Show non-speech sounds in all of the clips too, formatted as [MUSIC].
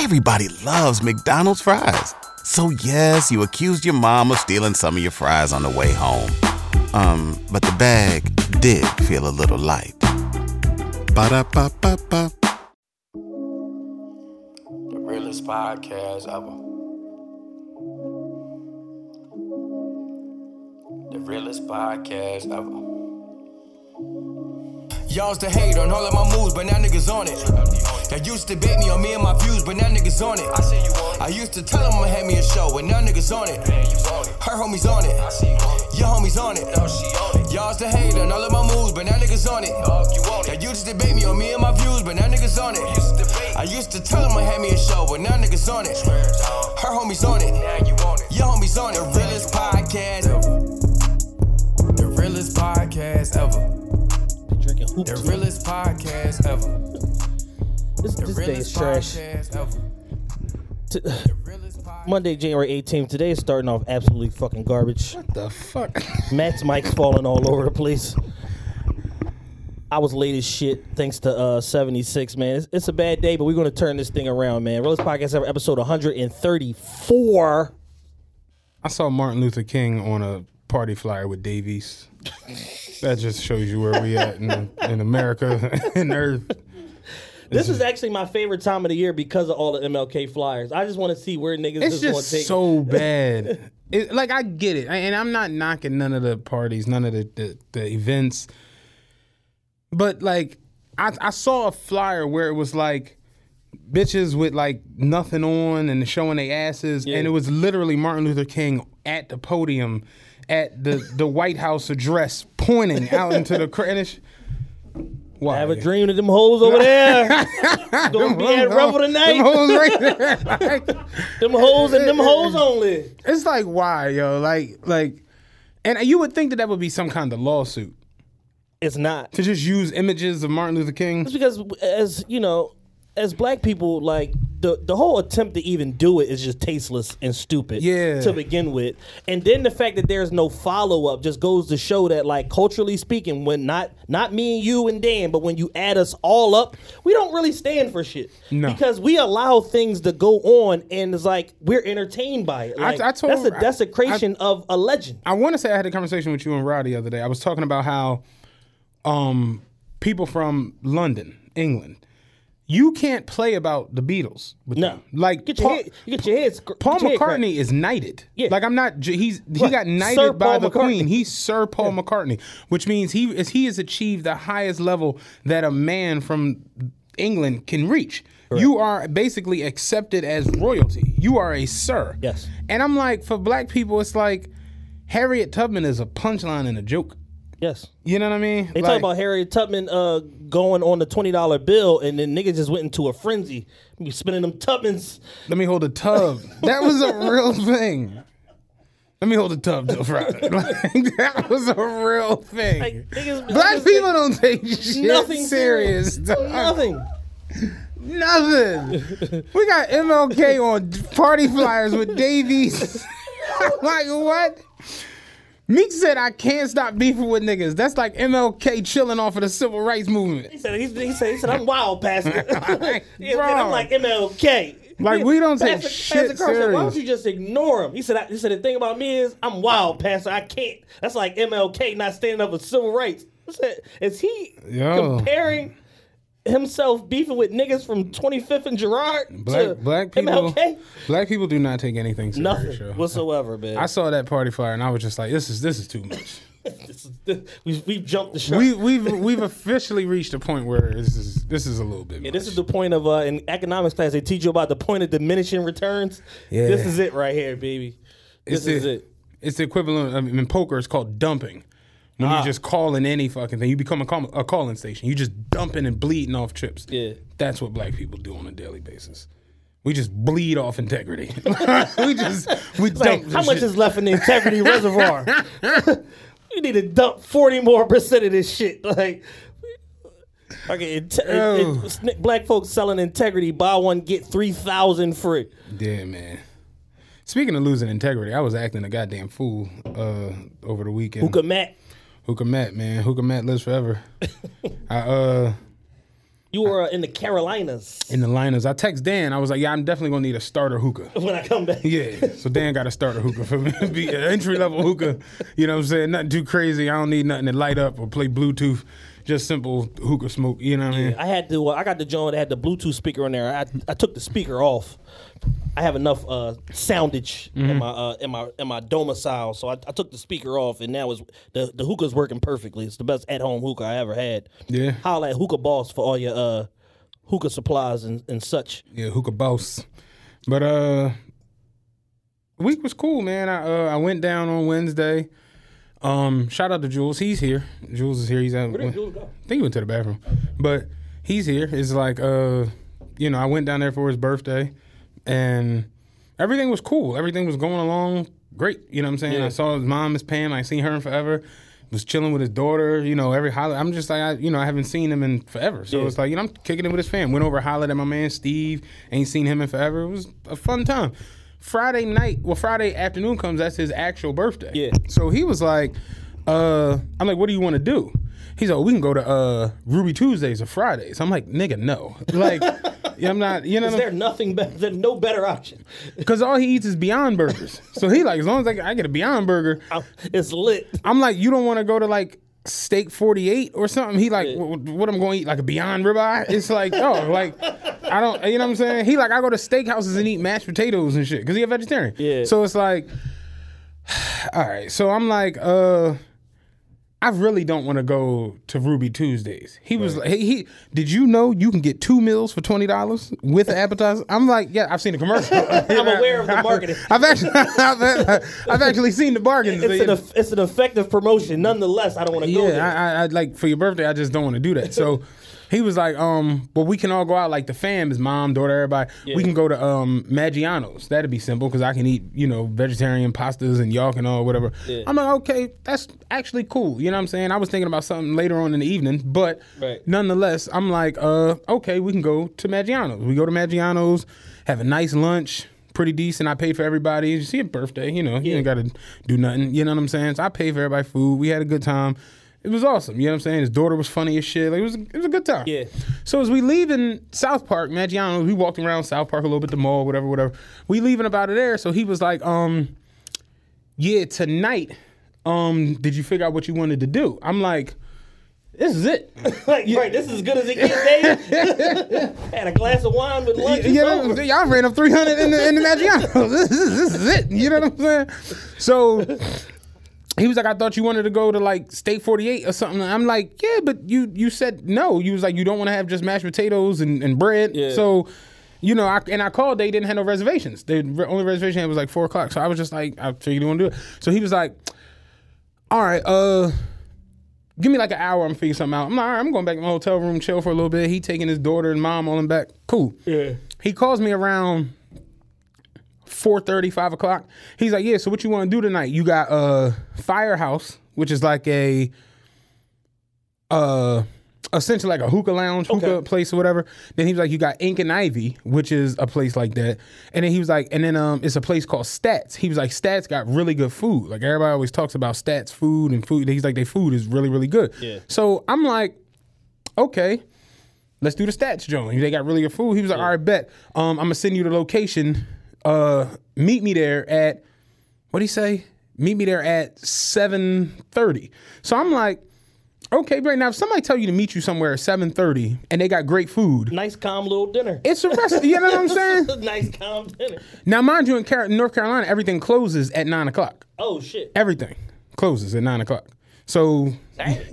everybody loves McDonald's fries. So yes, you accused your mom of stealing some of your fries on the way home. Um, but the bag did feel a little light. Ba-da-ba-ba-ba. The realest podcast ever. The realest podcast ever. Y'all's the hate on all of my moves, but now niggas on it. Y'all used to bait me on me and my views, but now niggas on it. I see you on it. I used to tell them I'ma have me a show, but now niggas on it. Her homies on it. I see you on it. Your homies on it. No, she on it. Y'all's the hate on all of my moves, but now niggas on it. Y'all used to debate me on me and my views, but now niggas on it. I used to tell them I had me a show, but now niggas on it. Her homies on it. Now you on it. Your homies on it. The realest podcast ever. The realest podcast ever. Drinking The realest podcast ever. This, The this day is realest trash. T- The [SIGHS] realest podcast. Monday, January 18th. Today is starting off absolutely fucking garbage. What the fuck? [LAUGHS] Matt's mic's falling all over the place. I was late as shit thanks to uh, 76, man. It's, it's a bad day, but we're going to turn this thing around, man. Realest Podcast Ever, episode 134. I saw Martin Luther King on a party flyer with Davies. [LAUGHS] that just shows you where we at in, in America [LAUGHS] and Earth. This is actually my favorite time of the year because of all the MLK flyers. I just want to see where niggas It's is going to just take. so bad. [LAUGHS] It, like I get it, and I'm not knocking none of the parties, none of the the, the events, but like I, I saw a flyer where it was like bitches with like nothing on and showing their asses, and it was literally Martin Luther King at the podium at the the White House address, pointing out into the crowd. Why? I have a dream that them hoes over there [LAUGHS] gonna be at tonight. Them hoes right there. [LAUGHS] Like, Them hoes and them hoes only. It's like why, yo? Like, like, and you would think that that would be some kind of lawsuit It's not. to just use images of Martin Luther King. It's because as you know, as black people, like the the whole attempt to even do it is just tasteless and stupid. Yeah. To begin with, and then the fact that there's no follow up just goes to show that, like culturally speaking, when not not me and you and Dan, but when you add us all up, we don't really stand for shit. No. Because we allow things to go on, and it's like we're entertained by it. Like, I told- that's a desecration of a legend. I want to say I had a conversation with you and Rod the other day. I was talking about how um, people from London, England, you can't play about the Beatles. With No, them. like get your Paul, head, you get your head. Paul your head. McCartney is knighted. Yeah. Like I'm not. He's he Right. got knighted Sir by Paul the McCartney. Queen. He's Sir Paul McCartney, which means he is he has achieved the highest level that a man from England can reach. You are basically accepted as royalty. You are a sir. Yes. And I'm like, for black people, it's like Harriet Tubman is a punchline and a joke. Yes. You know what I mean? They Like, talk about Harriet Tubman uh, going on the twenty dollar bill, and then niggas just went into a frenzy. Be spending them Tubmans. Let me hold a tub. that was a real thing. Let me hold a tub till Friday. [LAUGHS] Like, that was a real thing. Like, niggas, Black niggas people don't take shit nothing serious. Oh, dog. Nothing. Nothing. We got MLK on party flyers with Davies. [LAUGHS] Like, what? Meek said, I can't stop beefing with niggas. That's like MLK chilling off of the civil rights movement. He said, he, he said, he said, I'm wild, Pastor. [LAUGHS] [LAUGHS] Said, I'm like MLK. Like, we don't take Pastor, shit Pastor Carl said, Why don't you just ignore him? He said, I, he said, the thing about me is I'm wild, Pastor. I can't. That's like MLK not standing up for civil rights. Said, is he Yo. comparing himself beefing with niggas from 25th and Girard Black black people, MLK? black people do not take anything serious. Nothing yo. whatsoever, man. I saw that party flyer and I was just like, this is this is too much. [LAUGHS] This is- this- we we've jumped the shark. we we've we've officially reached a point where this is this is a little bit. Yeah, this is the point of uh, in economics class they teach you about the point of diminishing returns. Yeah, This is it right here, baby. This it's is the, it. It's the equivalent. I mean, in poker, it's called dumping. When Ah. you just calling any fucking thing, you become a, call, a calling station. You just dumping and bleeding off trips. Yeah. that's what black people do on a daily basis. We just bleed off integrity. [LAUGHS] we just we Like, dump. how much shit. is left in the integrity [LAUGHS] reservoir? [LAUGHS] we need to dump forty more percent of this shit. Like, okay, inte- it- Oh. it- black folks selling integrity. Buy one get three thousand free. Yeah, man. Speaking of losing integrity, I was acting a goddamn fool uh, over the weekend. Hookah Matt. Hookah Matt, man. Hookah Matt lives forever. [LAUGHS] I uh You were in the Carolinas in the liners. I text Dan. I was like, "Yeah, I'm definitely gonna need a starter hookah." [LAUGHS] when I come back. Yeah, so Dan got a starter hookah for me. [LAUGHS] Be an entry level hookah. You know what I'm saying? Nothing too crazy. I don't need nothing to light up or play Bluetooth. Just simple hookah smoke. You know what I mean? I had to. Uh, I got the joint that had the Bluetooth speaker in there. I, I took the speaker off. I have enough uh, soundage Mm-hmm. in my uh, in my in my domicile, so I, I took the speaker off, and now it's the the hookah's working perfectly. It's the best at home hookah I ever had. Yeah. holla at Hookah Boss for all your uh, hookah supplies and, and such. Yeah, hookah boss. But uh week was cool, man. I uh I went down on Wednesday. Um shout out to Jules. He's here. Jules is here. He's at I think he went to the bathroom. But he's here. It's like uh you know, I went down there for his birthday and everything was cool. Everything was going along great. You know what I'm saying? Yeah. I saw his mom, his Pam. I seen her in forever. Was chilling with his daughter. You know, every holiday. I'm just like, I, you know, I haven't seen him in forever. So Yeah. it's like, you know, I'm kicking it with his fam. Went over, hollered at my man Steve. Ain't seen him in forever. It was a fun time. Friday night, well, Friday afternoon comes. That's his actual birthday. Yeah. So he was like, uh, I'm like, what do you want to do? He's like, we can go to uh, Ruby Tuesdays or Fridays. I'm like, nigga, no. [LAUGHS] Like, I'm not. You know, Is there nothing better? There's no better option. [LAUGHS] Cause all he eats is Beyond Burgers. So he like, as long as I, I get a Beyond Burger, I'm- It's lit. I'm like, you don't want to go to like Steak 48 or something. He like, "Wh- what, I'm going to eat like a Beyond ribeye? It's like, oh, like I don't, you know what I'm saying? He like, I go to steakhouses and eat mashed potatoes and shit because he a vegetarian. Yeah. So it's like, [SIGHS] all right. So I'm like, uh. I really don't want to go to Ruby Tuesdays. He was like, he, he did you know you can get two meals for twenty dollars with an appetizer? I'm like, yeah, I've seen the commercial. [LAUGHS] I'm [LAUGHS] aware of the marketing. [LAUGHS] I've actually, I've, I've actually seen the bargain. It's an, it's an effective promotion. Nonetheless, I don't want to go there. I, I, I like for your birthday. I just don't want to do that. So he was like, um, but we can all go out like the fam, his mom, daughter, everybody. We can go to um Maggiano's. That'd be simple because I can eat you know vegetarian pastas and y'all can all whatever. I'm like, okay, that's actually cool. You know what I'm saying? I was thinking about something later on in the evening, but Right. nonetheless, I'm like, uh, okay, we can go to Maggiano's. We go to Maggiano's, have a nice lunch. Pretty decent. I paid for everybody. You see a birthday, you know, you ain't got to do nothing. You know what I'm saying? So I paid for everybody food. We had a good time. It was awesome. You know what I'm saying? His daughter was funny as shit. Like, it was it was a good time. Yeah. So as we leave in South Park, Maggiano's, we walked around South Park a little bit, the mall, whatever, whatever. We leaving about it there. So he was like, um, yeah, tonight, um, did you figure out what you wanted to do? I'm like, this is it. [LAUGHS] like, right, this is as good as it gets, Dave. [LAUGHS] Had a glass of wine with lunch. you know, y'all ran up 300 in the, in the Maggiano. [LAUGHS] this, is, this is it. You know what I'm saying? So he was like, I thought you wanted to go to like Steak 48 or something. I'm like, yeah, but you you said no. You was like, you don't want to have just mashed potatoes and, and bread. Yeah. So, you know, I, and I called, they didn't have no reservations. The only reservation was like four o'clock. So I was just like, I figured you want to do it. So he was like, all right, uh, give me like an hour. I'm figuring something out. I'm like, all right, I'm going back to my hotel room, chill for a little bit. He taking his daughter and mom all in back. Cool. Yeah. He calls me around 4.30, 5 o'clock. He's like, yeah, so what you want to do tonight? You got uh Firehouse, which is like a uh essentially like a hookah lounge, hookah Okay. place or whatever. Then he was like, you got Ink and Ivy, which is a place like that. And then he was like, and then um it's a place called Stats. He was like, Stats got really good food. Like everybody always talks about Stats food and food. He's like, their food is really, really good. Yeah. So I'm like, okay let's do the stats, Joan. They got really good food. He was like, all right, bet. Um, I'm gonna send you the location. Uh, meet me there at what do you say? Meet me there at 7:30. So I'm like, okay, great. Now if somebody tell you to meet you somewhere at 7:30 and they got great food, Nice, calm little dinner. it's a rest. You know what I'm saying? [LAUGHS] nice, calm dinner. Now, mind you, in North Carolina, everything closes at nine o'clock. Oh shit. Everything closes at nine o'clock. So,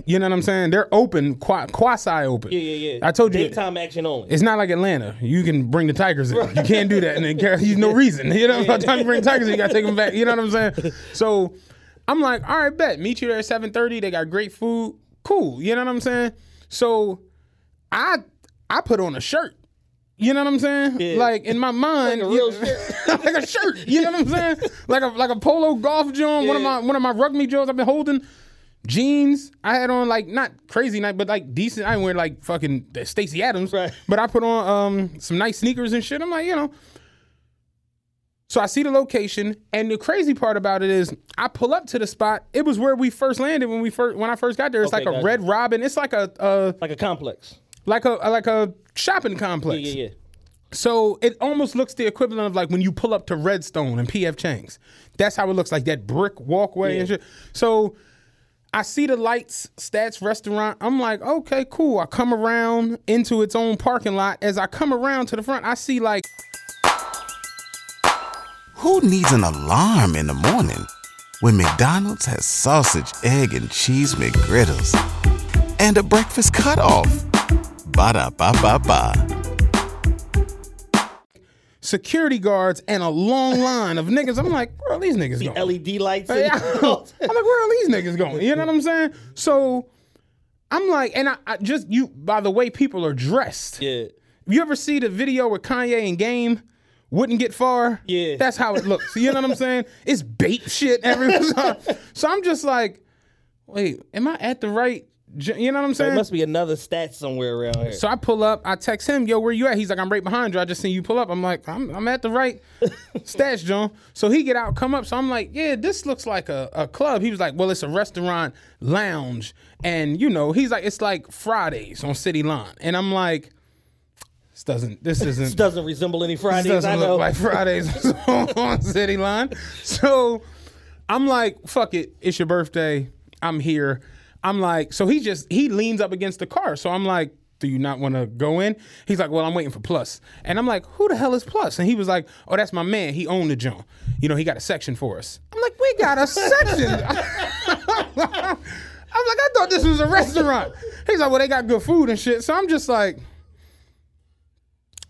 you know what I'm saying? They're open, quasi open. Yeah, yeah, yeah. I told you. Daytime action only. It's not like Atlanta. You can bring the Tigers in. You can't do that. And there's no [LAUGHS] reason. You know, by the time you bring Tigers in, you got to take them back. You know what I'm saying? So I'm like, all right, bet. Meet you there at 7.30. They got great food. Cool. You know what I'm saying? So I I put on a shirt. You know what I'm saying? Yeah. Like in my mind, Like a you- [LAUGHS] shirt. like a shirt. You know what I'm saying? Like a like a polo golf joint. One of my one of my rugby joints I've been holding. Jeans. I had on like not crazy night, but like decent. I didn't wear like fucking Stacy Adams. Right. But I put on um some nice sneakers and shit. I'm like, you know. So I see the location, and the crazy part about it is, I pull up to the spot. It was where we first landed when we first when I first got there. It's Okay, like a. Red Robin. It's like a uh Like a complex. like a like a shopping complex. Yeah, yeah. So it almost looks the equivalent of like when you pull up to Redstone and PF Chang's. That's how it looks like that brick walkway and shit. So I see the lights, stats restaurant. I'm like, okay, cool. I come around into its own parking lot. As I come around to the front, I see like Who needs an alarm in the morning when McDonald's has sausage, egg, and cheese McGriddles and a breakfast cutoff? Ba da ba ba ba. Security guards and a long [LAUGHS] line of niggas. I'm like, where are these niggas going? LED lights. [LAUGHS] [LAUGHS] I'm like, where are these niggas going? You know what I'm saying? So I'm like, and I, I just you by the way people are dressed. yeah. You ever see the video with Kanye and Game? Wouldn't get far. Yeah. That's how it looks. You know what I'm saying? It's bait shit everywhere. so I'm just like, wait, am I at the right? You know what I'm saying? There must be another stat somewhere around here. So I pull up, I text him, yo, where you at? He's like, I'm right behind you. I just seen you pull up. I'm like, I'm, I'm at the right [LAUGHS] stats, John. So he get out, come up. So I'm like, yeah, this looks like a, a club. He was like, well, it's a restaurant lounge. And you know, he's like, it's like Fridays on City Line. And I'm like, this doesn't, this this [LAUGHS] isn't, this doesn't resemble any this Fridays. doesn't I look know. like Fridays [LAUGHS] on City Line. So I'm like, fuck it, it's your birthday. I'm here. I'm like, so he just he leans up against the car. So I'm like, do you not want to go in? He's like, well, I'm waiting for Plus. And I'm like, who the hell is Plus? And he was like, oh, that's my man. He owned the joint. You know, he got a section for us. I'm like, we got a section. [LAUGHS] I'm like, I thought this was a restaurant. He's like, well, they got good food and shit. So I'm just like,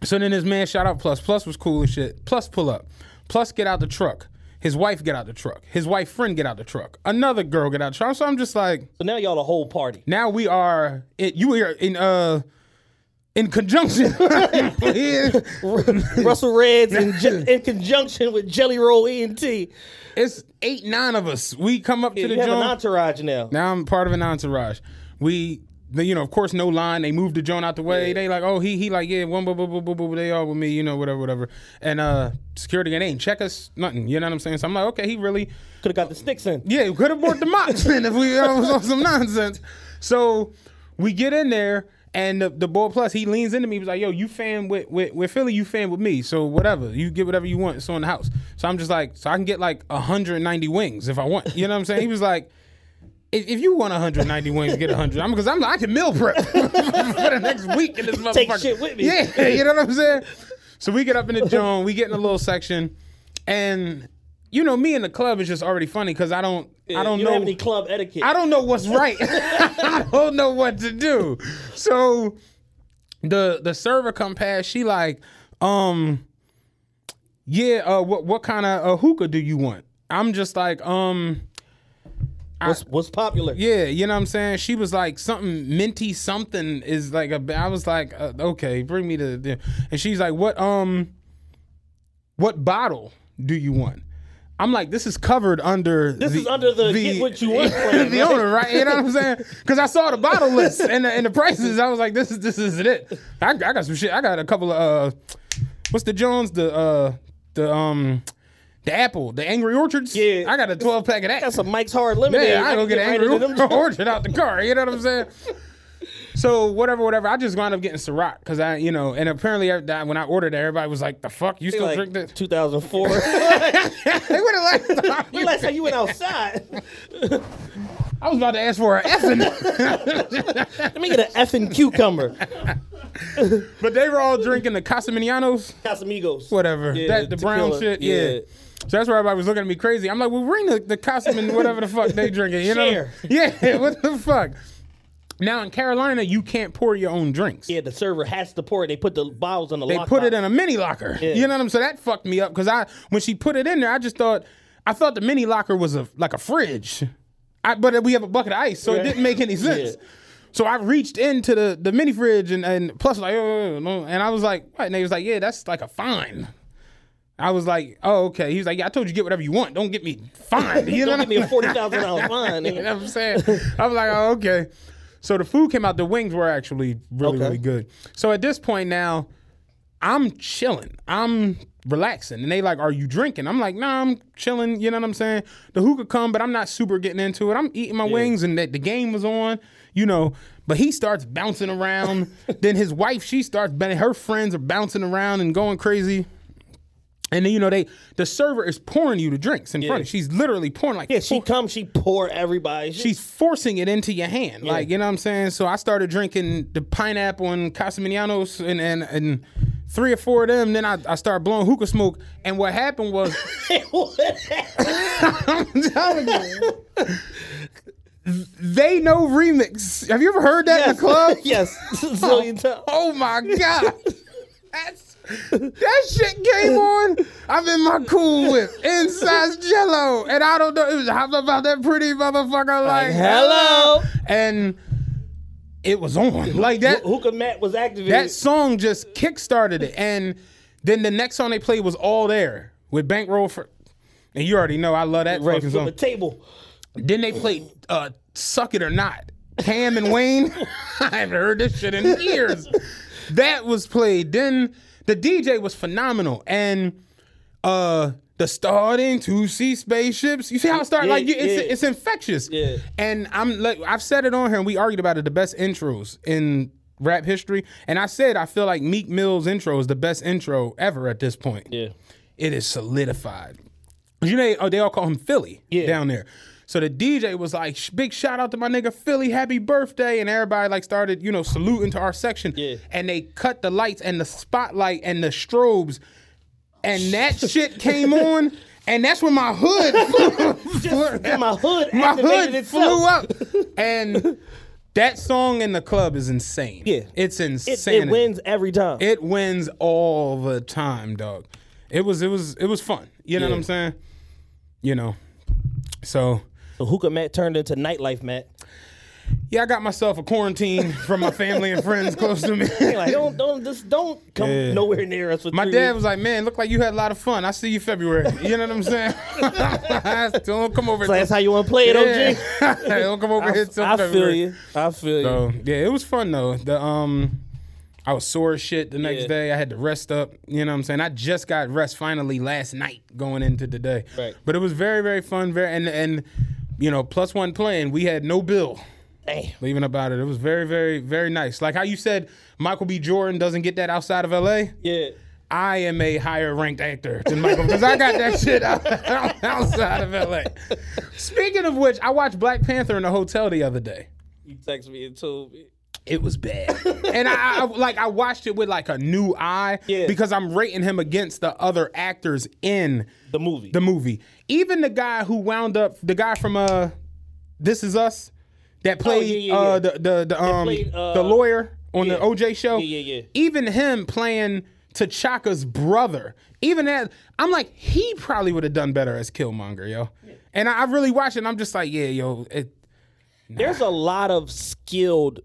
so then this man shout out Plus. Plus was cool as shit. Plus pull up. Plus get out the truck. His wife get out the truck. His wife friend get out the truck. Another girl get out the truck. So I'm just like, So now y'all a whole party. now we are. It, you are in uh in conjunction. [LAUGHS] [LAUGHS] Russell Reds in, ju- in conjunction with Jelly Roll ENT. it's eight nine of us. We come up to the You the have an entourage now. Now I'm part of an entourage. We, the, you know, of course, no line. They moved the joint out the way. They like, oh, he, he like, yeah, one, boo, boo, boo, boo, boo, they all with me, you know, whatever, whatever. And uh, security, they ain't check us, nothing. You know what I'm saying? So I'm like, okay, he really, Could have got the sticks in. yeah, we could have bought the mops then if we uh, was on some nonsense. So we get in there. And the, the boy plus he leans into me. He was like, "Yo, you fan with, with with Philly? You fan with me? So whatever, you get whatever you want. It's on the house. So I'm just like, so I can get like 190 wings if I want. You know what I'm saying? He was like, if, if you want 190 wings, get 100. I'm because I'm I can meal prep [LAUGHS] for the next week in this motherfucker. Take shit with me. Yeah, [LAUGHS] you know what I'm saying. So we get up in the joint, we get in a little section, and you know me in the club is just already funny because I don't I don't you know don't have any club etiquette. I don't know what's right. [LAUGHS] I don't know what to do. So the the server come past. She like, um, yeah. Uh, what what kind of uh, hookah do you want? I'm just like, um, what's, what's popular? yeah. You know what I'm saying? She was like something minty something is like a. I was like, uh, okay, bring me to. The, and she's like, what um, what bottle do you want? I'm like, this is covered under. This is under the get what you want plan, [LAUGHS] the right? owner, right? You know what I'm saying? Because I saw the bottle list and the, and the prices. I was like, this is this is it. I, I got some shit. I got a couple of uh, what's the Jones? The uh, the um, the apple, the Angry Orchards. Yeah. I got a 12 pack of that. Got some Mike's Hard Lemonade. Yeah, I go can get right angry them. orchard out the car. You know what I'm saying? [LAUGHS] So whatever, whatever. I just wound up getting Ciroc because I, you know, and apparently when I ordered it, everybody was like, "The fuck, you still Like drink this?" 2004. [LAUGHS] [LAUGHS] They would have like, last time you went outside? I was about to ask for an effing, Let me get an effing cucumber. but they were all drinking the Casamigos, Casamigos. whatever, Yeah, that the brown shit. Yeah. Yeah. So that's where everybody was looking at me crazy. I'm like, well, bring the, the costume and whatever the fuck they drinking. You know? Share. Yeah. [LAUGHS] What the fuck? Now in Carolina, you can't pour your own drinks. Yeah, the server has to pour it. They put the bottles in the They put it in a mini locker. Yeah. You know what I'm saying? So that fucked me up because I when she put it in there, I just thought I thought the mini locker was a like a fridge. I, but we have a bucket of ice, so it didn't make any [LAUGHS] sense. Yeah. So I reached into the, the mini fridge and, and plus like oh, oh, oh, no. and I was like, what? And they was like, yeah, that's like a fine. I was like, oh okay. He was like, yeah, I told you get whatever you want. Don't get me fined. [LAUGHS] You know Don't give me a forty thousand dollar fine. [LAUGHS] You know what I'm saying? I was like, oh, okay. So the food came out. The wings were actually really, Okay. really good. So at this point now, I'm chilling. I'm relaxing. And they like, are you drinking? I'm like, nah, I'm chilling. You know what I'm saying? The hookah come, but I'm not super getting into it. I'm eating my wings and that the game was on, you know. But he starts bouncing around. [LAUGHS] then his wife, she starts. Her friends are bouncing around and going crazy. And then you know they the server is pouring you the drinks in front of you. She's literally pouring like Yeah, she four- comes, she pour everybody. She- she's forcing it into your hand. Like, you know what I'm saying? So I started drinking the pineapple and Casamignanos and, and, and three or four of them. Then I, I started blowing hookah smoke. And what happened was, [LAUGHS] [LAUGHS] I'm telling you, they know remix. Have you ever heard that in the club? [LAUGHS] yes, zillion times. Oh my God. That's, that shit came on. I'm in my cool whip. Inside Jello. And I don't know. It was how about that pretty motherfucker like, hello. And it was on. Like that Hookah Matt was activated. that song just kickstarted it. And then the next song they played was All There with Bankroll for and you already know I love that right fucking from song. the table. Then they played uh, Suck It or Not. Cam and Wayne. [LAUGHS] I haven't heard this shit in years. [LAUGHS] that was played. Then the DJ was phenomenal. And uh the starting to see spaceships. You see how it started? Yeah, like it's yeah. it's infectious. Yeah. And I'm like I've said it on here and we argued about it, the best intros in rap history. And I said I feel like Meek Mill's intro is the best intro ever at this point Yeah. it is solidified. You know, oh, they all call him Philly Yeah. down there. So the DJ was like, "Big shout out to my nigga Philly, happy birthday!" And everybody like started, you know, saluting to our section. Yeah. And they cut the lights and the spotlight and the strobes, and that [LAUGHS] shit came on, and that's when my hood, [LAUGHS] my hood [LAUGHS] my hood itself. flew up, and that song in the club is insane. Yeah. it's It, insane. it wins every time. It wins all the time, dog. It was it was it was fun. You know what I'm saying? You know. So so Hookah Matt turned into nightlife Matt. yeah, I got myself a quarantine from my family and friends close to me. [LAUGHS] Like don't don't just don't come Yeah. nowhere near us. For My dad weeks. was like, "Man, look like you had a lot of fun. I see you February." You know what I'm saying? [LAUGHS] Don't come over. So that's how you want to play it, OG. Yeah. [LAUGHS] Don't come over here till I feel you. I feel you. So yeah, it was fun though. The um, I was sore as shit the next Yeah. day. I had to rest up. You know what I'm saying? I just got rest finally last night going into the day. Right. But it was very very fun. Very and and you know plus one playing. We had no bill. Damn. Leaving about it. It was very very very nice. Like how you said Michael B. Jordan doesn't get that outside of L.A. Yeah. I am a higher ranked actor than Michael because I got that shit out, [LAUGHS] outside of LA. Speaking of which, I watched Black Panther in a hotel the other day. You text me and told me. It was bad, and I, I like I watched it with like a new eye Yeah. because I'm rating him against the other actors in The movie. the movie. Even the guy who wound up, the guy from uh, This Is Us, that played Oh, yeah, yeah, uh the the the um played, uh, the lawyer on the OJ show. Yeah, yeah, yeah. Even him playing T'Chaka's brother. Even that, I'm like, he probably would have done better as Killmonger, yo. And I, I really watched it. and I'm just like, yeah, yo, it, There's a lot of skilled,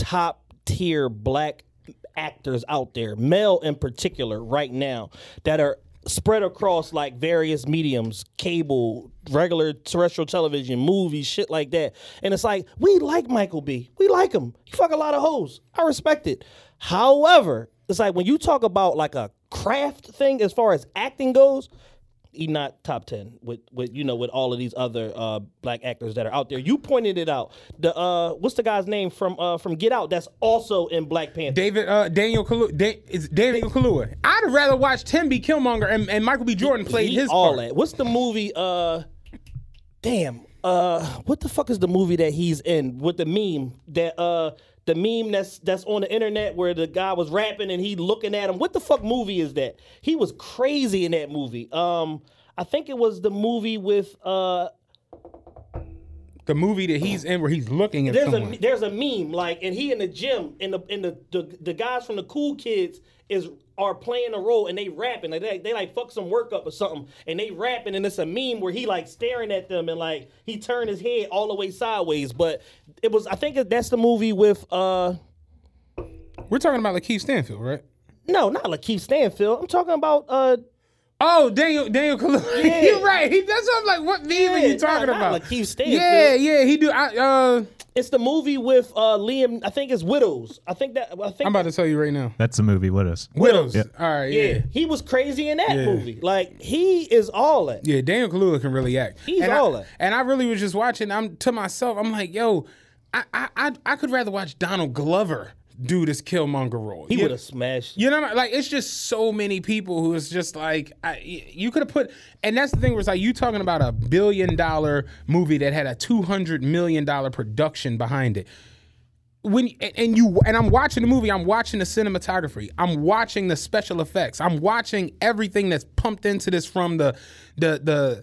top tier black actors out there, male in particular, right now, that are spread across like various mediums, cable, regular terrestrial television, movies, shit like that. And it's like, we like Michael B. We like him. He fuck a lot of hoes. I respect it. However, it's like when you talk about like a craft thing as far as acting goes, he not top ten with with you know with all of these other uh black actors that are out there. You pointed it out. The uh what's the guy's name from uh from Get Out that's also in Black Panther. David uh, Daniel Kalu- da- it's Daniel Kaluuya. I'd rather watch Tim be Killmonger and, and Michael B. Jordan played He his all part. that. What's the movie uh damn uh what the fuck is the movie that he's in with the meme that uh the meme that's that's on the internet where the guy was rapping and he looking at him. What the fuck movie is that? He was crazy in that movie. Um I think it was the movie with uh The movie that he's in where he's looking at there's someone. a there's a meme like and he in the gym and the and the, the the guys from the cool kids is are playing a role and they rapping. Like they, they like fuck some work up or something. And they rapping and it's a meme where he like staring at them and like he turned his head all the way sideways. But it was I think that's the movie with uh We're talking about Lakeith Stanfield, right? no not Lakeith Stanfield. I'm talking about uh Oh, Daniel Daniel Kaluuya. [LAUGHS] Yeah. You're right. He, that's what I'm like. What meme are you talking not- not about? Lakeith Stanfield. Yeah, yeah. He do. I, uh, it's the movie with uh Liam I think it's Widows I think that I think I'm about to tell you right now. That's the movie Widows. Widows. Yeah. All right. yeah. Yeah. he was crazy in that Yeah. movie like he is all that Yeah, Daniel Kaluuya can really act. He's and all I, that. And I really was just watching. I'm to myself. I'm like, yo, I I I, I could rather watch Donald Glover do this Killmonger role. He would have smashed. You know, like it's just so many people who is just like I, you could have put, and that's the thing was like you talking about a billion dollar movie that had a two hundred million dollar production behind it. When and- and you and I'm watching the movie, I'm watching the cinematography, I'm watching the special effects, I'm watching everything that's pumped into this from the the the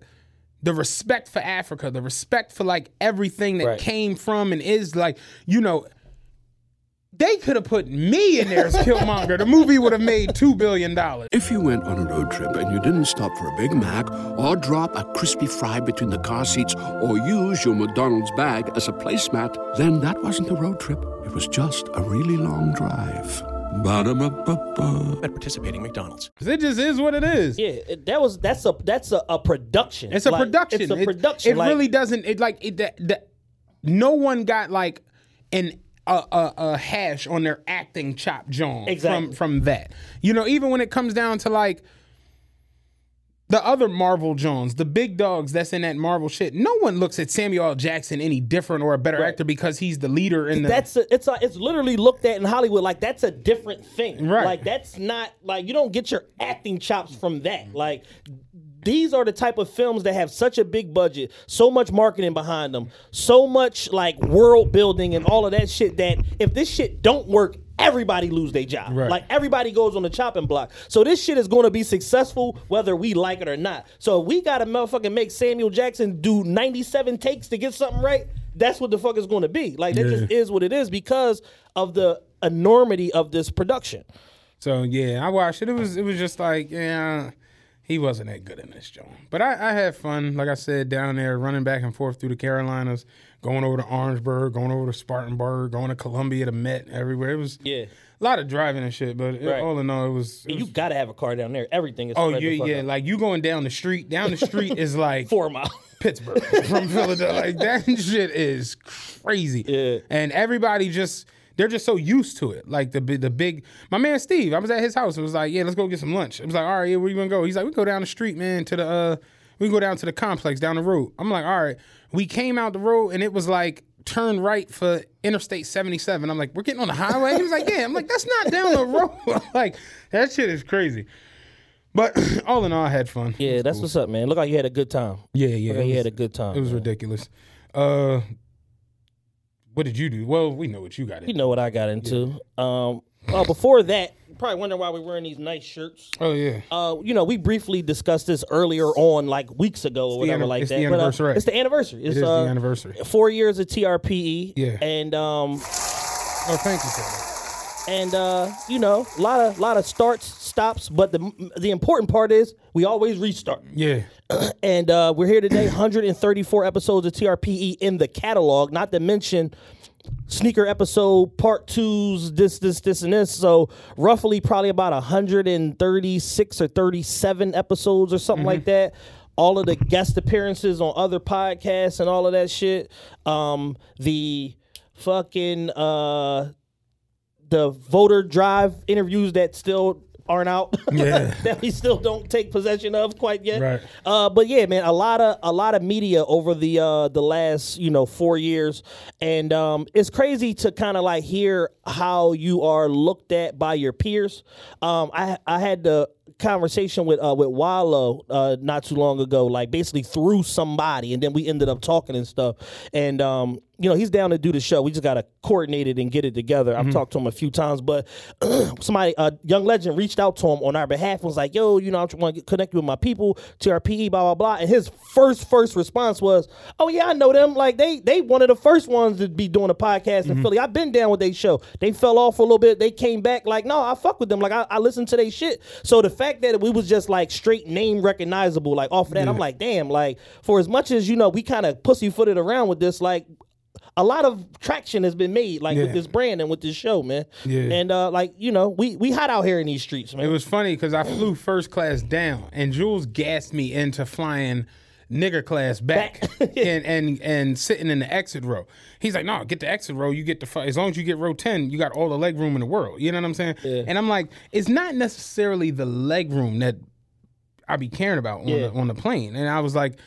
the respect for Africa, the respect for like everything that Right. came from and is like you know they could have put me in there as Killmonger. the movie would have made two billion dollars. If you went on a road trip and you didn't stop for a Big Mac or drop a crispy fry between the car seats or use your McDonald's bag as a placemat, then that wasn't a road trip. It was just a really long drive. Ba-da-ba-ba-ba. at participating McDonald's. It just is what it is. Yeah, it- that was that's a that's a, a production. It's a Like, production. It's a It- production. It, like, really doesn't. It like it. The, the, no one got like an a, a, a hash on their acting chop John Exactly. from from that. You know, even when it comes down to like the other Marvel Jones, the big dogs that's in that Marvel shit. No one looks at Samuel L. Jackson any different or a better actor because he's the leader in the. that's a, it's a, it's literally looked at in Hollywood like that's a different thing. Right. Like that's not like you don't get your acting chops from that. Like these are the type of films that have such a big budget, so much marketing behind them, so much like world building and all of that shit that if this shit don't work, everybody lose their job. Right. Like everybody goes on the chopping block. So this shit is going to be successful whether we like it or not. So if we got to motherfucking make Samuel Jackson do 97 takes to get something right, that's what the fuck is going to be. Like that just is what it is because of the enormity of this production. So yeah, I watched it. It was it was just like yeah, he wasn't that good in this joint. But I, I had fun, like I said, down there running back and forth through the Carolinas, going over to Orangeburg, going over to Spartanburg, going to Columbia, to Met, everywhere. It was Yeah. a lot of driving and shit. But it- Right. all in all, it was. it You was- got to have a car down there. Everything is oh yeah, yeah. out. Like you going down the street. Down the street is [LAUGHS] like four miles. Pittsburgh from Philadelphia. Like that [LAUGHS] shit is crazy. Yeah. And everybody just they're just so used to it. Like the big the big my man Steve, I was at his house. It was like, yeah, let's go get some lunch. It was like, all right, yeah, where you gonna go? He's like, we go down the street, man, to the uh we go down to the complex down the road. I'm like, all right. We came out the road and it was like turn right for Interstate 77. I'm like, we're getting on the highway. He was like, yeah. I'm like, that's not down the road. [LAUGHS] like that shit is crazy. But [CLEARS THROAT] all in all, I had fun. Yeah, that's what's up, man. Look like you had a good time. Yeah, yeah. Look like you had a good time. It was man. ridiculous. Uh, what did you do? Well, we know what you got. into. You know what I got into. Um, oh, before that, probably wondering why we're wearing these nice shirts. Oh yeah. Uh, you know, we briefly discussed this earlier on, like weeks ago or whatever, anni- like it's that. the But, uh, anniversary. it's the anniversary. It's is the uh, anniversary. Four years of TRPE. Yeah. and um, Oh, thank you, Taylor. and uh, you know, a lot of lot of starts, stops, but the the important part is we always restart. Yeah. [CLEARS THROAT] And uh, we're here today, 134 episodes of TRPE in the catalog, not to mention sneaker episode part twos, this, this, this, and this. So roughly probably about 136 or 37 episodes or something like that. All of the guest appearances on other podcasts and all of that shit. Um, the fucking uh the voter drive interviews that still aren't out. [LAUGHS] Yeah. that we still don't take possession of quite yet. Right. Uh, but yeah, man, a lot of a lot of media over the uh, the last you know four years, and um, it's crazy to kind of like hear how you are looked at by your peers. Um, I I had the conversation with uh, with Wallo uh, not too long ago, like basically through somebody, and then we ended up talking and stuff. And um, you know, he's down to do the show. We just gotta coordinate it and get it together. I've mm-hmm. talked to him a few times, but [CLEARS THROAT] somebody, a young legend, reached out to him on our behalf. and Was like, "Yo, you know, I want to connect you with my people, TRPE, blah blah blah." And his first first response was, "Oh yeah, I know them. Like they they one of the first ones to be doing a podcast in mm-hmm. Philly. I've been down with their show. They fell off for a little bit. They came back. Like, no, I fuck with them. Like I, I listened to their shit. So the fact that we was just like straight name recognizable, like off of that, I'm like, damn. Like for as much as you know, we kind of pussyfooted around with this, like a lot of traction has been made like with this brand and with this show, man. Yeah. And uh like, you know, we we hot out here in these streets, man. It was funny because I flew first class down, and Jules gassed me into flying nigger class back, [LAUGHS] and and and sitting in the exit row. He's like, "No, get the exit row. You get the as long as you get row ten, you got all the leg room in the world." You know what I'm saying? Yeah. And I'm like, it's not necessarily the leg room that I be caring about on, Yeah. the, on the plane. And I was like,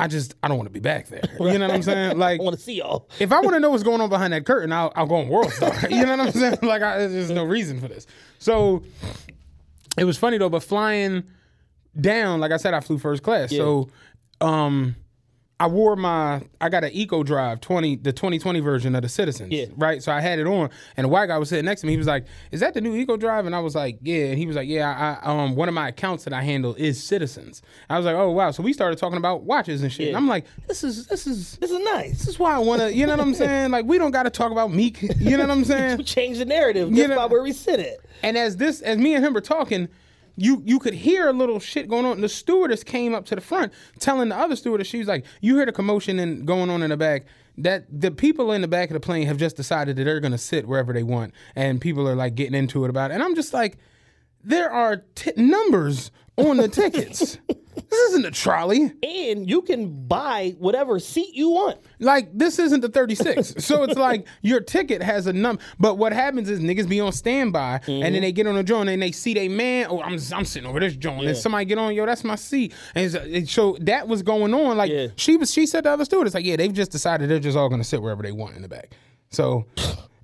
I just I don't want to be back there. You know what I'm saying? [LAUGHS] Like I want to see y'all. if I want to know what's going on behind that curtain, I'll, I'll go on World Star. [LAUGHS] you know what I'm saying? Like, I, there's no reason for this. So it was funny though, but flying down, like I said, I flew first class. So um, I wore my, I got an Eco Drive 20, the 2020 version of the Citizens. Yeah. Right. So I had it on, and the white guy was sitting next to me. He was like, "Is that the new Eco Drive?" And I was like, "Yeah." And he was like, "Yeah." I, um, one of my accounts that I handle is Citizens. I was like, "Oh wow!" So we started talking about watches and shit. Yeah. And I'm like, "This is this is This is nice. this is why I want to, you know what I'm [LAUGHS] saying? Like, we don't got to talk about Meek, you know what I'm [LAUGHS] We saying? change the narrative You just know- by where we sit at. And as this, as me and him were talking, you you could hear a little shit going on. The stewardess came up to the front, telling the other stewardess, she was like, "You hear the commotion and going on in the back." That the people in the back of the plane have just decided that they're gonna sit wherever they want, and people are like getting into it about it. And I'm just like, there are t- numbers on the tickets. [LAUGHS] this isn't a trolley. And you can buy whatever seat you want. Like this isn't the 36. [LAUGHS] so it's like your ticket has a number. But what happens is niggas be on standby and Mm-hmm. then they get on a joint and they see they man, oh, I'm I'm sitting over this joint. And somebody get on, yo, that's my seat. And it, so that was going on. Like Yeah. she was she said to other students, like, yeah, they've just decided they're just all gonna sit wherever they want in the back. So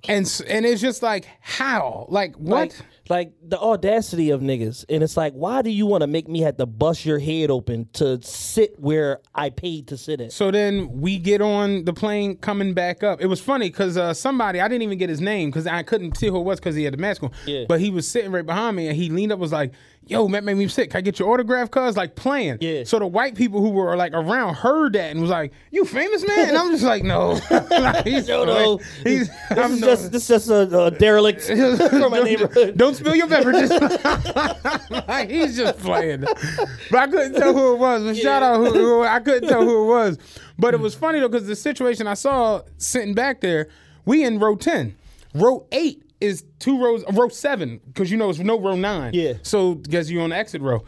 and and it's just like how? Like what? Like, like the audacity of niggas. And it's like, why do you want to make me have to bust your head open to sit where I paid to sit at? So then we get on the plane coming back up. It was funny because uh, somebody I didn't even get his name because I couldn't see who it was because he had the mask on. Yeah. But he was sitting right behind me and he leaned up was like, "Yo, that made me sick. Can I get your autograph?" Cuz like playing. Yeah. So the white people who were like around heard that and was like, "You famous man?" And I'm just like, "No, [LAUGHS] Like, he's, No, no. He's, This I'm is no- just this is just a, a derelict [LAUGHS] from my neighborhood. [LAUGHS] Don't spill your beverages. Like, he's just playing. But I couldn't tell who it was. But shout out who, who I couldn't tell who it was. But it was funny though because the situation I saw sitting back there, we in row ten. Row eight is two rows. Row seven because you know it's no row nine. Yeah. So because you're on the exit row.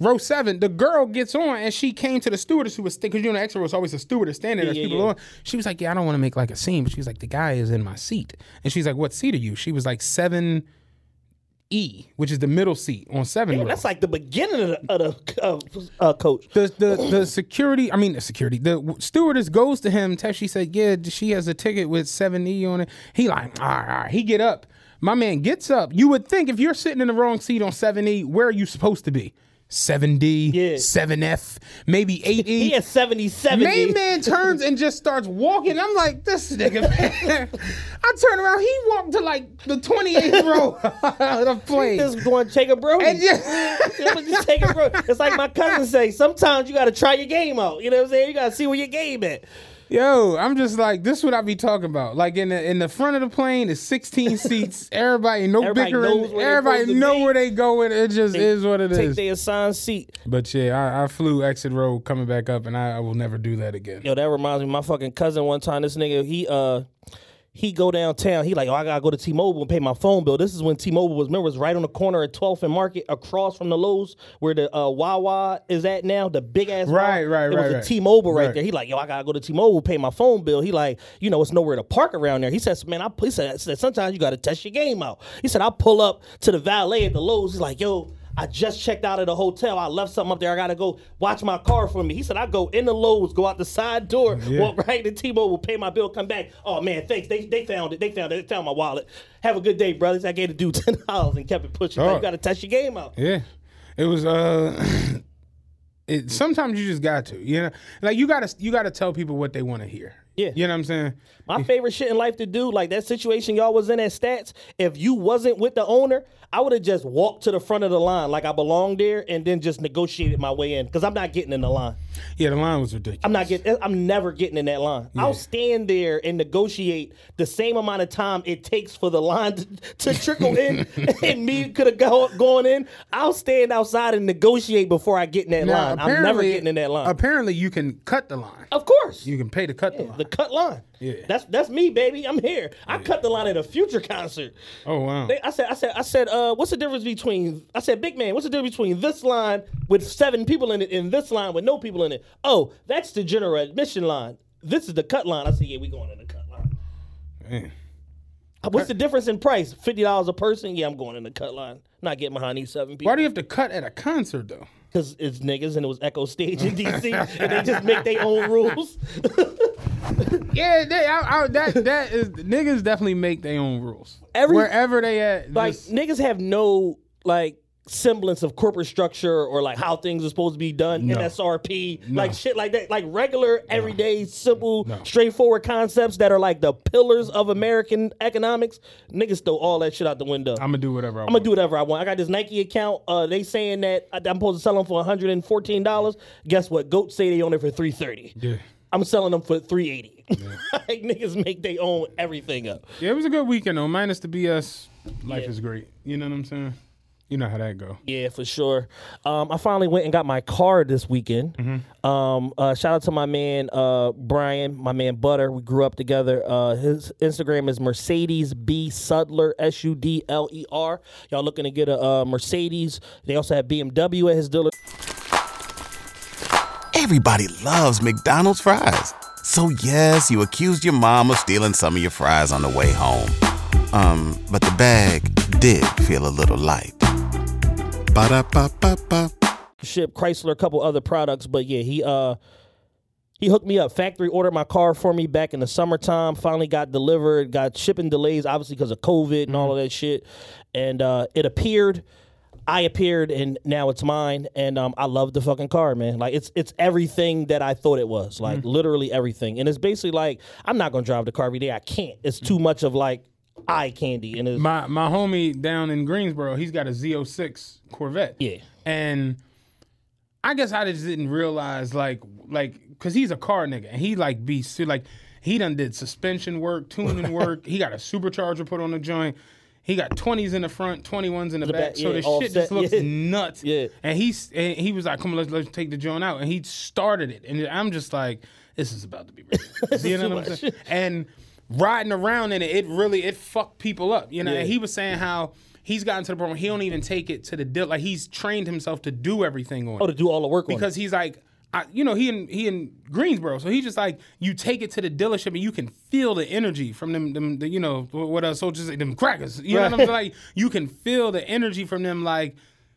Row seven, the girl gets on and she came to the stewardess who was because you know the exit row is always a stewardess standing there. yeah, people yeah. on. She was like, "Yeah, I don't want to make like a scene," but she was like, "The guy is in my seat," and she's like, "What seat are you?" She was like seven E, which is the middle seat on seven. row. That's like the beginning of the, of the uh, uh, coach. the, the the security. I mean, the security. The stewardess goes to him. She said, "Yeah, she has a ticket with seven E on it." He like, all right, all right. He get up. My man gets up. You would think if you're sitting in the wrong seat on seven E, where are you supposed to be? Seven D, Yeah. seven F, maybe eight E. [LAUGHS] He had 70 70. Main man turns and just starts walking. I'm like, this nigga, [LAUGHS] man. I turn around. He walked to like the 28th [LAUGHS] row of the plane. Just going to take a bro. And just take a bro. It's like my cousin say. Sometimes you got to try your game out. You know what I'm saying? You got to see where your game at. Yo, I'm just like, this is what I be talking about. Like in the in the front of the plane is 16 seats. [LAUGHS] Everybody, no Everybody bickering. knows where Everybody know be. where they going. It just is what it Take is. their assigned seat. But yeah, I, I flew exit row coming back up, and I, I will never do that again. Yo, that reminds me, my fucking cousin one time, this nigga, he uh he go downtown. He like, oh, I gotta go to T-Mobile and pay my phone bill. This is when T-Mobile was, remember, it was right on the corner at 12th and Market, across from the Loews, where the uh, Wawa is at now, the big ass. Right, Wawa. right, It was right. a T-Mobile right, Right. there. He like, yo, I gotta go to T-Mobile, pay my phone bill. He like, you know, it's nowhere to park around there. He says, man, I he said, said sometimes you gotta test your game out. He said, I pull up to the valet at the Loews. He's like, yo. I just checked out of the hotel. I left something up there. I gotta go watch my car for me. He said I go in the Loews, go out the side door, walk right to T-Mobile, pay my bill, come back. Oh man, thanks. They they found it. They found it. They found my wallet. Have a good day, brothers. I gave the dude [LAUGHS] ten dollars and kept it pushing. Oh. You gotta test your game out. Yeah, it was. uh [LAUGHS] It sometimes you just got to, you know, like you gotta you gotta tell people what they want to hear. Yeah. you know what I'm saying. My favorite shit in life to do, like that situation y'all was in at Stats, if you wasn't with the owner, I would have just walked to the front of the line like I belonged there and then just negotiated my way in. Because I'm not getting in the line. Yeah, the line was ridiculous. I'm not getting. Eh, I'm never getting in that line. I'll stand there and negotiate the same amount of time it takes for the line to, to trickle in, [LAUGHS] and me could have go, gone in. I'll stand outside and negotiate before I get in that Now, line. I'm never getting in that line. Apparently, you can cut the line. of course, You can pay to cut the line. The cut line. Yeah. that's that's me, baby. I'm here. I cut the line at a future concert. oh wow. They, I said, I said, I said, uh, what's the difference between? I said, big man, what's the difference between this line with seven people in it and this line with no people in it? Oh, that's the general admission line. This is the cut line. I said, yeah, we going in the cut line. Man. Uh, What's the difference in price? Fifty dollars a person? Yeah, I'm going in the cut line. Not getting behind these seven people. Why do you have to cut at a concert though? Because it's niggas and it was Echo Stage in DC, and they just make their own rules. [LAUGHS] Yeah, they, I, I, that that is niggas definitely make their own rules. Every- Wherever they at, like just- niggas have no like semblance of corporate structure or like how things are supposed to be done No. NSRP like shit like that like regular everyday simple straightforward concepts that are like the pillars of American economics niggas throw all that shit out the window I'm gonna do whatever I I'm gonna do whatever I want. I got this Nike account. Uh, they saying that I'm supposed to sell them for 114 dollars. Guess what? Goat say they own it for 330. Yeah. I'm selling them for 380. [LAUGHS] like niggas make they own everything up. Yeah, it was a good weekend though. Minus the BS, life Yeah. is great. You know what I'm saying? You know how that go. Yeah, for sure. Um, I finally went and got my car this weekend. Um, uh, shout out to my man uh, Brian, my man Butter. We grew up together. Uh, his Instagram is Mercedes B Sudler S U D L E R. Y'all looking to get a uh, Mercedes? They also have BMW at his dealer. Everybody loves McDonald's fries. So yes, you accused your mom of stealing some of your fries on the way home. Um, but the bag did feel a little light. Ba-da-ba-ba-ba. ship Chrysler a couple other products, but yeah, he uh he hooked me up. Factory ordered my car for me back in the summertime. Finally got delivered. Got shipping delays, obviously because of COVID and all of that shit. And uh, it appeared. I appeared, and now it's mine. And um, I love the fucking car, man. Like it's it's everything that I thought it was. Like literally everything. And it's basically like I'm not gonna drive the car every day. I can't. It's too much of like eye candy. And My my homie down in Greensboro, he's got a Z06 Corvette. Yeah. And I guess I just didn't realize like like because he's a car nigga and he like be like he done did suspension work, tuning [LAUGHS] work. he got a supercharger put on the joint. He got twenties in the front, twenty ones in the, back. back, so yeah, the shit set, just looks yeah. nuts. Yeah. And he's and he was like, "Come on, let's let's take the joint out." And he started it, and I'm just like, "This is about to be ridiculous." [LAUGHS] you know what I'm saying? And riding around in it, it really it fucked people up. You know, Yeah. and he was saying how. He's gotten to the point where he don't even take it to the deal. Like he's trained himself to do everything on oh it to do all the work on it. because he's like, I, you know, he in he in Greensboro, so he's just like, you take it to the dealership and you can feel the energy from them, them, the, you know, what else soldiers say, them crackers. You know what I'm saying? Like, you can feel the energy from them. Like,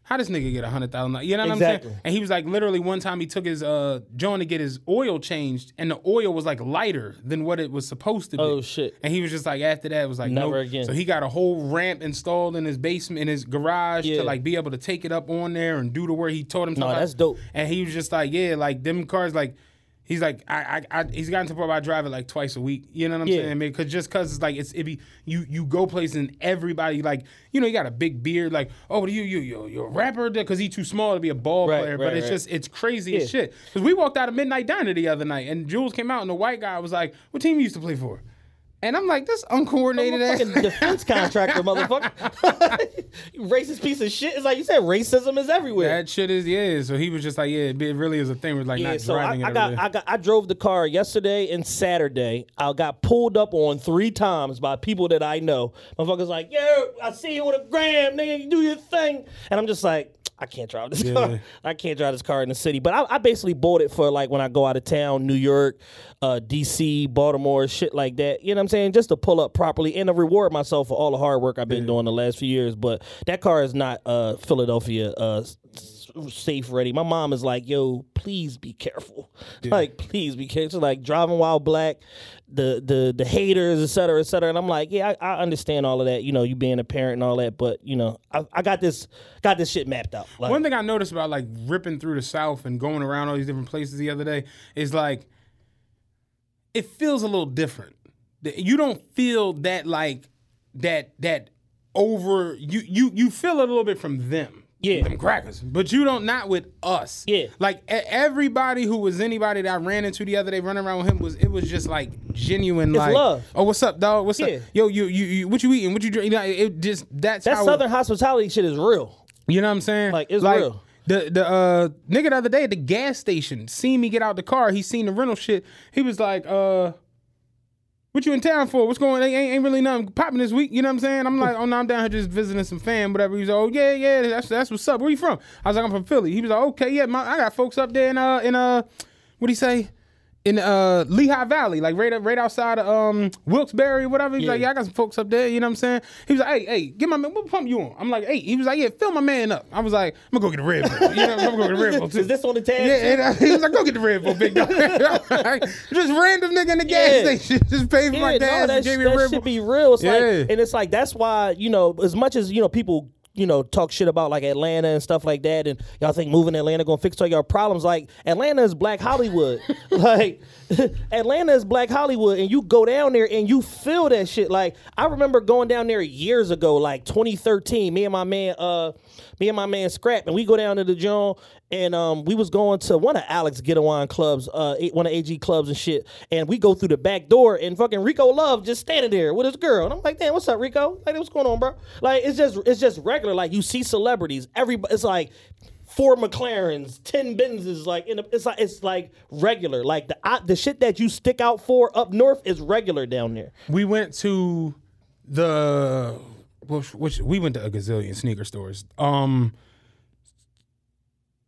how does nigga get a hundred thousand? You know what I'm saying? And he was like, literally, one time he took his uh joint to get his oil changed, and the oil was like lighter than what it was supposed to be. Oh, shit. And he was just like, after that, it was like, Never nope. again. So he got a whole ramp installed in his basement, in his garage, Yeah. to like be able to take it up on there and do the work he taught himself. No, that's dope. and he was just like, yeah, like them cars, like he's like, I, I, I he's gotten to the point where I drive it like twice a week. You know what I'm Yeah. saying? I mean, cause just cause it's like it's it be you you go places and everybody like you know you got a big beard like oh you you you you're a rapper because he's too small to be a ball Right, player, right, but it's right. just it's crazy Yeah. as shit. Cause we walked out of Midnight Diner the other night and Jules came out and the white guy was like, what team you used to play for? And I'm like, this uncoordinated ass. fucking defense [LAUGHS] contractor, motherfucker. you [LAUGHS] racist piece of shit. It's like you said, racism is everywhere. That shit is yeah. So he was just like, yeah, it really is a thing. With like yeah, not so I, driving I it got. I got, I drove the car yesterday and Saturday. I got pulled up on three times by people that I know. Motherfuckers like, yo, I see you with a gram, nigga, you do your thing, and I'm just like. I can't drive this car. [LAUGHS] I can't drive this car in the city. But I, I basically bought it for like when I go out of town, New York, uh, DC, Baltimore, shit like that. You know what I'm saying? Just to pull up properly and to reward myself for all the hard work I've been doing the last few years. But that car is not uh, Philadelphia uh, safe ready. My mom is like, yo, please be careful. Like, please be careful. Like driving while black, the the the haters, et cetera, et cetera. And I'm like, yeah, I, I understand all of that. You know, you being a parent and all that, but you know, I, I got this got this shit mapped out. Like, One thing I noticed about like ripping through the South and going around all these different places the other day is like it feels a little different. You don't feel that like that that over you you you feel a little bit from them. Yeah. them crackers, but you don't not with us. Yeah. like everybody who was anybody that I ran into the other day running around with him was it was just like genuine. like, love. Oh, what's up, dog? What's Yeah. up? Yo, you, you you what you eating? What you drink? You know, it just that's that Southern hospitality shit is real. you know what I'm saying? Like, it's real. The the uh nigga the other day at the gas station seen me get out the car. He seen the rental shit. He was like, uh, what you in town for? What's going? Ain't, ain't really nothing popping this week. You know what I'm saying? I'm like, oh no, I'm down here just visiting some fam, whatever. He's like, oh yeah, yeah, that's that's what's up. Where you from? I was like, I'm from Philly. He was like, okay, yeah, my, I got folks up there in uh in uh, what he say? In uh Lehigh Valley, like right right outside of um Wilkes-Barre, whatever. He's Yeah. like, yeah, I got some folks up there. You know what I'm saying? He was like, hey, hey, get my man. What pump you on? I'm like, hey. He was like, yeah, fill my man up. I was like, I'm gonna go get a Red Bull. You know, I'm gonna go get a Red Bull [LAUGHS] too. Is this on the tab? Yeah, and, uh, he was like, "Go get the Red Bull, big dog." [LAUGHS] [LAUGHS] just random nigga in the gas Yeah. station, just paid for my Yeah, gas no, and that, sh- me a that Red should be real. It's Yeah. like, and it's like that's why you know, as much as you know, people you know talk shit about like Atlanta and stuff like that, and y'all think moving to Atlanta gonna fix all your problems. Like Atlanta is Black Hollywood. [LAUGHS] like [LAUGHS] Atlanta is Black Hollywood, and you go down there and you feel that shit. Like I remember going down there years ago, like 2013. Me and my man, uh, me and my man Scrap, and we go down to the John, and um, we was going to one of Alex Gidewon clubs, uh, one of AG clubs and shit, and we go through the back door, and fucking Rico Love just standing there with his girl, and I'm like, damn, what's up, Rico? Like, what's going on, bro? Like, it's just, it's just regular. Like, you see celebrities, everybody, it's like. Four McLarens, ten Benzes, like in a, it's like it's like regular. Like the I, the shit that you stick out for up north is regular down there. We went to the which, which we went to a gazillion sneaker stores. Um,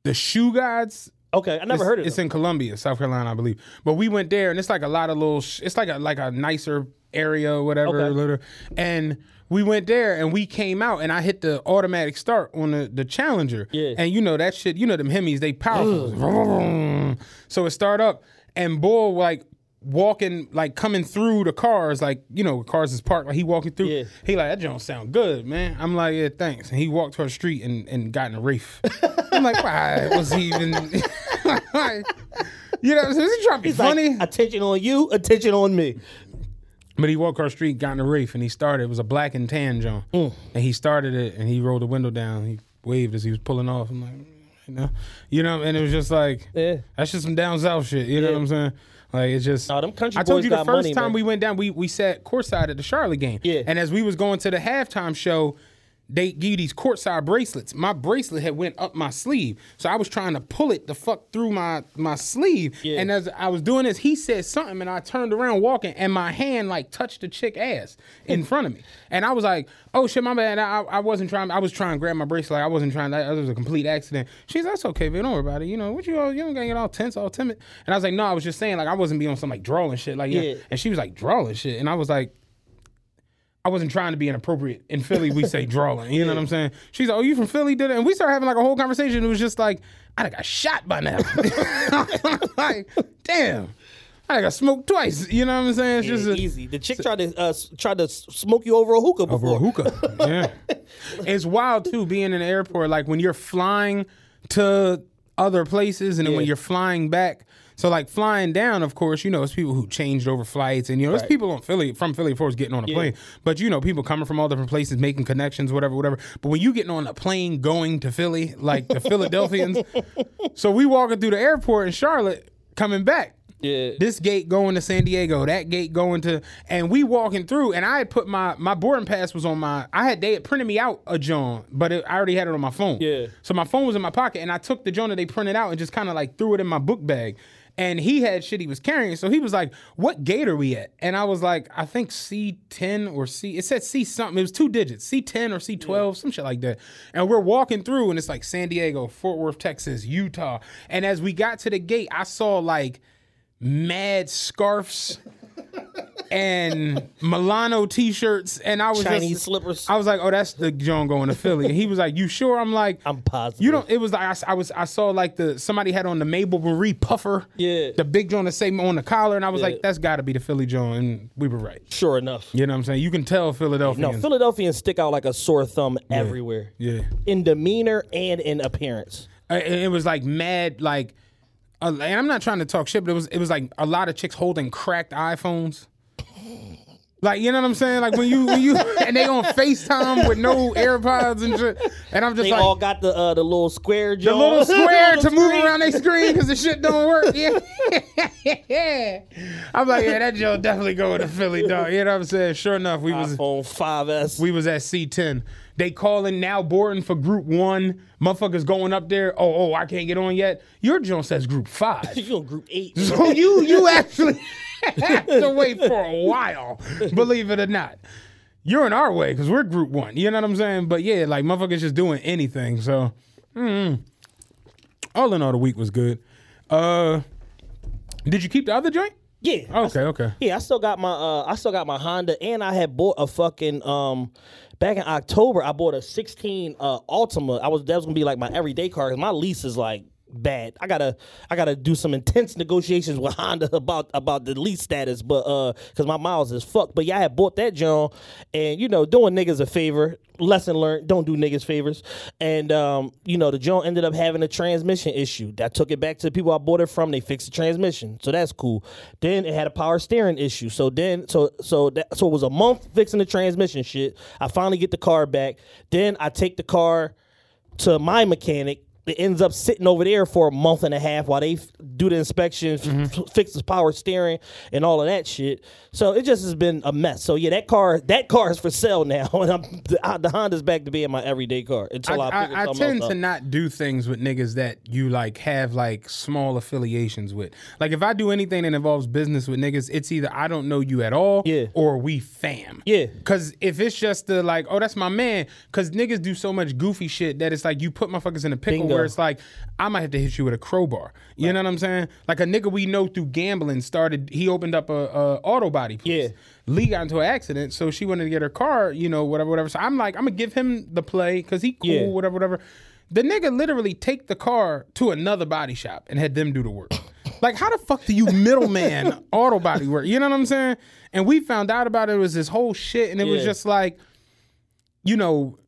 the Shoe Gods. Okay, I never it's, heard of it. It's in Columbia, South Carolina, I believe. But we went there, and it's like a lot of little. sh- It's like a like a nicer area, or whatever. Okay. little- and we went there, and we came out, and I hit the automatic start on the the Challenger. Yeah. And you know that shit. You know them Hemis, they powerful. [SNIFFS] so it start up, and Bull like walking like coming through the cars like you know cars is parked like he walking through Yeah. he like that don't sound good man i'm like yeah thanks and he walked to the street and, and got in a reef [LAUGHS] i'm like why was he even [LAUGHS] like, you know is he trying to be He's funny like, attention on you, attention on me. But he walked the street got in a reef and he started it was a black and tan John Mm. and he started it and he rolled the window down he waved as he was pulling off i'm like you know you know and it was just like Yeah. that's just some down south shit you know what i'm saying like it's just Nah, them country I told you the first money, time man. we went down, we we sat courtside at the Charlotte game. Yeah. And as we was going to the halftime show, they give you these courtside bracelets. My bracelet had went up my sleeve, so I was trying to pull it the fuck through my my sleeve. Yeah. And as I was doing this, he said something, and I turned around walking, and my hand like touched the chick ass in front of me, and I was like, "Oh shit, my bad. I, I wasn't trying. I was trying to grab my bracelet. I wasn't trying. That was a complete accident." She's "That's okay, but don't worry about it. You know what you all you don't gotta get all tense, all timid." And I was like, "No, I was just saying like I wasn't being on some like drawing shit like yeah." Yeah. And she was like drawing shit, and I was like. I wasn't trying to be inappropriate. In Philly, we say [LAUGHS] drawing. You know what I'm saying? She's like, "Oh, you from Philly?" Did it? And we started having like a whole conversation. It was just like, I done got shot by now. [LAUGHS] like, damn, I got smoked twice. You know what I'm saying? It's Yeah, just a, easy. The chick tried to uh, tried to smoke you over a hookah before. over a hookah. yeah, [LAUGHS] it's wild too being in the airport. Like when you're flying to other places, and then when you're flying back. So like flying down, of course, you know, it's people who changed over flights, and you know, it's Right. people on Philly from Philly, of course, getting on a Yeah. plane. But you know, people coming from all different places, making connections, whatever, whatever. But when you getting on a plane going to Philly, like the Philadelphians, [LAUGHS] so we walking through the airport in Charlotte, coming back. Yeah. This gate going to San Diego, that gate going to, and we walking through, and I had put my my boarding pass was on my, I had they had printed me out a John, but it, I already had it on my phone. Yeah. So my phone was in my pocket, and I took the John that they printed out and just kind of like threw it in my book bag. And he had shit he was carrying, so he was like, "What gate are we at?" And I was like, "I think C ten or C." It said C something. It was two digits, C ten or C twelve, some shit like that. And we're walking through, and it's like San Diego, Fort Worth, Texas, Utah. And as we got to the gate, I saw like mad scarves and Milano t-shirts, and I was Chinese just, slippers. I was like, "Oh, that's the John going to Philly." And he was like, "You sure?" I'm like, I'm positive. You don't. It was like I, I was. I saw like the somebody had on the Mabel Marie puffer. Yeah. The big John that say on the collar, and I was Yeah. like, "That's got to be the Philly John," and we were right. Sure enough. You know what I'm saying? You can tell Philadelphia. No, Philadelphians stick out like a sore thumb everywhere. Yeah. In demeanor and in appearance. Uh, it was like mad, like, uh, and I'm not trying to talk shit, but it was it was like a lot of chicks holding cracked iPhones. Like you know what I'm saying? Like when you when you [LAUGHS] and they on Facetime with no AirPods and shit, and I'm just They like all got the uh, the little square the little [LAUGHS] square to move screen. around their screen because the shit don't work. [LAUGHS] Yeah, I'm like, yeah, that Joe definitely going to Philly, dog. You know what I'm saying? Sure enough, we was iPhone 5S. we was at C10. They calling now boarding for Group One. Motherfuckers going up there. Oh, oh, I can't get on yet. Your Joe says Group Five. [LAUGHS] you on group eight. [LAUGHS] So you you actually [LAUGHS] have to wait for a while, believe it or not. You're in our way because we're group one. You know what I'm saying? But yeah, like motherfuckers just doing anything. So mm, all in all, the week was good. Uh Did you keep the other joint? Yeah. I Okay, okay. Yeah, I still got my uh I still got my Honda and I had bought a fucking um back in October I bought a 16 uh Altima. I was that was to be like my everyday car cuz my lease is like bad. I got to I got to do some intense negotiations with Honda about about the lease status but uh cuz my miles is fucked. But yeah, I had bought that John and you know doing niggas a favor. Lesson learned, don't do niggas favors. And um you know the John ended up having a transmission issue. That took it back to the people I bought it from. They fixed the transmission. So that's cool. Then it had a power steering issue. So then so so that so it was a month fixing the transmission shit. I finally get the car back. Then I take the car to my mechanic. It ends up sitting over there for a month and a half while they f- do the inspection, f- Mm-hmm. f- fix the power steering, and all of that shit. So it just has been a mess. So yeah, that car that car is for sale now, [LAUGHS] and I'm, the, the Honda's back to being my everyday car until I, I, I, I tend to not do things with niggas that you like have like small affiliations with. Like if I do anything that involves business with niggas, it's either I don't know you at all, Yeah. or we fam. Yeah. Cause if it's just the like, oh that's my man, cause niggas do so much goofy shit that it's like you put motherfuckers in a pickle Bingo. Where it's like I might have to hit you with a crowbar. You know what I'm saying? Like a nigga we know through gambling started. He opened up a, a auto body place. Yeah. Lee got into an accident, so she wanted to get her car, you know, whatever, whatever. So I'm like, I'm gonna give him the play because he cool, Yeah. whatever, whatever. The nigga literally take the car to another body shop and had them do the work. [COUGHS] Like, how the fuck do you middleman [LAUGHS] auto body work? You know what I'm saying? And we found out about it, it was this whole shit, and it was just like, you know,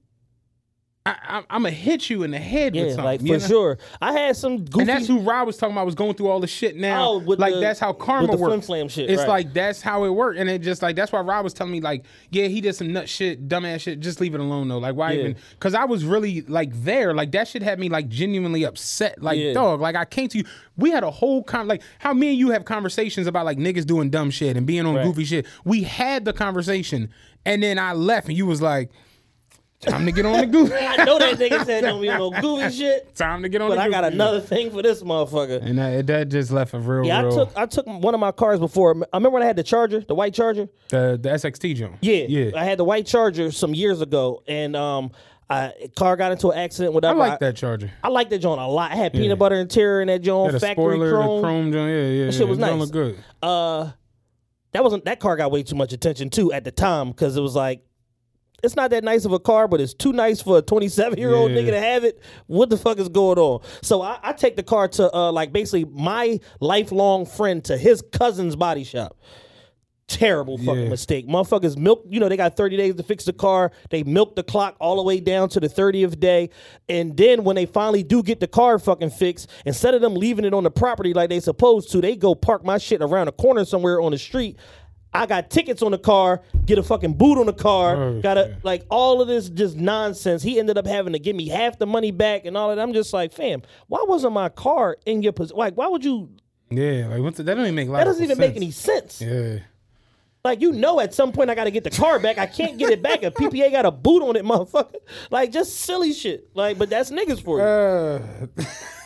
I, I, I'm gonna hit you in the head with something. like for you know? sure. I had some goofy. And that's who Rob was talking about. Was going through all the shit now. Oh, like the- that's how karma works. flim shit, It's right. like that's how it worked, and it just like that's why Rob was telling me like, yeah, he did some nut shit, dumbass shit. Just leave it alone though. Like why Yeah. even? Because I was really like there. Like that shit had me like genuinely upset. Like Yeah. dog. Like I came to you. We had a whole con like how me and you have conversations about like niggas doing dumb shit and being on Right. goofy shit. We had the conversation, and then I left, and you was like. Time to get on the goofy. [LAUGHS] I know that nigga said don't be on no [LAUGHS] goofy shit, Time to get on but I got another thing for this motherfucker. And that, that just left a real, Yeah, I took I took one of my cars before. I remember when I had the Charger, the white Charger. the the SXT joint. Yeah, yeah. I had the white Charger some years ago, and um, I car got into an accident. With our. I Whatever. like that charger. I like that joint a lot. I had peanut butter interior in that joint, Yeah, factory spoiler, chrome. chrome joint. Yeah, yeah. That shit yeah, was nice. look good. Uh, that wasn't that car got way too much attention too at the time because it was like. It's not that nice of a car, but it's too nice for a 27 year old nigga to have it. What the fuck is going on? So I, I take the car to uh, like basically my lifelong friend to his cousin's body shop. Terrible fucking Yeah. mistake. Motherfuckers milk, you know, they got 30 days to fix the car. They milk the clock all the way down to the 30th day. And then when they finally do get the car fucking fixed, instead of them leaving it on the property like they supposed to, they go park my shit around a corner somewhere on the street. I got tickets on the car, get a fucking boot on the car, Oh, got a like all of this just nonsense. He ended up having to give me half the money back and all that. I'm just like, fam, why wasn't my car in your position? Like, why would you? Yeah, like what's the, that don't even make That doesn't even make any sense. Yeah. Like you know, at some point I got to get the car back. I can't get it back. If PPA got a boot on it, motherfucker. Like just silly shit. Like, but that's niggas for you. Uh, [LAUGHS]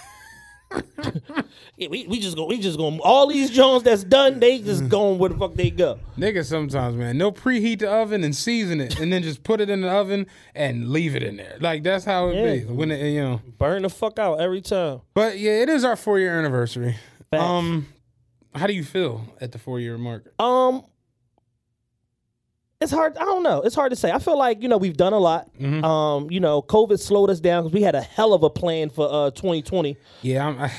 [LAUGHS] Yeah, we, we just go. We just go. All these Jones that's done, they just [LAUGHS] going where the fuck they go. Nigga sometimes, man, they'll preheat the oven and season it, and then just put it in the oven and leave it in there. Like that's how it Yeah. be. When it, you know. Burn the fuck out every time. But yeah, it is our four year anniversary. Facts. Um, how do you feel at the four year mark? Um, it's hard. I don't know. It's hard to say. I feel like you know we've done a lot. Mm-hmm. Um, you know, COVID slowed us down because we had a hell of a plan for uh 2020. Yeah, I'm, I,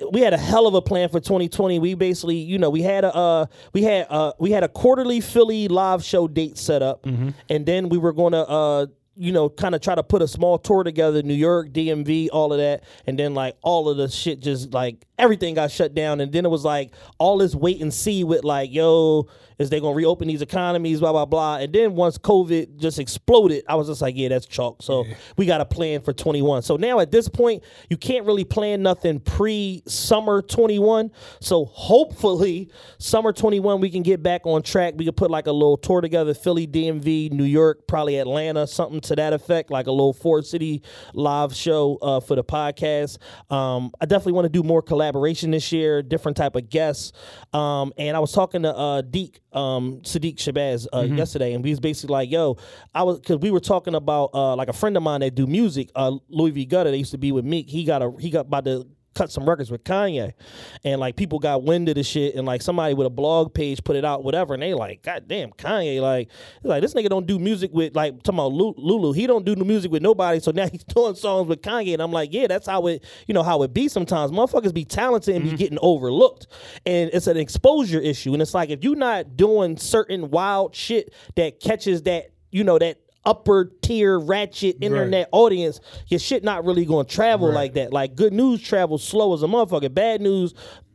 [LAUGHS] we had a hell of a plan for 2020. We basically, you know, we had a uh, we had uh, we had a quarterly Philly live show date set up, and then we were going to uh, you know, kind of try to put a small tour together, New York, DMV, all of that, and then like all of the shit just like everything got shut down, and then it was like all this wait and see with like, yo, is they gonna reopen these economies, blah blah blah, and then once COVID just exploded, I was just like, yeah, that's chalk. So we got a plan for 21. So now at this point, you can't really plan nothing pre summer 21. So hopefully summer 21 we can get back on track. We could put like a little tour together, Philly, DMV, New York, probably Atlanta, something to that effect, like a little four city live show uh, for the podcast. Um, I definitely want to do more collaboration this year, different type of guests. Um, and I was talking to uh, Deke, um, Sadiq Shabazz uh, yesterday, and we was basically like, "Yo, I was," because we were talking about uh, like a friend of mine that do music, uh, Louie V. Gutta. They used to be with Meek. He got a he got about to cut some records with Kanye, and like people got wind of the shit, and like somebody with a blog page put it out, whatever, and they like, God damn, Kanye, like, it's like this nigga don't do music with like talking about Lulu, he don't do the music with nobody, so now [LAUGHS] he's doing songs with Kanye, and I'm like, yeah, that's how it, you know, how it be sometimes. Motherfuckers be talented and be mm-hmm. getting overlooked, and it's an exposure issue, and it's like if you're not doing certain wild shit that catches that, you know, that upper tier ratchet internet audience, your shit not really going to travel like that. Like good news travels slow as a motherfucker. Bad news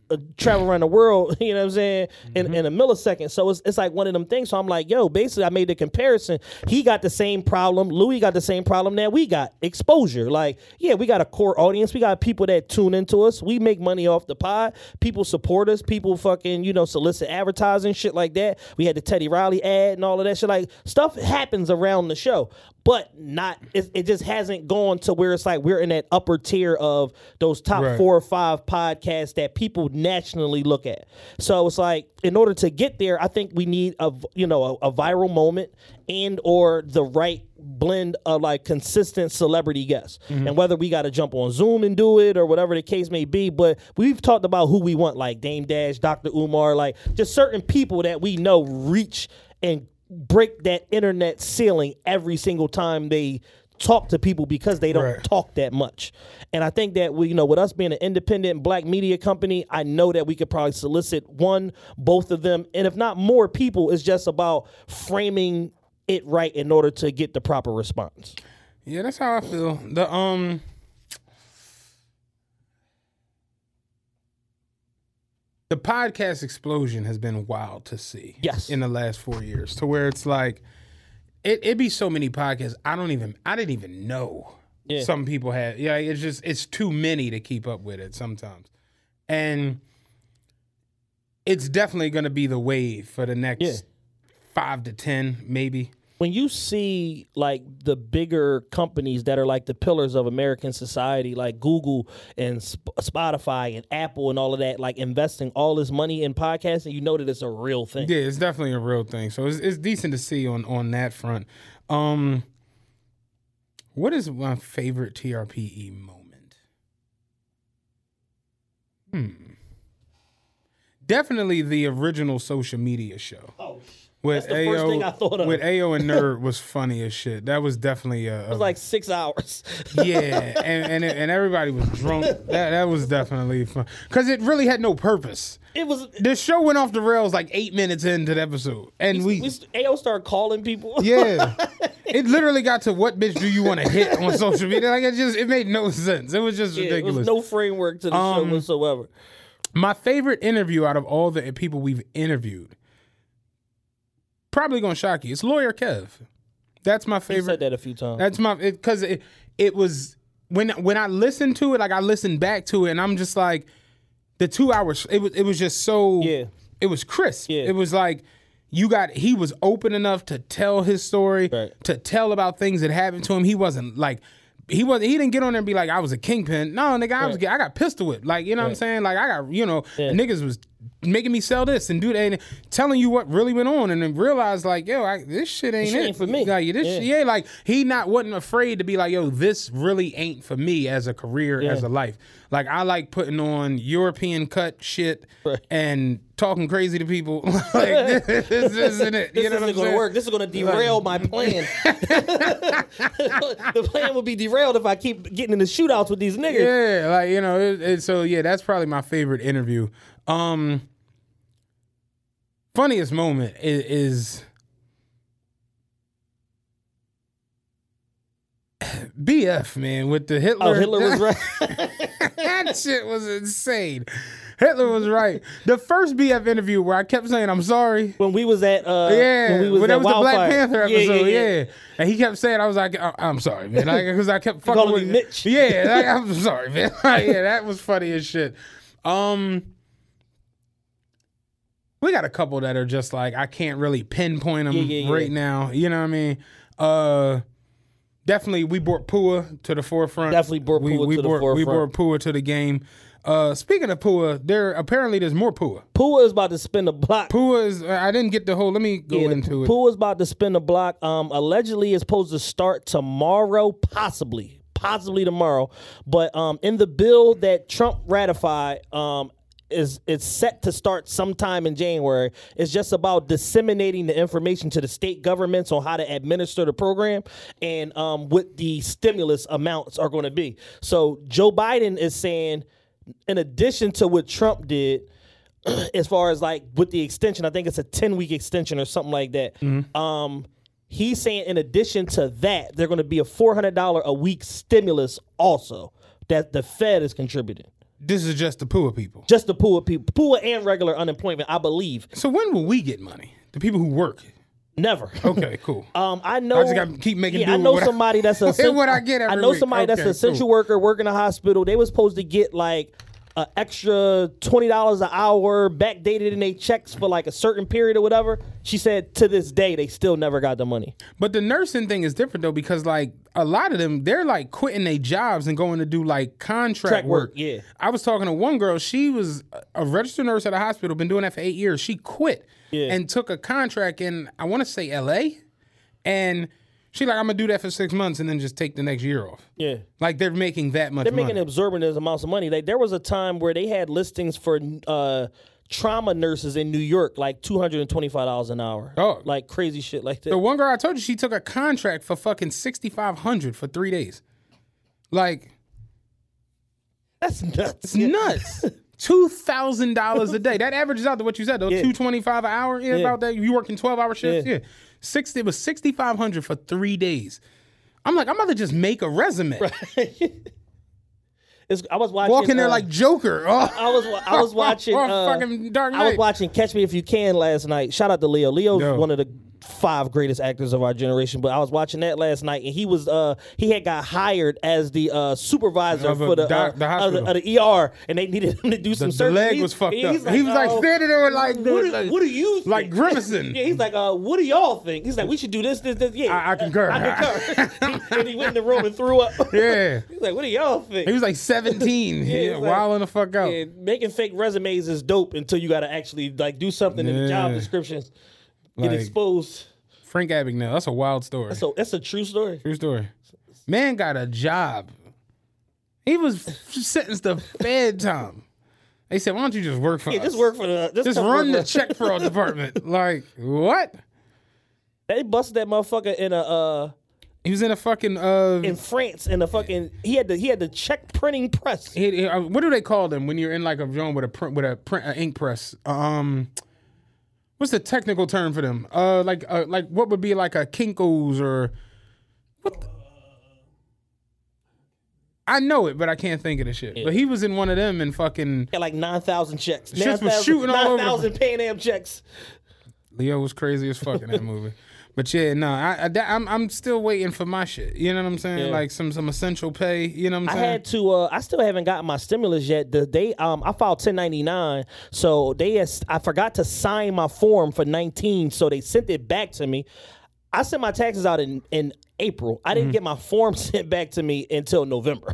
uh, travel around the world, [LAUGHS] you know what I'm saying, in, in a millisecond. So it's, it's like one of them things. So I'm like, yo, basically, I made the comparison. He got the same problem. Louis got the same problem that we got exposure. Like, yeah, we got a core audience. We got people that tune into us. We make money off the pod. People support us. People fucking, you know, solicit advertising, shit like that. We had the Teddy Riley ad and all of that shit. Like, stuff happens around the show but not it, it just hasn't gone to where it's like we're in that upper tier of those top Right. four or five podcasts that people nationally look at. So it's like in order to get there i think we need a you know a, a viral moment and or the right blend of like consistent celebrity guests. Mm-hmm. And whether we got to jump on zoom and do it or whatever the case may be but we've talked about who we want like dame dash dr umar like just certain people that we know reach and break that internet ceiling every single time they talk to people because they don't Right. talk that much. And I think that we, you know, with us being an independent black media company, I know that we could probably solicit one, both of them, and if not more people, it's just about framing it right in order to get the proper response. Yeah, that's how I feel. The um the podcast explosion has been wild to see. Yes. In the last four years. To where it's like it it be so many podcasts. I don't even I didn't even know Yeah. some people had yeah, it's just it's too many to keep up with it sometimes. And it's definitely gonna be the wave for the next Yeah. five to ten, maybe. When you see like the bigger companies that are like the pillars of American society, like Google and Sp- Spotify and Apple and all of that, like investing all this money in podcasting, you know that it's a real thing. Yeah, it's definitely a real thing. So it's, it's decent to see on on that front. Um, what is my favorite TRPE moment? Hmm. Definitely the original social media show. Oh, With That's the first thing I thought of. With AO and Nerd [LAUGHS] was funny as shit. That was definitely a, it was like six hours. [LAUGHS] yeah, and and, and everybody was drunk. [LAUGHS] That that was definitely fun because it really had no purpose. it was. The show went off the rails like eight minutes into the episode, and we, we, AO started calling people. yeah, it literally got to what bitch do you want to hit on social media? Like it just it made no sense. It was just Yeah, it was ridiculous. no framework to the Um, show whatsoever. My favorite interview out of all the people we've interviewed, probably gonna shock you. It's lawyer Kev. That's my He favorite. said that a few times. That's my because it, it was when when I listened to it, like I listened back to it, and I'm just like the two hours. It was it was just so Yeah. It was crisp. Yeah. It was like you got he was open enough to tell his story, Right. to tell about things that happened to him. He wasn't like. He wasn't. He didn't get on there and be like, "I was a kingpin." No, nigga, I was. I got pistol whipped. Like, you know what I'm saying? Like, I got. You know, Yeah. niggas was making me sell this and do that, and telling you what really went on, and then realize like, yo, I, this shit ain't shit it ain't for me. Like, this, Yeah. yeah. like he not wasn't afraid to be like, yo, this really ain't for me as a career, as a life. Like, I like putting on European cut shit Right. and talking crazy to people. [LAUGHS] like, [LAUGHS] this isn't it. this You know isn't going to work. This is going to derail my plan. [LAUGHS] the plan will be derailed if I keep getting in the shootouts with these niggas. Yeah, like you know, it, it, so yeah, that's probably my favorite interview. Um, funniest moment is, [SIGHS] is BF man with the Hitler. Oh, Hitler was right. that shit was insane. Hitler was right. The first BF interview where I kept saying I'm sorry. when we was at uh Yeah, when we was when at that was the Black Wildfire. Panther episode. yeah, Yeah, yeah. and he kept saying, "I was like, I- I'm sorry, man," because I kept fucking with Mitch. Yeah, like, [LAUGHS] I'm sorry, man. [LAUGHS] yeah, that was funny as shit. Um, we got a couple that are just like I can't really pinpoint them Yeah, right now. You know what I mean? Uh. Definitely, we brought Pua to the forefront. Definitely brought we, Pua we to the brought, We brought Pua to the game. Uh, speaking of Pua, there apparently there's more Pua. Pua is about to spin a block. Pua is. I didn't get the whole. Let me go Yeah, into it. Pua is about to spin a block. Um, allegedly, is supposed to start tomorrow, possibly, possibly tomorrow. But um, in the bill that Trump ratified, um, is it's set to start sometime in January. It's just about disseminating the information to the state governments on how to administer the program and um, what the stimulus amounts are going to be. So Joe Biden is saying, in addition to what Trump did, [CLEARS THROAT] as far as like with the extension, I think it's a 10 week extension or something like that. Um, he's saying in addition to that, they're going to be a $400 a week stimulus also that the Fed is contributing. This is just the poor people. Just the poor people, poor and regular unemployment, I believe. So when will we get money? The people who work. Never. Okay, cool. [LAUGHS] Um, I know. I just gotta keep making Yeah, do I know what I- somebody that's a. [LAUGHS] what I get I know somebody that's an essential cool. worker working in a hospital. They was supposed to get like an extra twenty dollars an hour backdated in their checks for like a certain period or whatever. She said to this day they still never got the money. But the nursing thing is different though because like a lot of them they're like quitting their jobs and going to do like contract Track work, work. yeah. I was talking to one girl. She was a registered nurse at a hospital, been doing that for eight years. She quit Yeah. and took a contract in I want to say L.A. And she like I'm gonna do that for six months and then just take the next year off. Yeah. Like they're making that much They're making money. exorbitant amounts of money. Like there was a time where they had listings for uh, trauma nurses in New York, like two hundred and twenty five dollars an hour. Dog. like crazy shit like that. The one girl I told you she took a contract for fucking sixty five hundred for three days. Like That's nuts. It's nuts. [LAUGHS] Two thousand dollars a day. That averages out to what you said though. Yeah. Two twenty five an hour. Yeah, Yeah. about that. You working twelve hour shifts. Yeah. Yeah. Sixty. It was sixty five hundred for three days. I'm like, I'm about to just make a resume. [LAUGHS] It's, I was watching. Walk in there uh, like Joker. Oh. [LAUGHS] I was I was watching. Uh, fucking Dark I was watching Catch Me If You Can last night. Shout out to Leo. Leo's Yo. one of the five greatest actors of our generation. But I was watching that last night, and he was uh he had got hired as the uh supervisor Of for the, doc- uh, the of the, hospital. of the ER, and they needed him to do some the surgery. leg He- was fucked he's up. He was like oh, standing there like, what, what, do- like, what do you think? like grimacing. [LAUGHS] Yeah, he's like, uh, what do y'all think? He's like, we should do this, this, this. Yeah, I- I concur. I concur. [LAUGHS] and he went in the room and threw up. [LAUGHS] Yeah. He's like, what do y'all think? He was like 17. Yeah, yeah, he's like- wilding the fuck out. Yeah, making fake resumes is dope until you got to actually like do something in the job Yeah. Descriptions. Get Like- exposed. Frank Abagnale. That's a wild story. So that's a true story. True story. Man got a job. He was sentenced to fed time. They said, "Why don't you just work for Yeah, us? just work for the. Just, Just run the for- check fraud department." [LAUGHS] Like what? They busted that motherfucker in a uh He was in a fucking uh. in France in a fucking. He had the he had the check printing press. he- he- uh, what do they call them when you're in like a zone with a print with a print uh, ink press? Um, what's the technical term for them? Uh, like uh, like what would be like a Kinkos or what? the- I know it, but I can't think of the shit. But he was in one of them and fucking Had like nine thousand checks. Shits was 9,000 shooting all over. 9,000 Pan Am checks. Leo was crazy as fuck in that [LAUGHS] movie. But yeah, no, I, I that- I'm I'm still waiting for my shit. You know what I'm saying? Yeah. Like some some essential pay. You know what I'm I saying? had to. Uh, I still haven't gotten my stimulus yet. The they um I filed 1099, so they has, I forgot to sign my form for 19, so they sent it back to me. I sent my taxes out in in April. I didn't get my form [LAUGHS] sent back to me until November.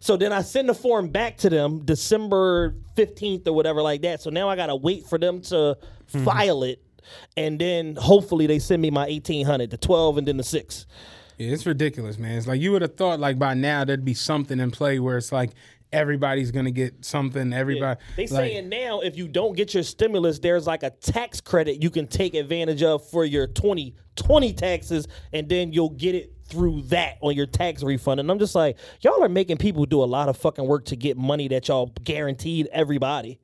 So then I send the form back to them December 15th or whatever like that. So now I gotta wait for them to file it, and then hopefully they send me my 1800, the 12, and then the six. Yeah, it's ridiculous, man. It's like you would have thought like by now there'd be something in play where it's like everybody's gonna get something. Everybody. They like, saying now if you don't get your stimulus, there's like a tax credit you can take advantage of for your 2020 taxes, and then you'll get it through that on your tax refund. And I'm just like, y'all are making people do a lot of fucking work to get money that y'all guaranteed everybody.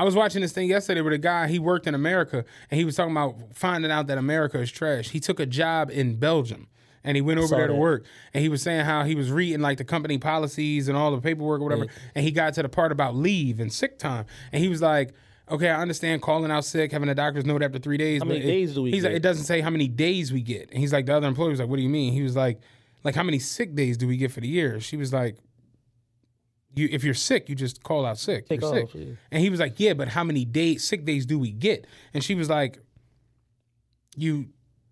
I was watching this thing yesterday with a guy. He worked in America, and he was talking about finding out that America is trash. He took a job in Belgium, and he went over there to that. work. And he was saying how he was reading like the company policies and all the paperwork or whatever. And he got to the part about leave and sick time, and he was like. Okay, I understand calling out sick, having a doctor's note after three days. How many days do we He's like, it doesn't say how many days we get. And he's like, the other employee was like, what do you mean? He was like, like how many sick days do we get for the year? She was like, you if you're sick, you just call out sick. Take you're off, sick. yeah. And he was like, "Yeah, but how many days sick days do we get?" And she was like, "You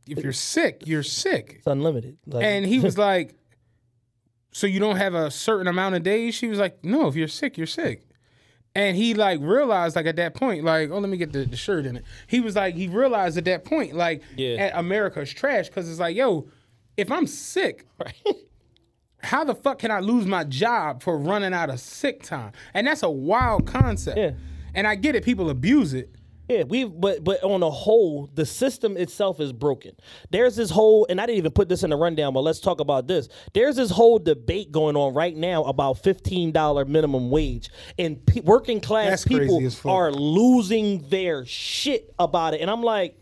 if you're sick, you're sick." It's unlimited. Like, And he was [LAUGHS] like, "So you don't have a certain amount of days?" She was like, "No, if you're sick, you're sick." And he like realized like at that point, like, oh, let me get the, the shirt in it. He was like, he realized at that point, like, Yeah. America's trash because it's like, yo, if I'm sick, [LAUGHS] how the fuck can I lose my job for running out of sick time? And that's a wild concept. Yeah. And I get it, people abuse it. Yeah, we but but on the whole, the system itself is broken. There's this whole, and I didn't even put this in the rundown, but let's talk about this. There's this whole debate going on right now about fifteen dollar minimum wage, and pe- working class That's people are losing their shit about it. And I'm like,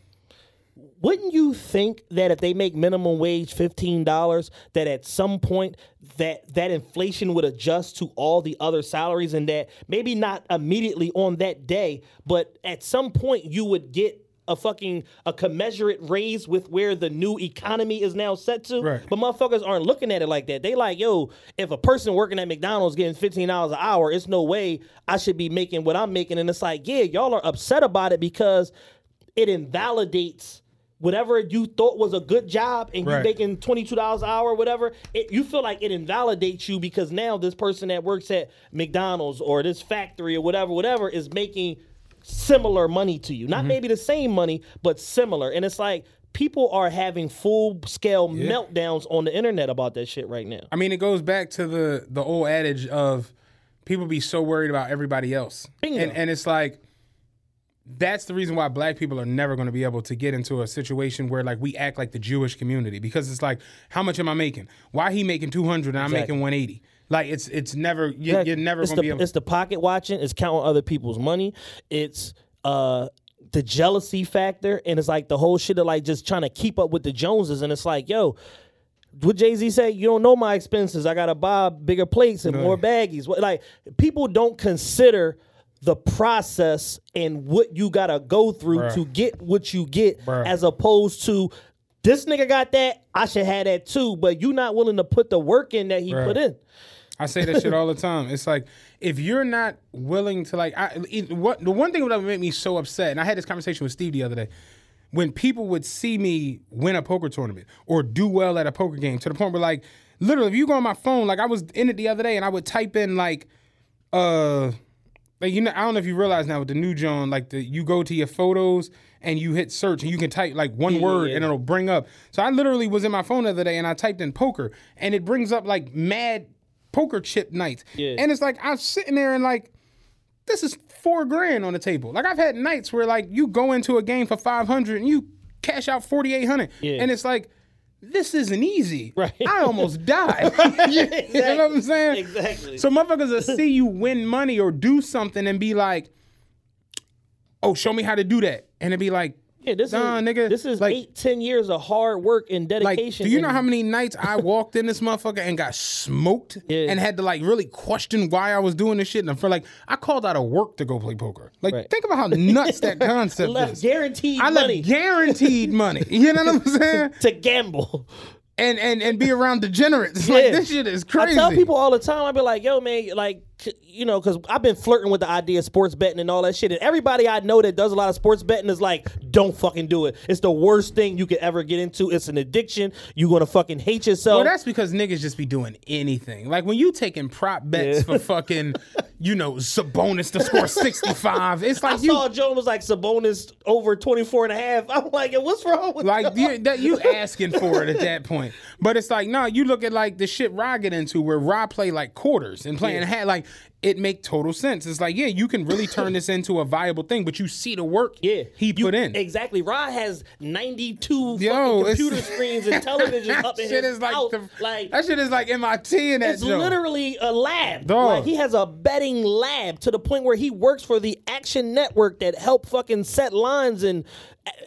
wouldn't you think that if they make minimum wage fifteen dollars, that at some point that that inflation would adjust to all the other salaries, and that maybe not immediately on that day, but at some point you would get a fucking a commensurate raise with where the new economy is now set to. Right. But motherfuckers aren't looking at it like that. They like, yo, if a person working at McDonald's getting fifteen dollars an hour, it's no way I should be making what I'm making. And it's like, yeah, y'all are upset about it because it invalidates whatever you thought was a good job and you Right. making $22 an hour or whatever it, you feel like it invalidates you because now this person that works at mcdonald's or this factory or whatever whatever is making similar money to you not Mm-hmm. maybe the same money but similar and it's like people are having full scale meltdowns on the internet about that shit right now I mean, it goes back to the the old adage of people be so worried about everybody else, Bingo. and and it's like that's the reason why black people are never going to be able to get into a situation where like we act like the Jewish community because it's like how much am I making? Why he making two hundred and I'm making one eighty? Like it's it's never you, you're never it's going to be able. It's the pocket watching. It's counting other people's money. It's uh the jealousy factor, and it's like the whole shit of like just trying to keep up with the Joneses. And it's like, yo, what Jay Z say? You don't know my expenses. I gotta buy bigger plates and more baggies. Like people don't consider the process and what you gotta go through Bruh. to get what you get, Bruh. as opposed to. This nigga got that. I should have that too. But you not willing to put the work in that he Bruh. put in. I say that shit all the [LAUGHS] time. It's like if you're not willing to like, I, it, what the one thing that would make me so upset, and I had this conversation with Steve the other day, when people would see me win a poker tournament or do well at a poker game, to the point where like, literally, if you go on my phone, like I was in it the other day, and I would type in like, uh. Like you know, I don't know if you realize now with the new John, like the you go to your photos and you hit search and you can type like one Yeah, word yeah. and it'll bring up. So I literally was in my phone the other day and I typed in poker and it brings up like mad poker chip nights. Yeah. And it's like I'm sitting there and like this is four grand on the table. Like I've had nights where like you go into a game for five hundred and you cash out forty eight hundred, Yeah. and it's like this isn't easy. Right. I almost [LAUGHS] died. [LAUGHS] you know what I'm saying? Exactly. So motherfuckers will see you win money or do something and be like, "Oh, show me how to do that," and it'd be like, Yeah, this Nah, is nigga, This is like- eight, ten years of hard work and Like, dedication. do you know how many nights I walked in this motherfucker and got smoked [LAUGHS] Yeah. and had to like really question why I was doing this shit? And I feel like I called out of work to go play poker. Like, Right. think about how nuts that [LAUGHS] concept left is. guaranteed I money left guaranteed money. You know what I'm [LAUGHS] saying? to gamble? And and and be around degenerates. Like this shit is crazy. I tell people all the time. I be like, "Yo, man, like, you know, because I've been flirting with the idea of sports betting and all that shit. And everybody I know that does a lot of sports betting is like, don't fucking do it. It's the worst thing you could ever get into. It's an addiction. You're gonna fucking hate yourself. Well, that's because niggas just be doing anything. Like when you taking prop bets Yeah. for fucking, [LAUGHS] you know, Sabonis to score 65. It's I like you saw Joe was like Sabonis over 24 and a half. [LAUGHS] I'm like, what's wrong with like you? you, that you [LAUGHS] asking for it at that point. But it's like, no, you look at like the shit Rod get into where Rod play like quarters and playing hat like it make total sense. It's like, yeah, you can really turn this into a viable thing, but you see the work Yeah, he You- put in. exactly. Rod has 92 Yo, fucking computer screens and [LAUGHS] televisions that up in shit his is like, house. the, like that shit is like MIT in that It's joint. literally a lab. Dog. Like he has a betting lab to the point where he works for the Action Network that help fucking set lines and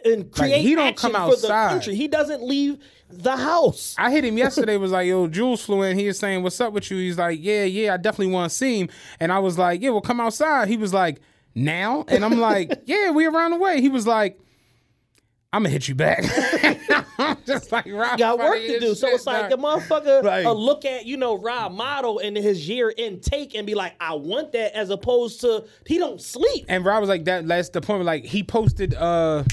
and create he don't action come for the outside. country. He doesn't leave the house. I hit him yesterday. Was like, yo, Jules flew in. He was saying, "What's up with you?" He's like, "Yeah, yeah, I definitely want to see him." And I was like, "Yeah, well, come outside." He was like, "Now?" And I'm like, [LAUGHS] "Yeah, we around the way." He was like, "I'm gonna hit you back." [LAUGHS] I'm just like, Rob, Got work to as do. So it's like the motherfucker Like- uh, look at, you know, Rob model and his year intake and be like, I want that as opposed to he don't sleep. And Rob was like, "That that's the point." Like he posted, uh,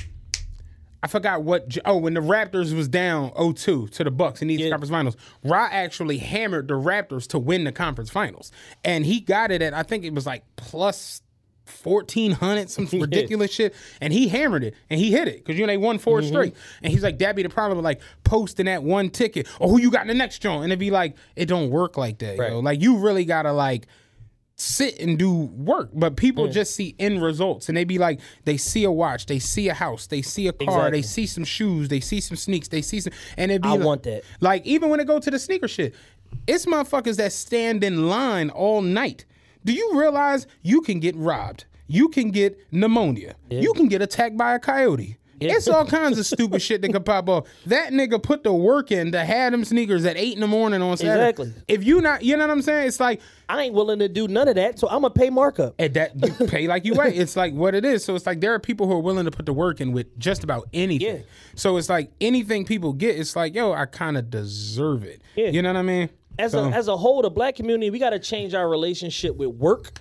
I forgot what. Oh, when the Raptors was down 0-2 to the Bucks in the Eastern Yeah. Conference Finals, Rob actually hammered the Raptors to win the conference finals, and he got it at I think it was like plus fourteen hundred, some [LAUGHS] ridiculous shit, and he hammered it and he hit it because you know they won 4 Mm-hmm. straight, and he's like, "That be the problem with like posting that one ticket or who you got in the next joint," and it'd be like, it don't work like that, Right. yo. Like you really gotta like sit and do work, but people Mm. just see end results and they be like, they see a watch, they see a house, they see a car, Exactly. they see some shoes, they see some sneaks, they see some, and it be I like, want that. Like even when it go to the sneaker shit, it's motherfuckers that stand in line all night. Do you realize you can get robbed? You can get pneumonia. You can get attacked by a coyote. It's all kinds of stupid shit that could pop off. That nigga put the work in to have them sneakers at eight in the morning on Saturday. Exactly. If you not, you know what I'm saying? It's like I ain't willing to do none of that, so I'm gonna pay markup. and that you pay like you weigh. It's like what it is. So it's like there are people who are willing to put the work in with just about anything. Yeah. So it's like anything people get, it's like, yo, I kind of deserve it. Yeah. You know what I mean? As So- a as a whole, the black community, we got to change our relationship with work.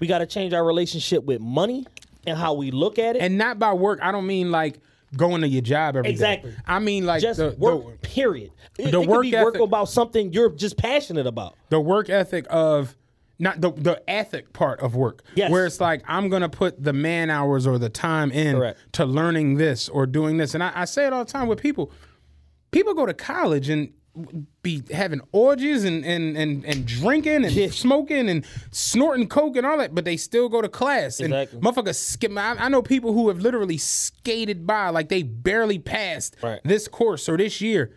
We got to change our relationship with money and how we look at it. and not by work, I don't mean like going to your job every day. Exactly. I mean like just the, work. the period. It, the it work be work ethic- about something you're just passionate about. the work ethic of not the the ethic part of work. Yes. Where it's like I'm gonna put the man hours or the time in Correct. to learning this or doing this. And I, I say it all the time with people. People go to college and be having orgies and and and, and drinking and Yeah. smoking and snorting coke and all that, but they still go to class. And motherfuckers skip. I, I know people who have literally skated by like they barely passed Right. this course or this year.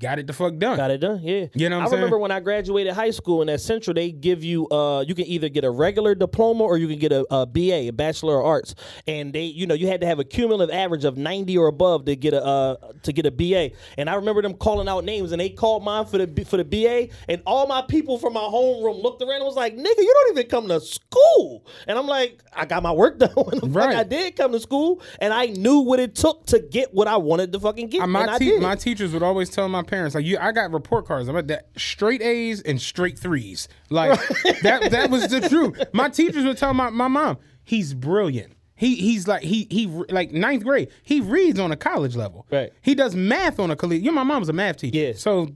Got it the fuck done. Got it done, yeah. You know what I'm I remember when I graduated high school and at Central, they give you, uh, you can either get a regular diploma or you can get a, a BA, a Bachelor of Arts, and they, you know, you had to have a cumulative average of 90 or above to get a uh, to get a BA. And I remember them calling out names, and they called mine for the for the BA, and all my people from my homeroom looked around and was like, "Nigga, you don't even come to school." And I'm like, "I got my work [LAUGHS] done when the fuck Right. I did come to school, and I knew what it took to get what I wanted to fucking get." Uh, and my I te- my teachers would always tell my parents like you I got report cards. I'm at that straight A's and straight threes. Like that that was the [LAUGHS] truth. My teachers would tell my, my mom he's brilliant. He he's like he he like ninth grade he reads on a college level. Right. he does math on a college you know my mom's a math teacher. Yeah. so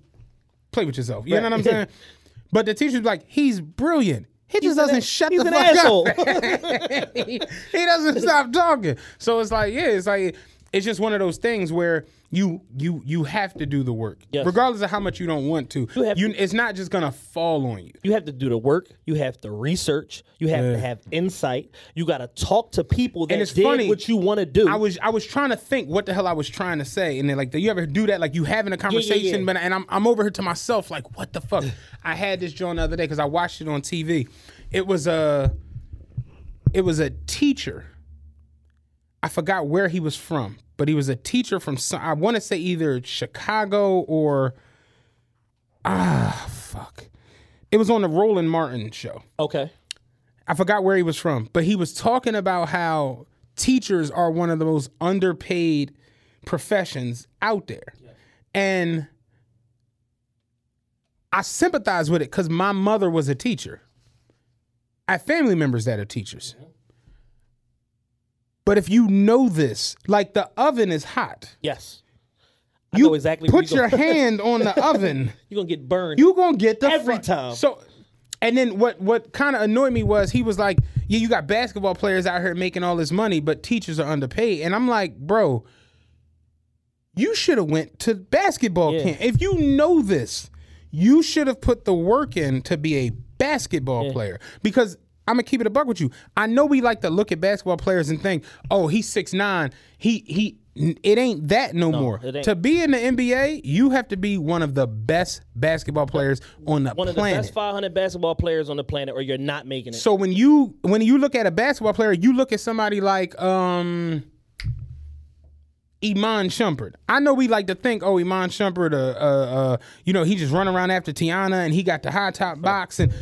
play with yourself. You know what I'm saying? [LAUGHS] But the teacher's like he's brilliant. He just He's an- doesn't shut he's the an fuck asshole. up. [LAUGHS] he, he doesn't stop talking. So it's like, yeah, it's like it's just one of those things where you you you have to do the work, Yes. regardless of how much you don't want to. You have to- it's not just gonna fall on you. You have to do the work. You have to research. You have to have insight. You got to talk to people that it's did funny, what you want to do. I was I was trying to think what the hell I was trying to say, and then like, do you ever do that? Like you having a conversation, yeah. but and I'm I'm over here to myself like, what the fuck? [LAUGHS] I had this joint the other day because I watched it on TV. It was a it was a teacher. I forgot where he was from, but he was a teacher from I want to say either Chicago or ah fuck. It was on the Roland Martin show. okay. I forgot where he was from, but he was talking about how teachers are one of the most underpaid professions out there. And I sympathize with it because my mother was a teacher. I have family members that are teachers. But if you know this, like the oven is hot. Yes. I You know exactly. put you your hand on the [LAUGHS] oven. You're gonna get burned. You're gonna get the Every time. So, and then what? What kind of annoyed me was he was like, "Yeah, you got basketball players out here making all this money, but teachers are underpaid." And I'm like, bro, you should have went to basketball Yeah. camp. If you know this, you should have put the work in to be a basketball player because. I'm gonna keep it a buck with you. I know we like to look at basketball players and think, "Oh, he's six nine. He he." It ain't that no, more. To be in the NBA, you have to be one of the best basketball players on the One of the planet. best 500 basketball players on the planet, or you're not making it. so when you when you look at a basketball player, you look at somebody like um Iman Shumpert. I know we like to think, oh, Iman Shumpert, uh, uh, uh, you know, he just run around after Teyana and he got the high top box and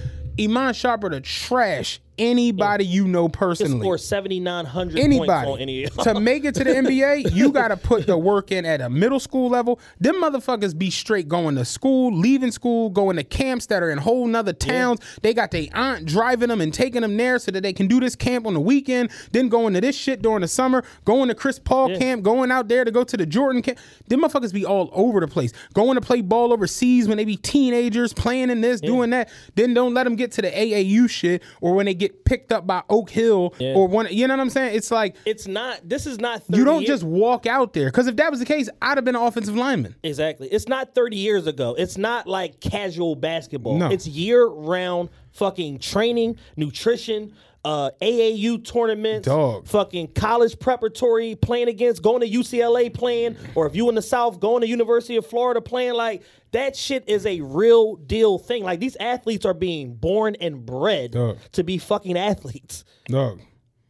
Iman Shumpert the trash anybody you know personally. Score 7,900 points anybody on any. to make it to the NBA, you [LAUGHS] got to put the work in at a middle school level. Them motherfuckers be straight going to school, leaving school, going to camps that are in whole nother towns. They got their aunt driving them and taking them there so that they can do this camp on the weekend. Then going to this shit during the summer, going to Chris Paul camp, going out there to go to the Jordan camp. Them motherfuckers be all over the place. Going to play ball overseas when they be teenagers, playing in this, doing that. Then don't let them get to the AAU shit or when they get get picked up by Oak Hill Yeah. or one. You know what I'm saying? It's like It's not. This is not. 30 you don't years- just walk out there because if that was the case, I'd have been an offensive lineman. Exactly. It's not 30 years ago. It's not like casual basketball. No. It's year round fucking training, nutrition, uh, AAU tournaments, Dog. fucking college preparatory playing against, going to UCLA playing, or if you in the South, going to University of Florida playing. Like that shit is a real deal thing. Like these athletes are being born and bred Dog. to be fucking athletes. Dog.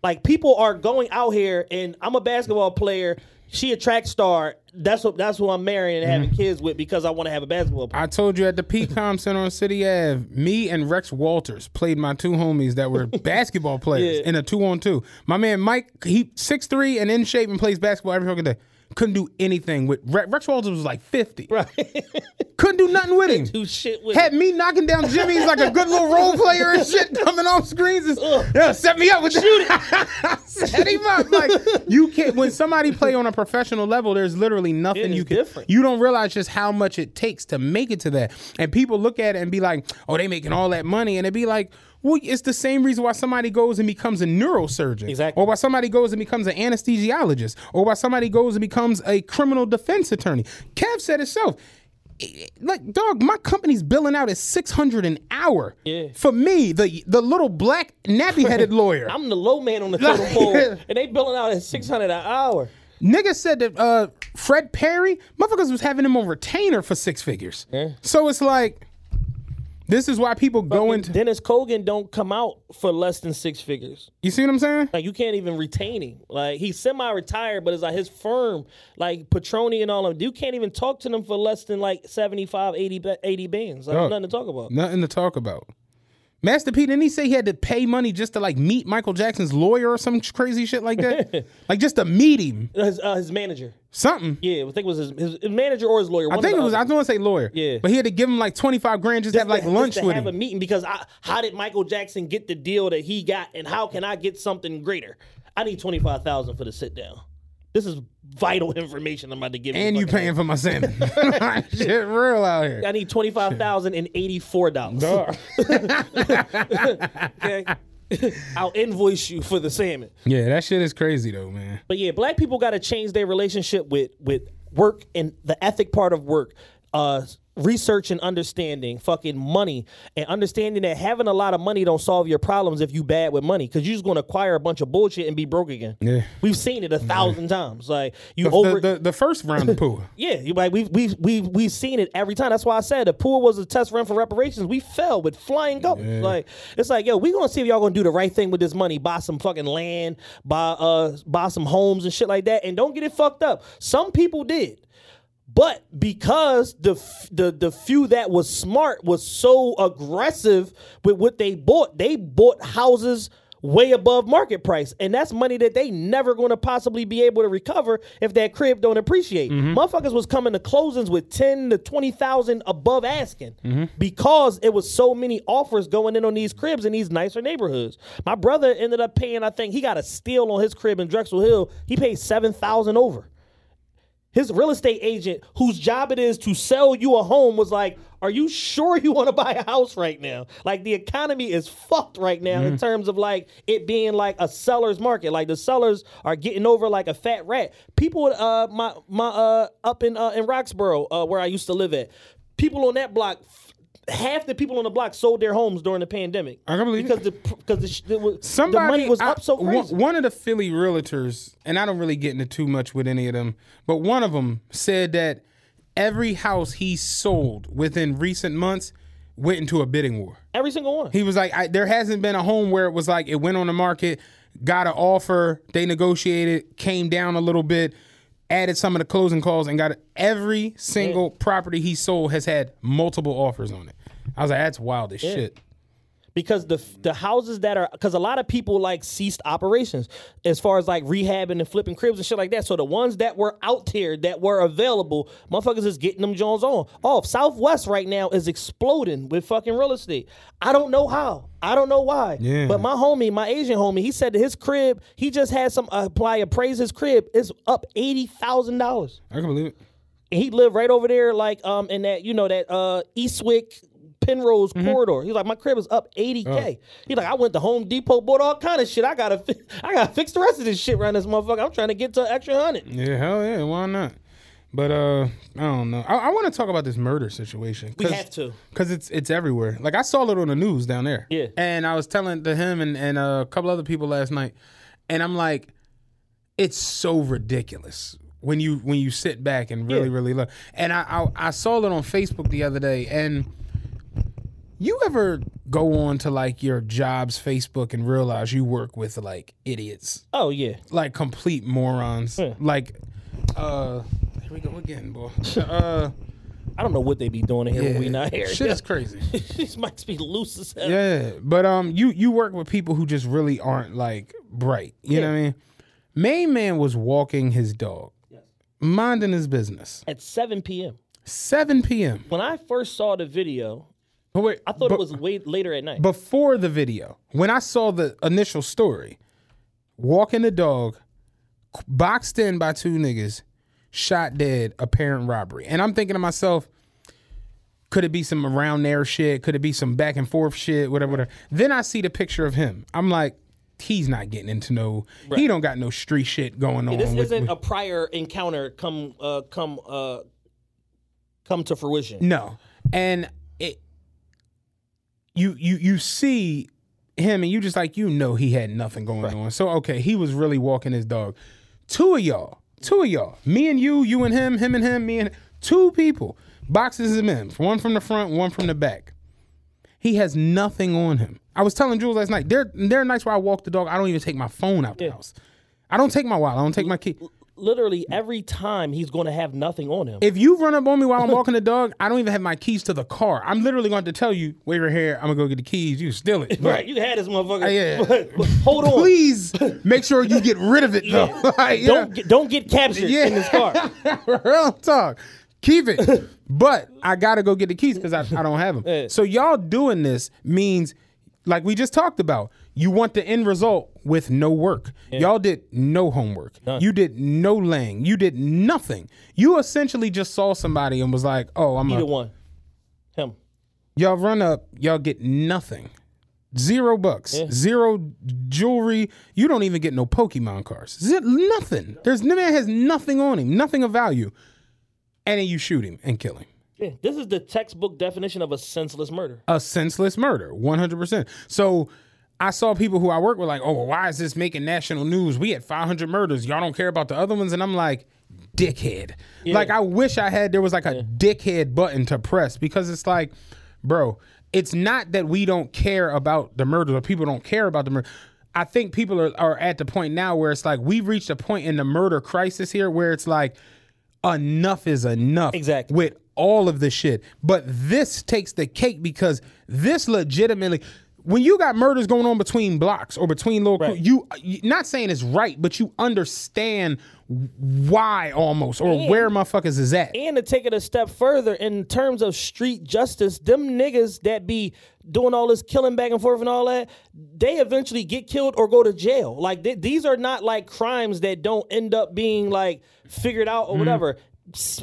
Like people are going out here, and I'm a basketball player. She a track star. That's what. That's who I'm marrying and having mm. kids with because I want to have a basketball. Player. I told you at the PCOM [LAUGHS] Center on City Ave, me and Rex Walters played my two homies that were [LAUGHS] basketball players Yeah. in a two on two. My man Mike, he six three and in shape and plays basketball every fucking day. Couldn't do anything with Re- Rex Walters was like fifty. Right. [LAUGHS] Couldn't do nothing with him. Do shit with. Had me knocking down Jimmy's like a good little [LAUGHS] role player and shit coming off screens. And, yeah, set me up with Shoot it. [LAUGHS] set him up. Like you can't when somebody play on a professional level, there's literally nothing you can different. you don't realize just how much it takes to make it to that. And people look at it and be like, oh, they making all that money. And it'd be like, well, it's the same reason why somebody goes and becomes a neurosurgeon. Exactly. Or why somebody goes and becomes an anesthesiologist. Or why somebody goes and becomes a criminal defense attorney. Kev said himself. Like dog, my company's billing out at six hundred an hour. Yeah. For me, the the little black nappy headed [LAUGHS] lawyer. I'm the low man on the totem pole, [LAUGHS] and they billing out at 600 an hour. Nigga said that uh, Fred Perry, motherfuckers was having him on retainer for six figures. Yeah. So it's like, this is why people go into. Dennis Cogan don't come out for less than six figures. You see what I'm saying? Like you can't even retain him. Like he's semi-retired, but it's like his firm, like Petroni and all of them. You can't even talk to them for less than like 75, 80, 80 bands. Like Dog. nothing to talk about. Nothing to talk about. Master P, didn't he say he had to pay money just to like meet Michael Jackson's lawyer or some crazy shit like that? [LAUGHS] like just to meet him. His, uh, his manager. Something. Yeah, I think it was his, his, manager or his lawyer. I think it was, I don't want to say lawyer. Yeah. But he had to give him like 25 grand just to have like to- lunch to with have him. a meeting because I, how did Michael Jackson get the deal that he got, and how can I get something greater? I need twenty five thousand for the sit down. This is vital information I'm about to give you. and you paying for my salmon. [LAUGHS] [LAUGHS] shit real out here. I need twenty five thousand and eighty four dollars. okay, [LAUGHS] I'll invoice you for the salmon. Yeah, that shit is crazy though, man. But yeah, black people got to change their relationship with with work and the ethic part of work. Uh, research and understanding, fucking money, and understanding that having a lot of money don't solve your problems if you bad with money, because you're just gonna acquire a bunch of bullshit and be broke again. Yeah. we've seen it a thousand times. Like you The, over. the, the, the first round of pool. [LAUGHS] yeah, like we've we've we've we've seen it every time. That's why I said the pool was a test run for reparations. We fell with flying colors. Like it's like, yo, we gonna see if y'all gonna do the right thing with this money. Buy some fucking land, buy uh buy some homes and shit like that, and don't get it fucked up. Some people did. But because the the the few that was smart was so aggressive with what they bought, they bought houses way above market price, and that's money that they never going to possibly be able to recover if that crib don't appreciate. Mm-hmm. Motherfuckers was coming to closings with ten to twenty thousand above asking mm-hmm. because it was so many offers going in on these cribs in these nicer neighborhoods. My brother ended up paying, I think he got a steal on his crib in Drexel Hill. He paid seven thousand over his real estate agent, whose job it is to sell you a home, was like, Are you sure you want to buy a house right now? Like, the economy is fucked right now in terms of like it being like a seller's market. Like, the sellers are getting over like a fat rat. People, uh, my, my, uh, up in, uh, in Roxborough, uh, where I used to live at, people on that block, half the people on the block sold their homes during the pandemic. I can believe because the because the, the, the Somebody, money was I- up so crazy. One of the Philly realtors, and I don't really get into too much with any of them, but one of them said that every house he sold within recent months went into a bidding war. Every single one. He was like, I, there hasn't been a home where it was like it went on the market, got an offer, they negotiated, came down a little bit, added some of the closing calls, and got every single property he sold has had multiple offers on it. I was like, that's wild as shit. Because the the houses that are because a lot of people like ceased operations as far as like rehabbing and flipping cribs and shit like that. So the ones that were out there that were available, motherfuckers is getting them Jones on. Off Southwest right now is exploding with fucking real estate. I don't know how. I don't know why. Yeah. But my homie, my Asian homie, he said that his crib, he just had some uh, apply appraise his crib. It's up eighty thousand dollars. I can believe it. And he lived right over there, like um in that you know that uh Eastwick Penrose Mm-hmm. corridor. He's like, my crib is up 80k. Oh. He's like, I went to Home Depot, bought all kind of shit. I gotta, fi- [LAUGHS] I gotta fix the rest of this shit around this motherfucker. I'm trying to get to an extra hundred. Yeah, hell yeah, why not? But uh, I don't know. I, I want to talk about this murder situation. We have to. because it's it's everywhere. Like I saw it on the news down there. Yeah. and I was telling to him and and a couple other people last night, and I'm like, it's so ridiculous when you when you sit back and really Yeah. really look. And I, I I saw it on Facebook the other day, and you ever go on to like your job's Facebook and realize you work with like idiots, Oh yeah, like complete morons, Yeah. like uh. Here we go again, boy. [LAUGHS] Uh, I don't know what they be doing here yeah, when we not here. shit is [LAUGHS] crazy. These mics be loose as hell. Yeah, but um, you you work with people who just really aren't like bright. You know what I mean? Main man was walking his dog, minding his business. At 7 p.m. 7 p.m. When I first saw the video, Oh, wait, I thought but it was way later at night. before the video. When I saw the initial story, walking the dog, boxed in by two niggas, shot dead, apparent robbery, and I'm thinking to myself. Could it be some around there shit? Could it be some back and forth shit? Whatever, whatever. Then I see the picture of him. I'm like, he's not getting into no. He don't got no street shit going on. this with- isn't with- a prior encounter come uh come uh come to fruition. No, and you you you see him and you just like you know he had nothing going on. So okay, he was really walking his dog. Two of y'all, two of y'all, me and you, you and him, him and him, me and two people, boxes him in, one from the front, one from the back. He has nothing on him. I was telling Jules last night. There, there are nights where I walk the dog. I don't even take my phone out the house. I don't take my wallet. I don't take my key. Literally every time he's going to have nothing on him. If you run up on me while I'm walking the dog, I don't even have my keys to the car. I'm literally going to tell you, wait right here. I'm gonna go get the keys. You steal it. [LAUGHS] right, you had this motherfucker. Uh, yeah. But- but hold on. Please make sure you get rid of it though. [LAUGHS] Like, yeah. Don't get, don't get captured Yeah. in this car. [LAUGHS] Real talk. Keep it. But I gotta go get the keys because I, I don't have them. Yeah. So y'all doing this means, like we just talked about, you want the end result with no work. Y'all did no homework. You did no laying. You did nothing. You essentially just saw somebody and was like, "Oh, I'm Either a." one. Him. Y'all run up. Y'all get nothing. Zero bucks. Zero jewelry. You don't even get no Pokemon cards. Zip, nothing. There's the man has nothing on him. Nothing of value. And then you shoot him and kill him. Yeah, this is the textbook definition of a senseless murder. a senseless murder, 100%. So I saw people who I work with like, oh, well, why is this making national news? We had 500 murders. Y'all don't care about the other ones. And I'm like, dickhead. Like, I wish I had, there was like a dickhead button to press because it's like, bro, it's not that we don't care about the murders or people don't care about the murder. I think people are, are at the point now where it's like we've reached a point in the murder crisis here where it's like enough is enough Exactly. with all of this shit. But this takes the cake because this legitimately, when you got murders going on between blocks or between little, Right. you, not saying it's right, but you understand why almost or And- where motherfuckers is at. And to take it a step further, in terms of street justice, them niggas that be doing all this killing back and forth and all that, they eventually get killed or go to jail. Like th- these are not like crimes that don't end up being like figured out or mm-hmm. whatever.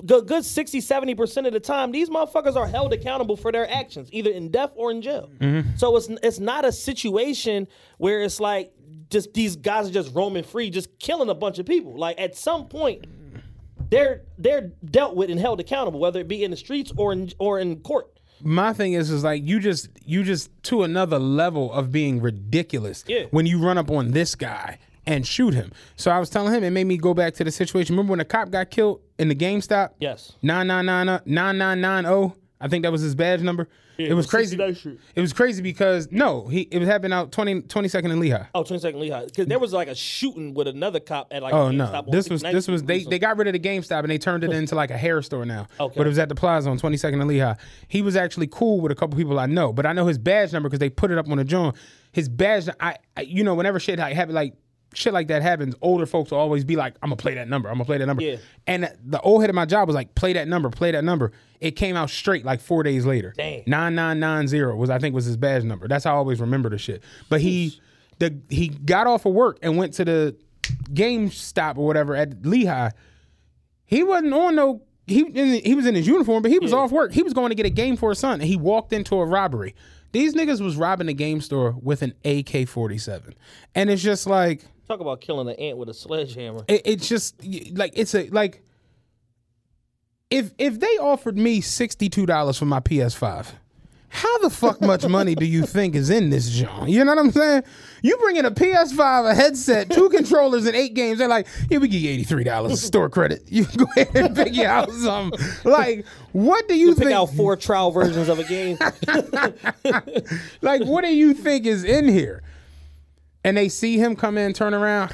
Good, good 60, 70% of the time, these motherfuckers are held accountable for their actions, either in death or in jail. Mm-hmm. So it's it's not a situation where it's like just these guys are just roaming free, just killing a bunch of people. Like at some point, they're they're dealt with and held accountable, whether it be in the streets or in or in court. my thing is is like you just you just to another level of being ridiculous Yeah. when you run up on this guy and shoot him. So I was telling him it made me go back to the situation. Remember when the cop got killed in the GameStop? Yes. 9990 9990. oh, I think that was his badge number. it was crazy. It was crazy because no, he it was happening out 20 22nd in Lehigh. Oh, 22nd Lehigh. Because there was like a shooting with another cop at like Oh a no! This was this was they they got rid of the GameStop and they turned it into like a hair store now. Okay. But it was at the Plaza on 22nd and Lehigh. He was actually cool with a couple people I know, but I know his badge number because they put it up on the joint. His badge, I, I you know, whenever shit like happen like shit like that happens, older folks will always be like, "I'm gonna play that number. I'm gonna play that number." Yeah. And the old head of my job was like, "Play that number. Play that number." It came out straight like four days later. Damn. Nine nine nine zero was I think was his badge number. That's how I always remember the shit. But he the he got off of work and went to the GameStop or whatever at Lehigh. He wasn't on no he he was in his uniform, but he was off work. He was going to get a game for his son, and he walked into a robbery. These niggas was robbing a game store with an AK forty seven, and it's just like Talk about killing an ant with a sledgehammer. it, it's just like it's a like if if they offered me sixty two dollars for my PS Five. How the fuck much money do you think is in this John? You know what I'm saying? You bring in a PS5, a headset, two controllers, and eight games. They're like, yeah, we give you $83 store credit. You can go ahead and pick you out some. Like, what do you Pick think? out four trial versions of a game. [LAUGHS] like, what do you think is in here? And they see him come in, turn around,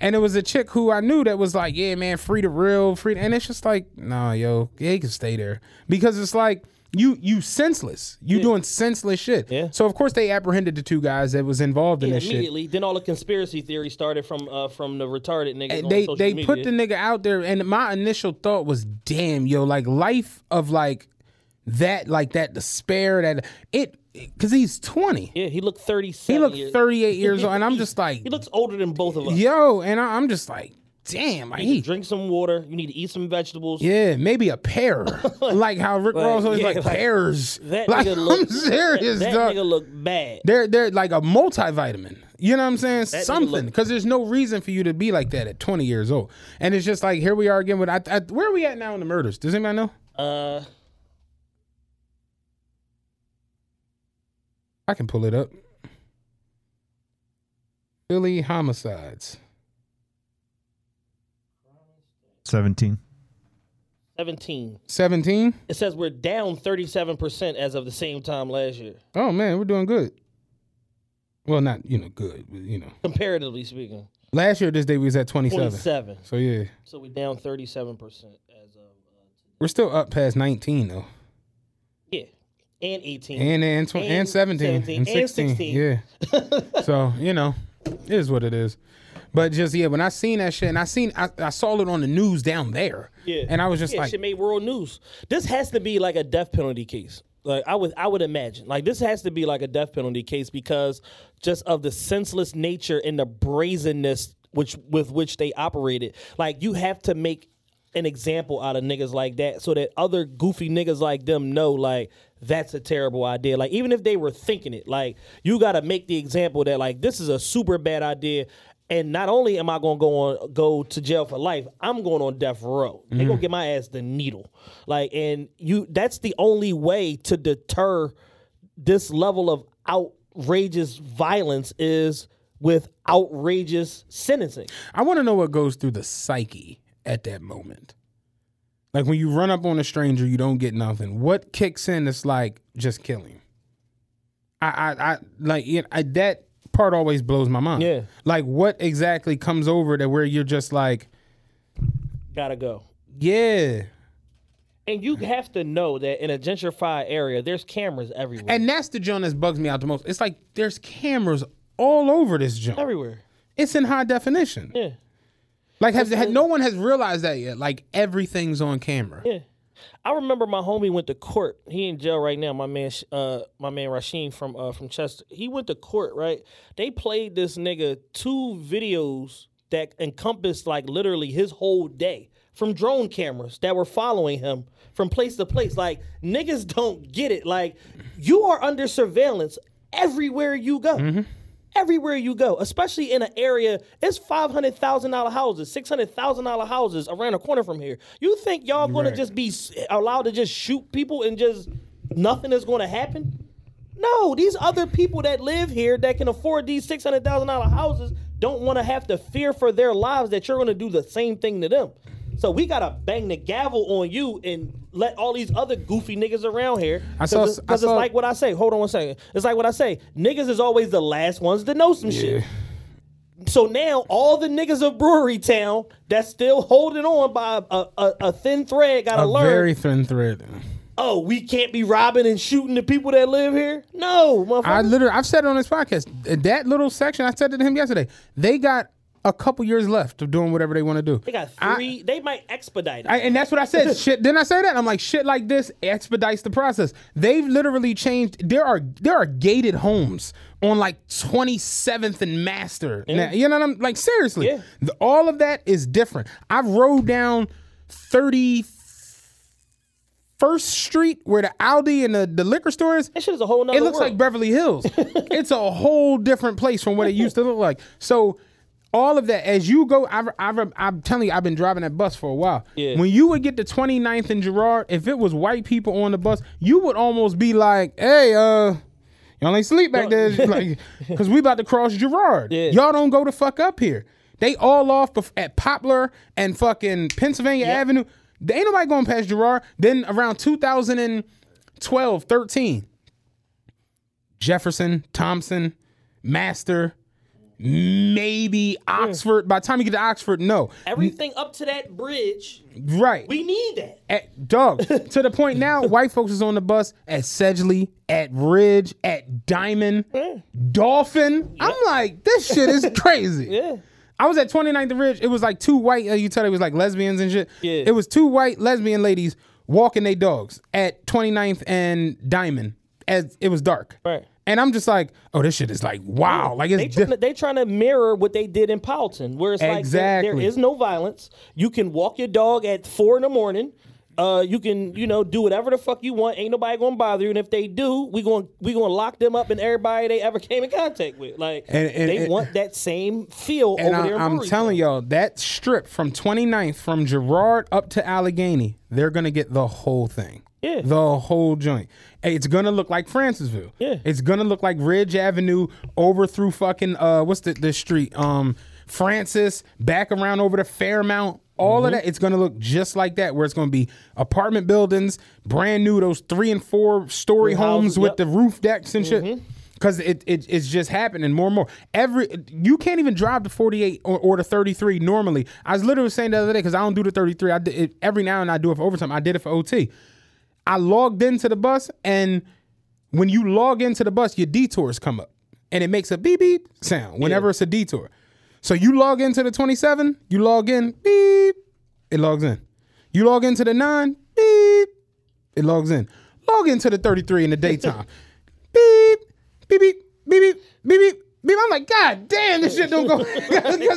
and it was a chick who I knew that was like, "Yeah, man, free to real, free." To, and it's just like, nah, yo, yeah, he can stay there because it's like you, you senseless, you doing senseless shit. Yeah. So of course they apprehended the two guys that was involved in Yeah, this shit. immediately. Then all the conspiracy theory started from uh, from the retarded nigga. They they media. put the nigga out there, and my initial thought was, damn, yo, like life of like that, like that despair, that it, because he's twenty. yeah, he looked He looked 38 years [LAUGHS] old, and I'm just like, He looks older than both of us. yo, and I- I'm just like, damn, I to drink some water. You need to eat some vegetables. yeah, maybe a pear, [LAUGHS] like how Rick Like, Ross always yeah, like like, pears. That like nigga look. I'm serious, That, that nigga look bad. They're they're like a multivitamin. You know what I'm saying? nigga Something because there's no reason for you to be like that at 20 years old. And it's just like here we are again with I, I, where are we at now in the murders? Does anybody know? Uh, I can pull it up. Philly homicides. 17. 17. 17. It says we're down 37% as of the same time last year, Oh man, we're doing good. Well, not you know good, but, you know. comparatively speaking. Last year this day we was at 27. 27. So yeah, So we're down 37% as of. Uh, we're still up past 19 though, yeah. And 18. and and, tw- and, And 17, 17, and and 16. 16. Yeah. [LAUGHS] so you know, it is what it is. But just yeah, when I seen that shit, and I seen I, I saw it on the news down there, Yeah. and I was just yeah, like, shit made world news. This has to be like a death penalty case. Like I would I would imagine. Like this has to be like a death penalty case because just of the senseless nature and the brazenness which with which they operated. Like you have to make an example out of niggas like that so that other goofy niggas like them know like that's a terrible idea. Like even if they were thinking it, like you got to make the example that like this is a super bad idea. And not only am I gonna go on go to jail for life, I'm going on death row. They gonna mm-hmm. get my ass the needle. Like, and you that's the only way to deter this level of outrageous violence is with outrageous sentencing. I want to know what goes through the psyche at that moment. Like when you run up on a stranger, you don't get nothing. What kicks in? It's like just killing. I, I, I like it, I, that part always blows my mind. Yeah. Like what exactly comes over that where you're just like, Gotta go. yeah. And you have to know that in a gentrified area, there's cameras everywhere. And that's the joint that bugs me out the most. It's like there's cameras all over this joint. everywhere. It's in high definition. Yeah. Like has, had, no one has realized that yet. Like everything's on camera. Yeah. I remember my homie went to court. He in jail right now. My man, uh, my man Rasheen from uh, from Chester. He went to court. Right. They played this nigga two videos that encompassed like literally his whole day from drone cameras that were following him from place to place. Like niggas don't get it. Like you are under surveillance everywhere you go. Everywhere you go, especially in an area, it's five hundred thousand dollar houses, six hundred thousand dollar houses around the corner from here. You think y'all gonna just be allowed to just shoot people and just nothing is gonna happen? No, these other people that live here that can afford these six hundred thousand dollar houses don't want to have to fear for their lives that you're gonna do the same thing to them. So we gotta bang the gavel on you and let all these other goofy niggas around here. I saw- Because it's saw- like what I say. Hold on one second. It's like what I say. Niggas is always the last ones to know some shit. So now all the niggas of Brewery Town that's still holding on by a, a, a thin thread gotta A learn. very thin thread. oh, we can't be robbing and shooting the people that live here. No, motherfucker. I literally, I've said it on this podcast. That little section, I said it to him yesterday. They got a couple years left of doing whatever they want to do. they got I- three. they might expedite it. I, and that's what I said. [LAUGHS] shit, didn't I say that? I'm like, shit like this expedites the process. They've literally changed. There are there are gated homes on like 27th and Master. Mm. Now, you know what I'm like? Seriously, Yeah. The- all of that is different. I've rode down 30. First Street where the Aldi and the, the liquor store is. That shit is a whole It looks world. like Beverly Hills. [LAUGHS] it's a whole different place from what it used to look like. So all of that, as you go, I've, I've, I'm telling you, I've been driving that bus for a while. Yeah. When you would get to 29th and Girard if it was white people on the bus, you would almost be like, hey, uh, y'all ain't sleep back there. like, [LAUGHS] Cause we about to cross Girard Yeah. Y'all don't go the fuck up here. They all off at Poplar and fucking Pennsylvania Avenue. There ain't nobody going past Girard Then around 2012, 13, Jefferson, Thompson, Master, maybe Oxford. By the time you get to Oxford, no. Everything up to that bridge, Right. we need that. At, dog, to the point now, [LAUGHS] white folks is on the bus at Sedgley, at Ridge, at Diamond, Dolphin. I'm like, this shit is [LAUGHS] crazy. Yeah. I was at 29th and Ridge. It was like two white, uh, you tell it was like lesbians and shit. Yeah. It was two white lesbian ladies walking their dogs at 29th and Diamond as it was dark. Right. And I'm just like, oh, this shit is like, wow. Like it's They trying, to, they trying to mirror what they did in Powelton, where it's like there, there Exactly. is no violence. You can walk your dog at four in the morning. Uh, you can, you know, do whatever the fuck you want. Ain't nobody gonna bother you. And if they do, we going we gonna lock them up and everybody they ever [LAUGHS] came in contact with. Like And- and- they and- want that same feel And over I, there. I'm telling y'all, that strip from 29th, from Girard up to Allegheny, they're gonna get the whole thing. Yeah. The whole joint. Hey, It's gonna look like Francisville. Yeah. It's gonna look like Ridge Avenue over through fucking uh what's the the street? Um Francis, back around over to Fairmount. All Mm-hmm. of that, it's gonna look just like that, where it's gonna be apartment buildings, brand new, those three and four story New homes with yep. Mm-hmm. the roof decks and shit. Cause it, it it's just happening more and more. Every you can't even drive the 48 or, or the 33 normally. I was literally saying the other day because I don't do the 33. I did it, every now and I do it for overtime. I did it for OT. I logged into the bus and when you log into the bus, your detours come up and it makes a beep beep sound whenever it's a detour. So you log into the 27, you log in, beep, it logs in. You log into the 9, beep, it logs in. Log into the 33 in the daytime. [LAUGHS] beep, beep, beep, beep, beep, beep, beep. I'm like, God damn, this shit don't go. [LAUGHS] 'cause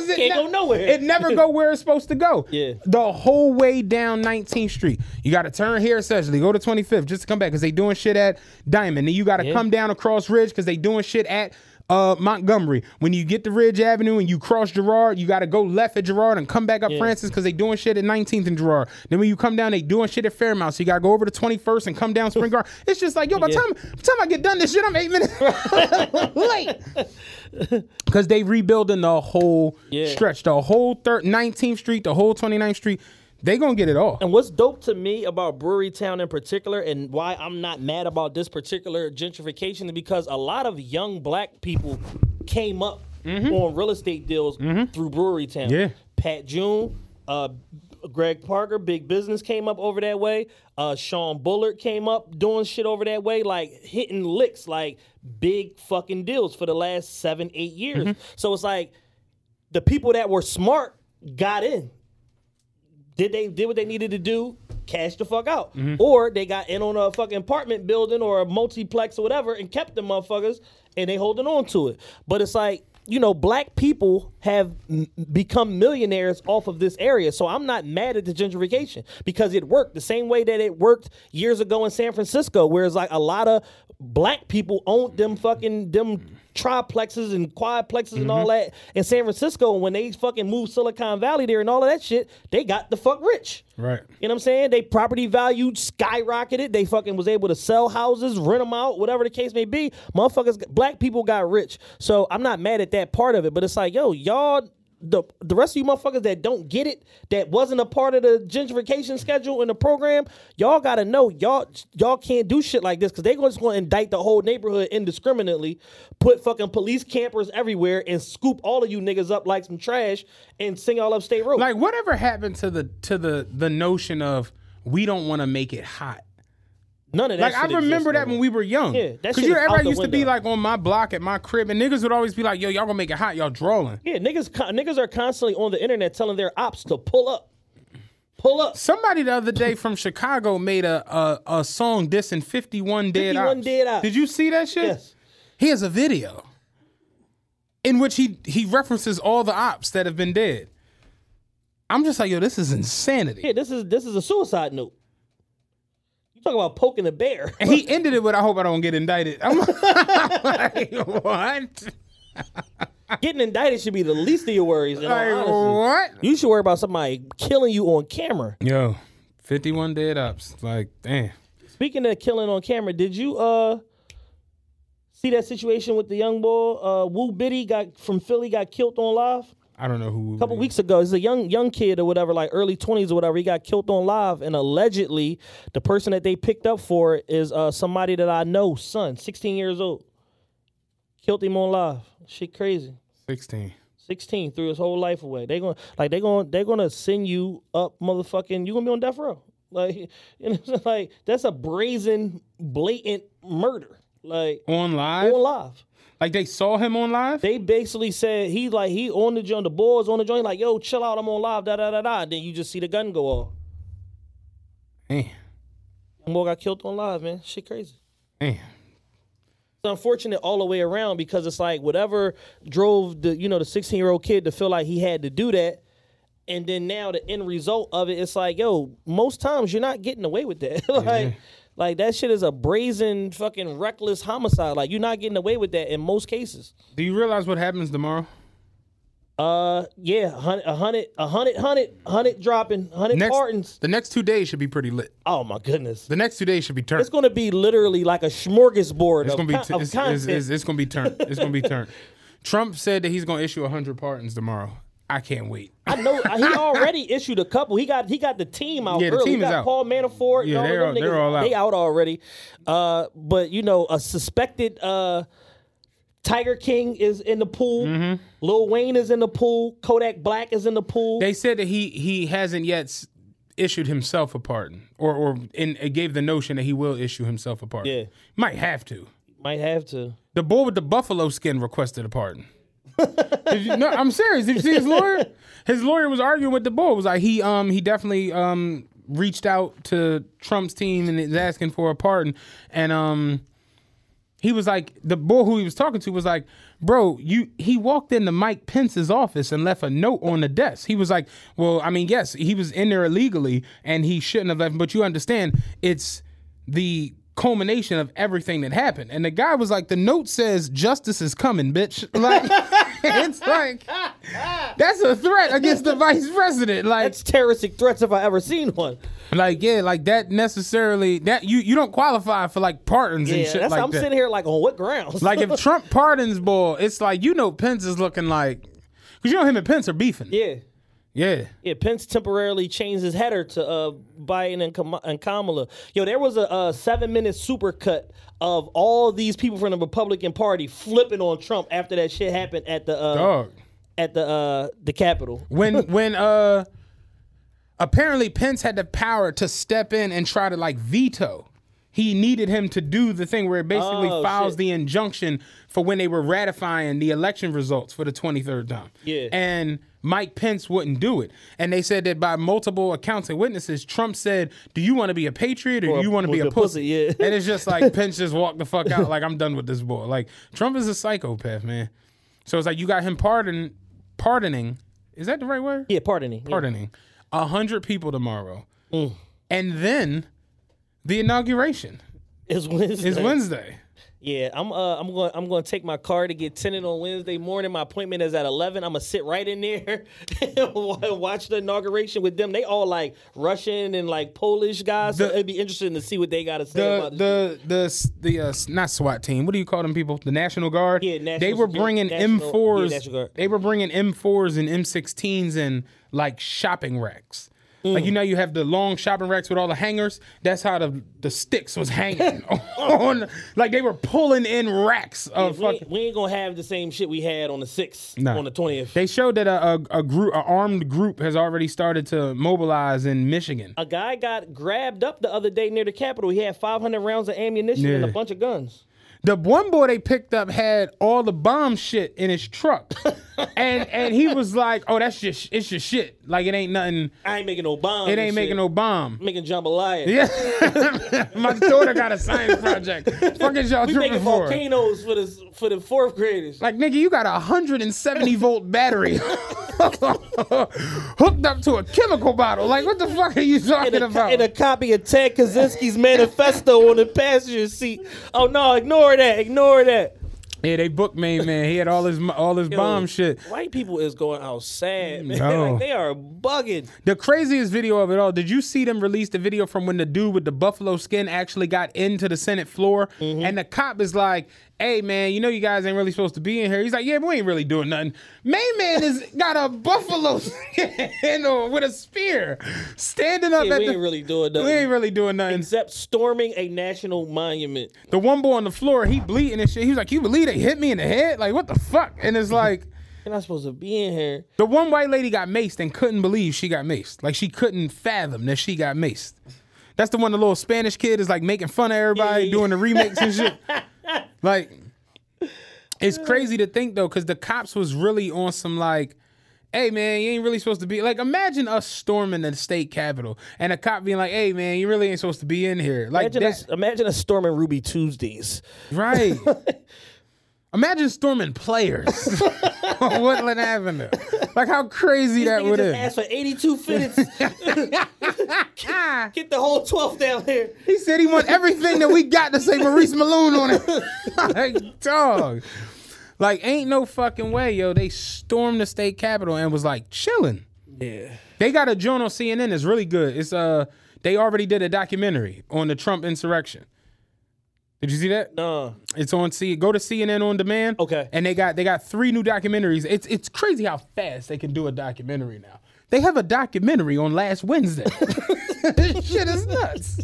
it Can't go nowhere. It never go where it's supposed to go. [LAUGHS] Yeah. The whole way down 19th Street. You got to turn here essentially, go to 25th just to come back because they doing shit at Diamond. Then you got to come down across Ridge because they doing shit at uh, Montgomery. When you get to Ridge Avenue and you cross Girard, you got to go left at Girard and come back up Francis because they doing shit at 19th and Girard. Then when you come down, they doing shit at Fairmount. So you got to go over to 21st and come down Spring Garden. It's just like, yo, by the Yeah. time, by time I get done this shit, I'm eight minutes [LAUGHS] late. [LAUGHS] Because they rebuilding the whole Yeah. stretch, the whole thir- 19th Street, the whole 29th Street. They gonna get it all. And what's dope to me about Brewery Town in particular, and why I'm not mad about this particular gentrification, is because a lot of young black people came up on real estate deals through Brewery Town. Yeah. Pat June, uh, Greg Parker, big business came up over that way. Uh, Sean Bullard came up doing shit over that way, like hitting licks, like big fucking deals for the last seven, eight years. So it's like the people that were smart got in did they did what they needed to do, cash the fuck out, mm-hmm. or they got in on a fucking apartment building or a multiplex or whatever and kept the motherfuckers and they holding on to it. But it's like you know, black people have m- become millionaires off of this area. So I'm not mad at the gentrification because it worked the same way that it worked years ago in San Francisco, where it's like a lot of black people owned them fucking them triplexes and quadplexes and all mm-hmm. that in San Francisco. And when they fucking moved Silicon Valley there and all of that shit, they got the fuck rich. Right. You know what I'm saying? They property value skyrocketed. They fucking was able to sell houses, rent them out, whatever the case may be. Motherfuckers, black people got rich. So I'm not mad at that part of it, but it's like, yo, y'all, the the rest of you motherfuckers that don't get it, that wasn't a part of the gentrification schedule in the program, y'all gotta know y'all y'all can't do shit like this because they're just gonna indict the whole neighborhood indiscriminately, put fucking police campers everywhere, and scoop all of you niggas up like some trash and sing all up state road. Like whatever happened to the to the the notion of we don't want to make it hot. None of that. Like I remember that when we were young. Yeah, that shit you is out everybody the used to be like on my block at my crib, and niggas would always be like, "Yo, y'all gonna make it hot? Y'all drawing." Yeah, niggas, niggas are constantly on the internet telling their ops to pull up, pull up. Somebody the other day from Chicago made a a, a song dissing 51 Dead 51 Ops. Dead Ops. Did you see that shit? Yes. He has a video in which he he references all the ops that have been dead. I'm just like, yo, this is insanity. Yeah, this is this is a suicide note. Talk about poking the bear. [LAUGHS] And he ended it with, "I hope I don't get indicted." I'm [LAUGHS] like, what? [LAUGHS] Getting indicted should be the least of your worries. In Like what? You should worry about somebody killing you on camera. Yo, 51 dead ups. Like, damn. Speaking of killing on camera, did you uh see that situation with the young boy uh Woo Biddy got from Philly got killed on live? I don't know who. A couple weeks ago, it's a young young kid or whatever, like early twenties or whatever. He got killed on live, and allegedly, the person that they picked up for it is uh, somebody that I know, son, sixteen years old. Killed him on live. Shit, crazy. 16. 16 threw his whole life away. They going to like they going to they're gonna send you up, motherfucking. You gonna be on death row. [LAUGHS] Like you know, what I'm saying? like that's a brazen, blatant murder. Like On live? on live. Like they saw him on live? They basically said he like he on the joint, the boys on the joint, like yo, chill out, I'm on live, da da da da. Then you just see the gun go off. Damn. Boy got killed on live, man. Shit crazy. Damn. It's unfortunate all the way around because it's like whatever drove the you know the 16 year old kid to feel like he had to do that, and then now the end result of it, it's like yo, most times you're not getting away with that. [LAUGHS] like, like that shit is a brazen fucking reckless homicide. Like you're not getting away with that in most cases. Do you realize what happens tomorrow? Uh, yeah, a hundred, a hundred, a hundred, hundred, hundred dropping, hundred Next, pardons. the next two days should be pretty lit. Oh my goodness. The next two days should be turned. It's going to be literally like a smorgasbord It's of, gonna be t- it's, it's, it's, it's gonna be turned. It's gonna be turned. [LAUGHS] Trump said that he's gonna issue hundred pardons tomorrow. I can't wait. I know [LAUGHS] he already issued a couple. He got he got the team out Yeah, the early. team he is got out. Paul Manafort. Yeah, all they're all- they're all out. They out already. Uh, but you know, a suspected uh, Tiger King is in the pool. Mm-hmm. Lil Wayne is in the pool. Kodak Black is in the pool. They said that he he hasn't yet issued himself a pardon, or or in, it gave the notion that he will issue himself a pardon. Yeah. might have to. Might have to. The boy with the buffalo skin requested a pardon. You, no, I'm serious. Did you see his lawyer? [LAUGHS] His lawyer was arguing with the boy. Was like he um he definitely um reached out to Trump's team and is asking for a pardon, and um he was like the boy who he was talking to was like, bro, you he walked into Mike Pence's office and left a note on the desk. He was like, well, I mean, yes, he was in there illegally and he shouldn't have left, but you understand, it's the culmination of everything that happened. And the guy was like, the note says justice is coming, bitch. [LAUGHS] Like it's like that's a threat against the vice president. Like That's terroristic threats if I ever seen one. like yeah, like that necessarily that you you don't qualify for like pardons and shit that's like I'm that. sitting here like on what grounds? Like if [LAUGHS] Trump pardons Bull, it's like you know Pence is looking like because you know him and Pence are beefing. yeah. Yeah. Yeah, Pence temporarily changed his header to uh, Biden and, Kam- and Kamala. Yo, there was a, a seven-minute supercut of all these people from the Republican Party flipping on Trump after that shit happened at the uh, Dog. at the uh, the Capitol. When [LAUGHS] when uh apparently Pence had the power to step in and try to like veto. He needed him to do the thing where it basically Oh, files shit. the injunction for when they were ratifying the election results for the 23rd time. Yeah. And Mike Pence wouldn't do it. And they said that by multiple accounts and witnesses, Trump said, Do you want to be a patriot or, Or do you want to be a pussy? pussy, yeah. And it's just like [LAUGHS] Pence just walked the fuck out, like, I'm done with this boy. Like, Trump is a psychopath, man. So it's like you got him pardon, pardoning. Is that the right word? Yeah, pardoning. yeah. Pardoning a hundred people tomorrow, Mm. and then the inauguration It's Wednesday. is Wednesday. Yeah, I'm uh I'm going I'm going to take my car to get tinted on Wednesday morning. My appointment is at 11. I'm going to sit right in there [LAUGHS] and watch the inauguration with them. They all like Russian and like Polish guys. so it'd be interesting to see what they got to say The about this. the the the uh, not SWAT team. What do you call them people? The National Guard. Yeah, National they were bringing National- M4s. yeah, National Guard. they were bringing M4s and M16s and like shopping racks. Mm. Like you know, you have the long shopping racks with all the hangers. That's how the the sticks was hanging [LAUGHS] on. Like they were pulling in racks of we, fucking. ain't, we ain't gonna have the same shit we had on the sixth, Nah. on the twentieth. They showed that a, a, a group, a armed group, has already started to mobilize in Michigan. A guy got grabbed up the other day near the Capitol. He had 500 rounds of ammunition and a bunch of guns. The one boy they picked up had all the bomb shit in his truck, [LAUGHS] and and he was like, "Oh, that's just it's just shit. Like it ain't nothing. I ain't making no bomb. It ain't making no bomb." I'm making jambalaya. Yeah, [LAUGHS] my daughter got a science project. Fuck is y'all We making for? volcanoes for the for the fourth graders. Like nigga, you got a hundred and seventy volt battery [LAUGHS] hooked up to a chemical bottle. Like, what the fuck are you talking in a, about? in a copy of Ted Kaczynski's manifesto on the passenger seat. Oh no, ignore that, ignore that. yeah, they booked main man. He had all his all his Yo, bomb shit. White people is going out sad, man. No. like they are bugging. The craziest video of it all. Did you see them release the video from when the dude with the buffalo skin actually got into the Senate floor? Mm-hmm. And the cop is like, "Hey man, you know you guys ain't really supposed to be in here." He's like, "Yeah, we ain't really doing nothing." Main man is [LAUGHS] got a buffalo skin with a spear, standing up Yeah, at we the. ain't really doing nothing. we ain't really doing nothing. Except storming a national monument. The one boy on the floor, he bleeding and shit. He was like, "You believe they hit me in the head? Like what the fuck?" And it's like. [LAUGHS] You're not supposed to be in here. The one white lady got maced and couldn't believe she got maced. Like she couldn't fathom that she got maced. That's the one the little Spanish kid is like making fun of everybody Yeah, yeah, doing the remakes and [LAUGHS] shit. Like it's crazy to think though, because the cops was really on some like, hey man, you ain't really supposed to be like imagine us storming the state capitol and a cop being like, hey man, you really ain't supposed to be in here. Like Imagine, that, us, imagine us storming Ruby Tuesdays. right. [LAUGHS] Imagine storming players [LAUGHS] on Woodland Avenue. Like how crazy that would just have. asked for 82 minutes. [LAUGHS] Get the whole 12 down here. He said he want everything that we got to say Maurice Malone on it. [LAUGHS] like, dog. Like, ain't no fucking way, yo. They stormed the state capitol and was like chilling. Yeah. They got a joint on CNN that's really good. It's uh they already did a documentary on the Trump insurrection. Did you see that? No. It's on C. Go to CNN on demand. Okay. And they got they got three new documentaries. It's it's crazy how fast they can do a documentary now. They have a documentary on last Wednesday. [LAUGHS] this shit is nuts.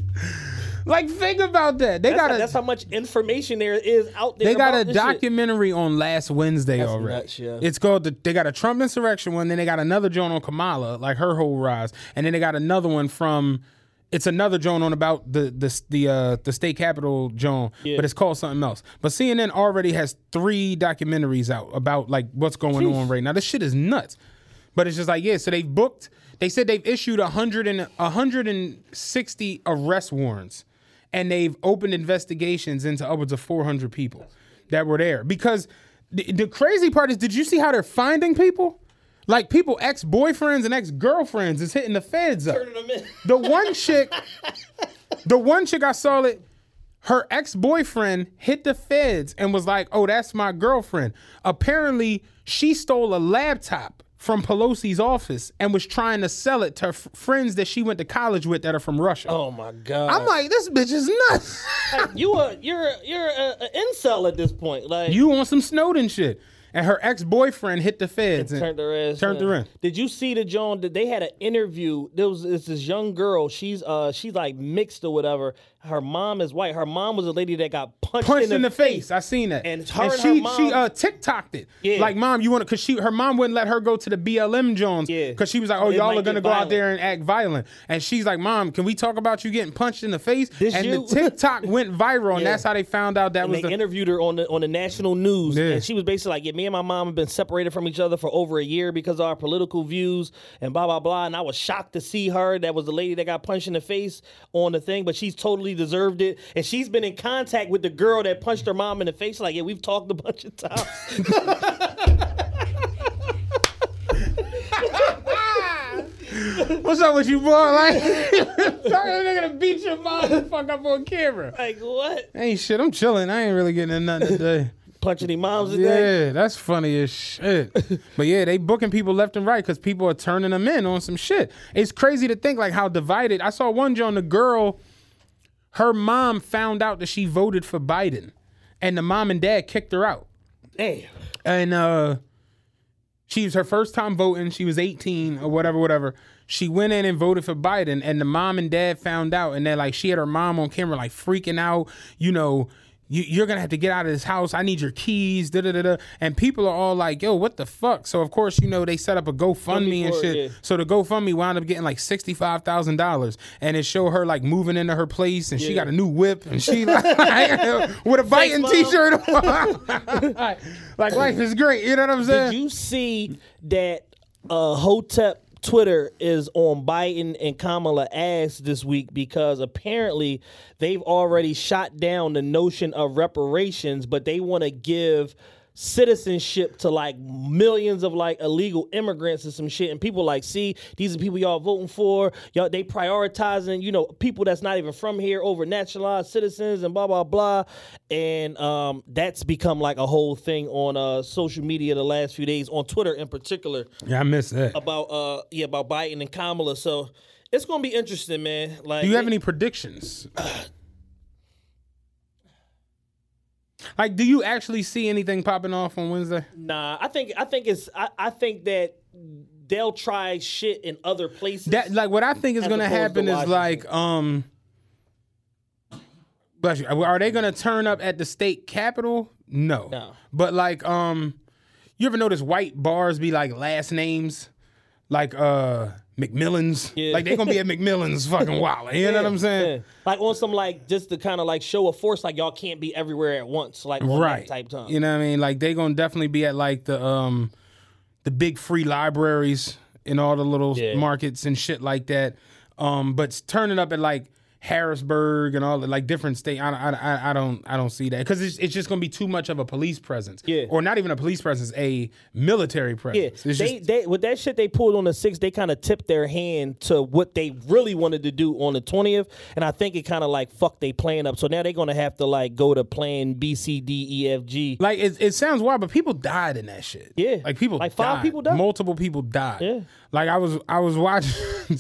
Like think about that. They That's, got a that's how much information there is out there. they got a this shit. documentary on last Wednesday That's already. nuts, yeah. It's called the, they got a Trump insurrection one, then they got another joint on Kamala, like her whole rise, and then they got another one from it's another joint on about the the the uh the state capitol joint, but it's called something else. But CNN already has three documentaries out about like what's going on right now. This shit is nuts. But it's just like yeah, so they've booked. They said they've issued a hundred and a hundred and sixty arrest warrants, and they've opened investigations into upwards of four hundred people that were there. Because the, the crazy part is, did you see how they're finding people? Like people, ex boyfriends and ex girlfriends is hitting the feds up. Turning them in. The one chick, the one chick I saw it, her ex boyfriend hit the feds and was like, "Oh, that's my girlfriend." Apparently, she stole a laptop from Pelosi's office and was trying to sell it to f- friends that she went to college with that are from Russia. Oh my god! I'm like, this bitch is nuts. Like, [LAUGHS] you a you're you're a, a incel at this point. Like you on some Snowden shit. And her ex boyfriend hit the feds and turned her ass. Turned in. her in. Did you see the Joan that they had an interview? There was it's this young girl. She's uh she's like mixed or whatever. Her mom is white. Her mom was a lady that got punched, punched in the, face. I seen that. And her and she her she uh TikToked it. Yeah. Like mom, you want to cuz she her mom wouldn't let her go to the BLM Jones Yeah. cuz she was like, "Oh, It y'all are going to get go out there and act violent." And she's like, "Mom, can we talk about you getting punched in the face?" This and you? the [LAUGHS] TikTok went viral and Yeah. that's how they found out that and was they the interviewed her on the on the national news, Yeah. and she was basically like, "Yeah, me and my mom have been separated from each other for over a year because of our political views and blah blah blah." And I was shocked to see her. That was the lady that got punched in the face on the thing, but she's totally deserved it, and she's been in contact with the girl that punched her mom in the face. Like, yeah, we've talked a bunch of times. What's up with you, boy? Like, [LAUGHS] they're to beat your mom the fuck up on camera. like what? Ain't shit, I'm chilling. I ain't really getting in nothing today. [LAUGHS] Punching their moms today? Yeah, that's funny as shit. [LAUGHS] but yeah, they booking people left and right because people are turning them in on some shit. It's crazy to think like how divided. I saw one John, the girl, her mom found out that she voted for Biden, and the mom and dad kicked her out. Damn. And uh she was her first time voting. She was 18 or whatever, whatever. She went in and voted for Biden, and the mom and dad found out, and they're like, she had her mom on camera, like freaking out, you know. You, you're gonna have to get out of this house. I need your keys. Da da da da. And people are all like, "Yo, what the fuck?" So of course, you know, they set up a GoFundMe and it, shit. yeah. So the GoFundMe wound up getting like sixty five thousand dollars, and it showed her like moving into her place, and she got a new whip, and she [LAUGHS] like, with a biting t-shirt on. like, [LAUGHS] [LAUGHS] like life is great. You know what I'm saying? Did you see that uh, Hotep Twitter is on Biden and Kamala ass this week because apparently they've already shot down the notion of reparations, but they want to give citizenship to like millions of like illegal immigrants and some shit. And people like, see, these are people y'all voting for. Y'all they prioritizing, you know, people that's not even from here over naturalized citizens and blah blah blah. And um that's become like a whole thing on uh social media the last few days, on Twitter in particular Yeah, I missed that. about uh yeah about Biden and Kamala. So it's gonna be interesting, man. Like Do you have any predictions? [CLEARS THROAT] like, do you actually see anything popping off on Wednesday? Nah, I think I think it's I, I think that they'll try shit in other places. That like what I think is going to happen is like um. Bless you. Are they going to turn up at the state capitol? No. No. But like um, you ever notice white bars be like last names, like uh McMillan's? Yeah. Like they're gonna be at McMillan's [LAUGHS] fucking wallet. You know what I'm saying? Yeah. Like on some like just to kind of like show a force, like y'all can't be everywhere at once, like right type time. You know what I mean? Like they're gonna definitely be at like the um the big free libraries in all the little Yeah. markets and shit like that. Um, but turning up at like Harrisburg and all the like different state, I, I, I, I don't I don't see that because it's, it's just gonna be too much of a police presence. Yeah. or not even a police presence, a military Yeah, presence. It's they just, they with that shit they pulled on the sixth, they kind of tipped their hand to what they really wanted to do on the twentieth, and I think it kind of like fucked they plan up. So now they're gonna have to like go to plan B C D E F G. like it, it sounds wild, but people died in that shit. Yeah. like people, Like, five died. people died? Multiple people died. Yeah. like I was I was watching [LAUGHS]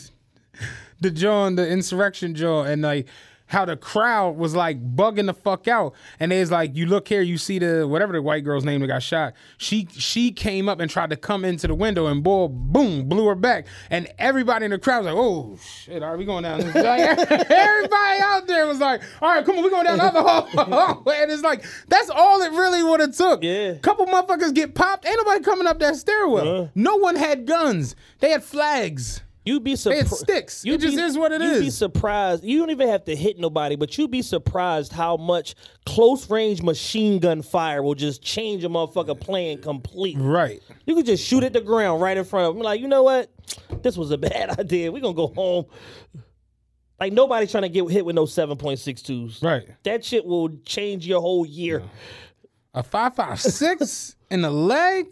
the John, the insurrection John, and like how the crowd was like bugging the fuck out. And it's like, you look here, you see the whatever the white girl's name that got shot. She she came up and tried to come into the window and boy, boom, blew her back. And everybody in the crowd was like, oh shit, are we going down this? Like, [LAUGHS] everybody out there was like, all right, come on, we going down the other hall. [LAUGHS] and it's like, that's all it really would have took. Yeah. Couple motherfuckers get popped. Ain't nobody coming up that stairwell. Uh-huh. No one had guns. They had flags. You'd be surprised. sticks. It just is what it you'd be surprised. You don't even have to hit nobody, but you'd be surprised how much close range machine gun fire will just change a motherfucker plan completely. Right. You could just shoot at the ground right in front of them. Like, you know what? This was a bad [LAUGHS] idea. We're gonna go home. Like nobody's trying to get hit with no 7.62s. Right. That shit will change your whole year. A five five six in the leg,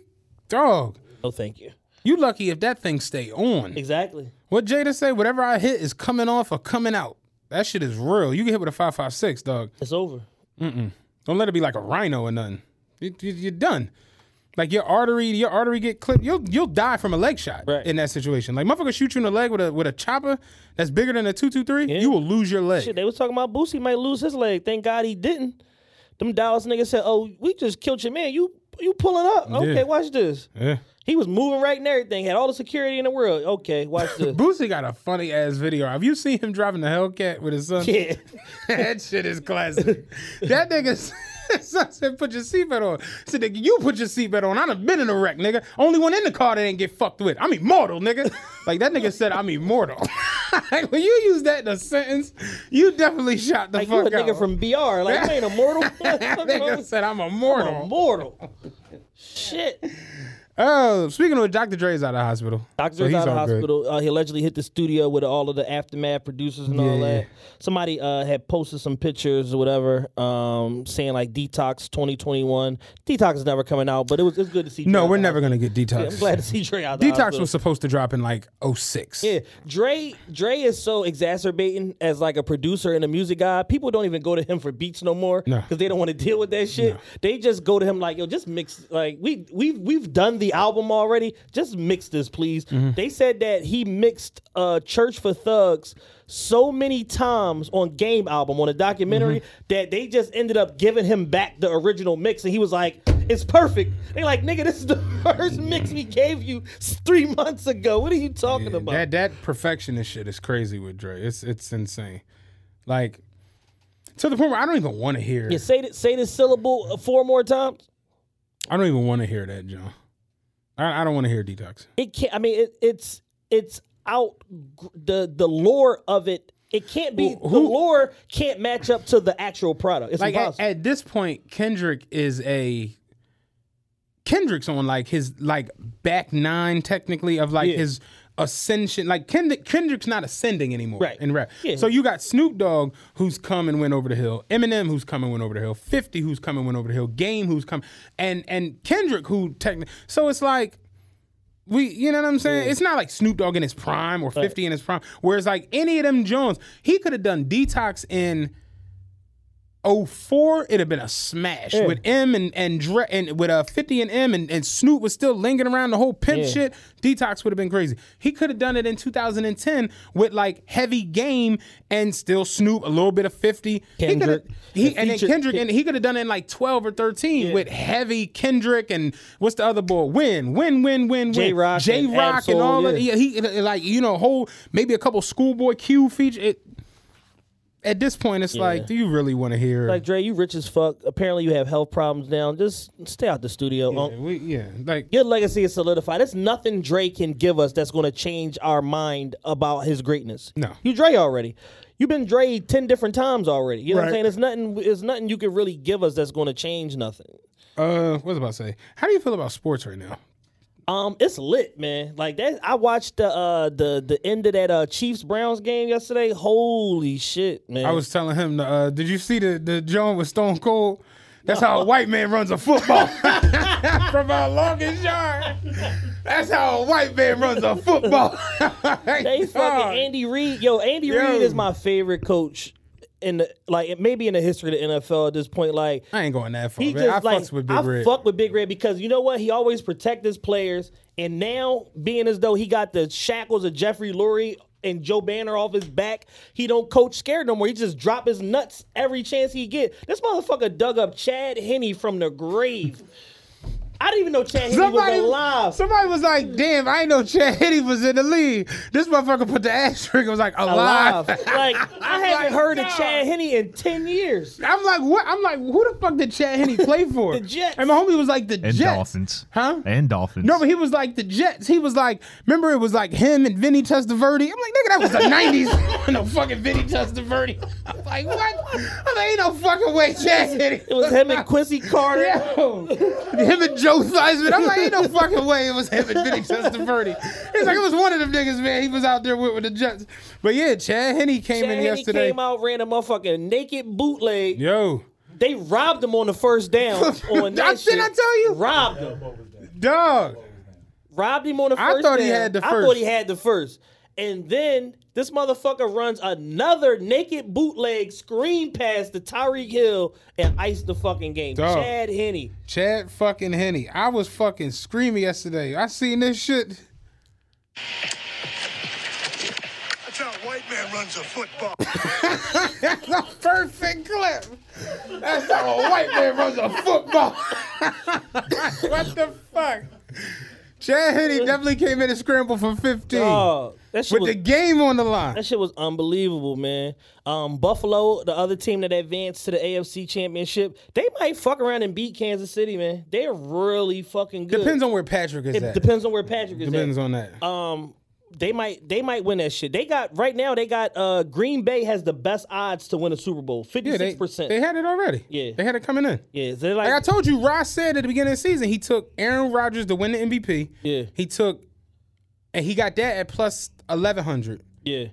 dog. No, thank you. You lucky if that thing stay on. Exactly. What Jada say? Whatever I hit is coming off or coming out. That shit is real. You get hit with a five five six, dog. It's over. Don't let it be like a rhino or nothing. You, you, you're done. Like your artery, your artery get clipped. You'll you'll die from a leg shot Right. in that situation. Like motherfucker shoot you in the leg with a with a chopper that's bigger than a two two three. You will lose your leg. Shit, they was talking about Boosie might lose his leg. Thank God he didn't. Them Dallas niggas said, "Oh, we just killed your man. You you pulling up? Okay, Yeah. watch this." Yeah. He was moving right and everything. Had all the security in the world. Okay, watch [LAUGHS] this. Boosie got a funny ass video. Have you seen him driving the Hellcat with his son? yeah, [LAUGHS] that shit is classic. that nigga [LAUGHS] son said, "Put your seatbelt on." I said, "Nigga, you put your seatbelt on. I done been in a wreck, nigga. Only one in the car that ain't get fucked with. I'm immortal, nigga." like that nigga said, "I'm immortal." like, when you use that in a sentence, you definitely shot the like you fuck a nigga out. from BR. Like you ain't immortal. that nigga said, "I'm immortal." immortal. Shit. Oh, speaking of, Dr. Dre's out of hospital. Doctor's So he's out of hospital. Uh, he allegedly hit the studio with all of the aftermath producers and all that. Somebody uh, had posted some pictures or whatever, um, saying like Detox 2021. Detox is never coming out, but it was it's good to see. No, Dre we're never gonna get detox. hospital. I'm glad to see Dre out. the Detox was supposed to drop in like 06. Yeah, Dre Dre is so exacerbating as like a producer and a music guy. People don't even go to him for beats no more No. because they don't want to deal with that shit. They just go to him like, yo, just mix. Like we we we've done the album already. Just mix this, please. Mm-hmm. They said that he mixed uh, Church for Thugs so many times on Game album on a documentary Mm-hmm. that they just ended up giving him back the original mix, and he was like, "It's perfect." They're like, nigga, this is the [LAUGHS] first mix we gave you three months ago. What are you talking about? That that perfectionist shit is crazy with Dre. It's it's insane. Like to the point where I don't even want to hear. Yeah, say th- say this syllable uh, four more times. I don't even want to hear that, John. I, I don't want to hear detox. It can't. I mean, it, it's it's out the the lore of it. It can't be Who- the lore can't match up to the actual product. It's Like at, at this point, Kendrick is a Kendrick's on like his like back nine technically of like Yeah. his ascension. Like Kendrick, Kendrick's not ascending anymore Right. in rap. Yeah. So you got Snoop Dogg who's come and went over the hill, Eminem who's come and went over the hill, Fifty who's come and went over the hill, Game who's come, and and Kendrick who technically. So it's like. We, you know what I'm saying? It's not like Snoop Dogg in his prime or 50 in his prime. Whereas like any of them Jones, he could have done detox in 04, it'd have been a smash Yeah. with M and and, Dre, and with uh 50 and M and, and Snoop was still lingering around the whole pimp Yeah. shit. Detox would have been crazy. He could have done it in 2010 with like heavy game and still Snoop, a little bit of 50. He Kendrick. he, The and then Kendrick, and he could have done it in like 12 or 13 with heavy Kendrick and what's the other boy? Win, win, win, win, win. J and Rock and all of yeah. yeah, he like you know whole maybe a couple schoolboy Q feature. It, at this point, it's like, do you really want to hear? Like Dre, you rich as fuck. Apparently, you have health problems now. Just stay out the studio. yeah, Unc. we, yeah, like Your legacy is solidified. There's nothing Dre can give us that's going to change our mind about his greatness. No. you Dre already. You've been Dre ten different times already. You know what I'm saying? It's nothing. It's nothing you can really give us that's going to change nothing. uh, what was I about to say? How do you feel about sports right now? Um, it's lit, man. Like that. I watched the uh the the end of that uh Chiefs Browns game yesterday. Holy shit, man! I was telling him, uh, did you see the the joint with Stone Cold? That's how a white man runs a football [LAUGHS] [LAUGHS] from our longest yard. That's how a white man runs a football. [LAUGHS] They fucking Andy Reid. Yo, Andy. Reid is my favorite coach in the like it maybe in the history of the NFL at this point. Like I ain't going that far. he man. just I like fucks with Big I Red. fuck with Big Red because you know what? He always protect his players, and now being as though he got the shackles of Jeffrey Lurie and Joe Banner off his back, he don't coach scared no more. He just drop his nuts every chance he get. This motherfucker dug up Chad Henne from the grave. I didn't even know Chad Henne Somebody, was alive. somebody was like, "Damn, I ain't know Chad Henne was in the league." This motherfucker put the asterisk. It was like alive. alive. [LAUGHS] like I haven't like, heard of. Chad Henne in ten years. I'm like, what? I'm like, who the fuck did Chad Henne play [LAUGHS] for? The Jets. And my homie was like, the And Jets. Dolphins. Huh? And Dolphins. No, but he was like the Jets. He was like, remember it was like him and Vinny Testaverde. I'm like, nigga, that was the [LAUGHS] '90s. no fucking Vinny Testaverde. I'm like, what? I'm like, ain't no fucking way, Chad Henne. It was him and Quincy Carter. Yo, him and Joe Theismann. I'm like, ain't no fucking way it was him and Vinny Testaverde. He's like, it was one of them niggas, man. He was out there with, with the Jets. But yeah, Chad Henne came Chad in Henne yesterday. came out, ran a motherfucking naked bootleg. Yo, They robbed him on the first down. [LAUGHS] on that I- didn't shit. I tell you? Robbed him. dog. Robbed him on the first I thought he had the I first. thought he had the first. And then this motherfucker runs another naked bootleg screen pass to Tyreek Hill and ice the fucking game. Dog. Chad Henne. Chad fucking Henne. I was fucking screaming yesterday. I seen this shit. That's how a white man runs a football. [LAUGHS] That's a perfect clip. That's how a white man runs a football. [LAUGHS] what the fuck? Chad Henne definitely came in and scrambled for 15 Oh, that shit with was the game on the line. That shit was unbelievable, man. Um, Buffalo, the other team that advanced to the AFC Championship, they might fuck around and beat Kansas City, man. They're really fucking good. Depends on where Patrick is it at. depends on where Patrick is Depends at. on that. Um, they might they might win that shit. They got right now. They got uh Green Bay has the best odds to win a Super Bowl, fifty six they, percent. they had it already. Yeah. They had it coming in. Yeah, like, Like I told you, Ross said at the beginning of the season, he took Aaron Rodgers to win the MVP. Yeah. He took, and he got that at plus 1100. yeah.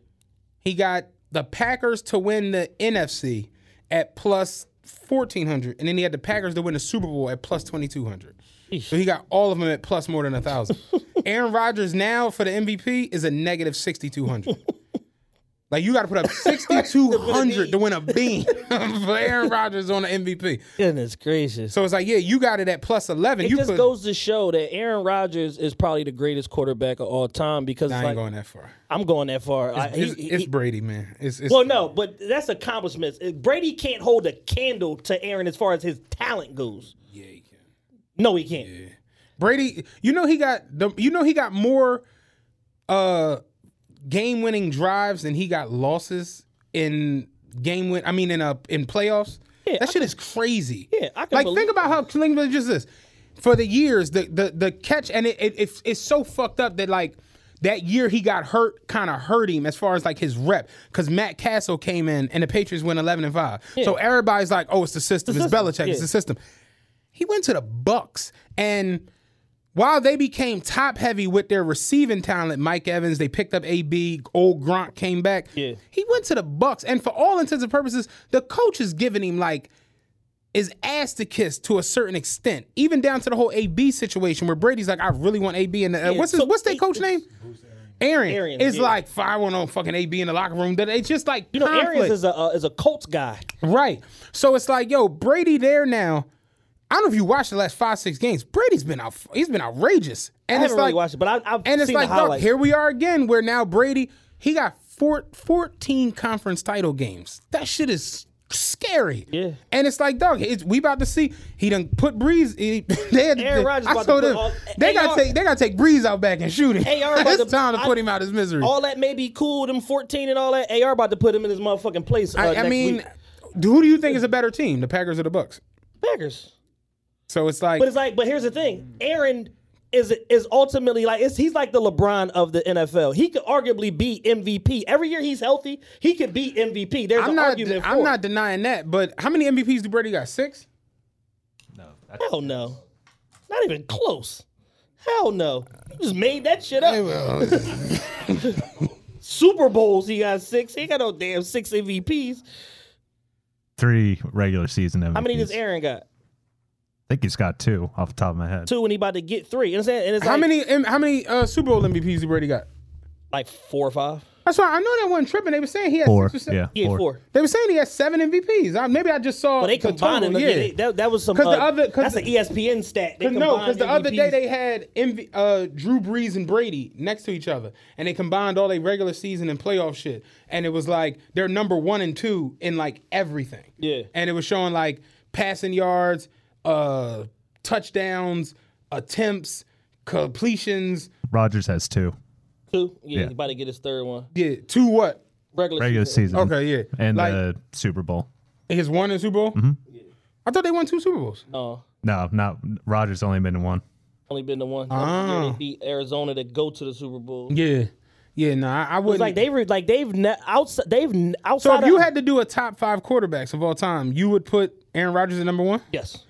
He got the Packers to win the NFC at plus 1400. And then he had the Packers to win the Super Bowl at plus 2200. So he got all of them at plus more than a thousand. [LAUGHS] Aaron Rodgers now for the MVP is a negative 6200. Like you got to put up [LAUGHS] 6200 to win a bean [LAUGHS] for Aaron Rodgers on the MVP. Goodness gracious. So it's like, yeah, you got it at plus 11. it you just put, goes to show that Aaron Rodgers is probably the greatest quarterback of all time because I it's ain't like, going that far. I'm going that far. I, It's, he- it's he- Brady, man. It's, it's Well, no, but that's accomplishments. Brady can't hold a candle to Aaron as far as his talent goes. Yeah, can. No, he can't. Brady, you know he got the you know he got more uh game winning drives than he got losses in game win I mean in uh in playoffs. Yeah, that I shit is crazy. Yeah, I can like believe- think about how think about just this. For the years, the the the catch and it, it it's it's so fucked up that like that year he got hurt kind of hurt him as far as like his rep because Matt Cassel came in and the Patriots went 11 and 5. So everybody's like, oh, it's the system. The it's system, Belichick. yeah. It's the system. He went to the Bucks and while they became top heavy with their receiving talent, Mike Evans, they picked up AB, old Gronk came back. Yeah. He went to the Bucks, and for all intents and purposes, the coach is giving him like is ass to kiss to a certain extent, even down to the whole AB situation where Brady's like, I really want AB. And uh, what's his, so what's their coach name? Aaron. Aaron, is yeah. like, I want no fucking AB in the locker room. It's just like You know, conflict. Arians is a uh, is a Colts guy. Right. So it's like, yo, Brady there now. I don't know if you watched the last five, six games. Brady's been out. He's been outrageous. And I it's haven't really watched it, but I, I've and it's like, look, here we are again, where now Brady he got four, 14 conference title games. That shit is scary. Yeah. And it's like, dog, it's, we about to see. He done put Brees. He, [LAUGHS] they had, Aaron Rodgers I told them all- they AR got to take they got to take Brees out back and shoot him. AR about [LAUGHS] it's to- time to I- put him out his misery. All that may be cool, them 14 and all that. AR about to put him in his motherfucking place. Uh, I, I mean, week. who do you think is a better team, the Packers or the Bucks? Packers. So it's like, But it's like, but here's the thing: Aaron is is ultimately like it's, he's like the LeBron of the NFL. He could arguably be MVP every year he's healthy. He could be MVP. There's I'm an not. argument for I'm it. not denying that. But how many MVPs do Brady got? Six. No. Hell no, not even close. Hell no, you just made that shit up. [LAUGHS] Super Bowls, he got six. He got no damn six MVPs. Three regular season MVPs. How many does Aaron got? I think he's got two off the top of my head. Two, and he about to get three. You know what I'm saying? And it's How like, many? M- How many uh, Super Bowl MVPs do Brady got? Like four or five. That's why I know that wasn't tripping. They were saying he had Four. six or seven. Yeah. Yeah, Four. four. They were saying he had seven MVPs. I, maybe I just saw. Well, they the combined total, them. Yeah. They- that, that was some. 'Cause the uh, other- 'cause that's the- an ESPN stat. They Cause no, combined because the other day MVPs. they had MV, uh, Drew Brees and Brady next to each other, and they combined all their regular season and playoff shit, and it was like they're number one and two in like everything. Yeah. and it was showing like passing yards, uh, touchdowns, attempts, completions. Rodgers has two. two. Yeah, Yeah. he about to get his third one. Yeah, two what? Regular, Regular season. Okay, yeah. And Like- the Super Bowl. His one in Super Bowl. Mm-hmm. I thought they won two Super Bowls. Oh, No, not Rodgers only been in one. only been the one. Ah. Yeah, they beat Arizona to go to the Super Bowl. Yeah, yeah. No, I, I wouldn't. like they were like they've ne- outside they've n- so outside. if you of- had to do a top five quarterbacks of all time, you would put Aaron Rodgers at number one. yes.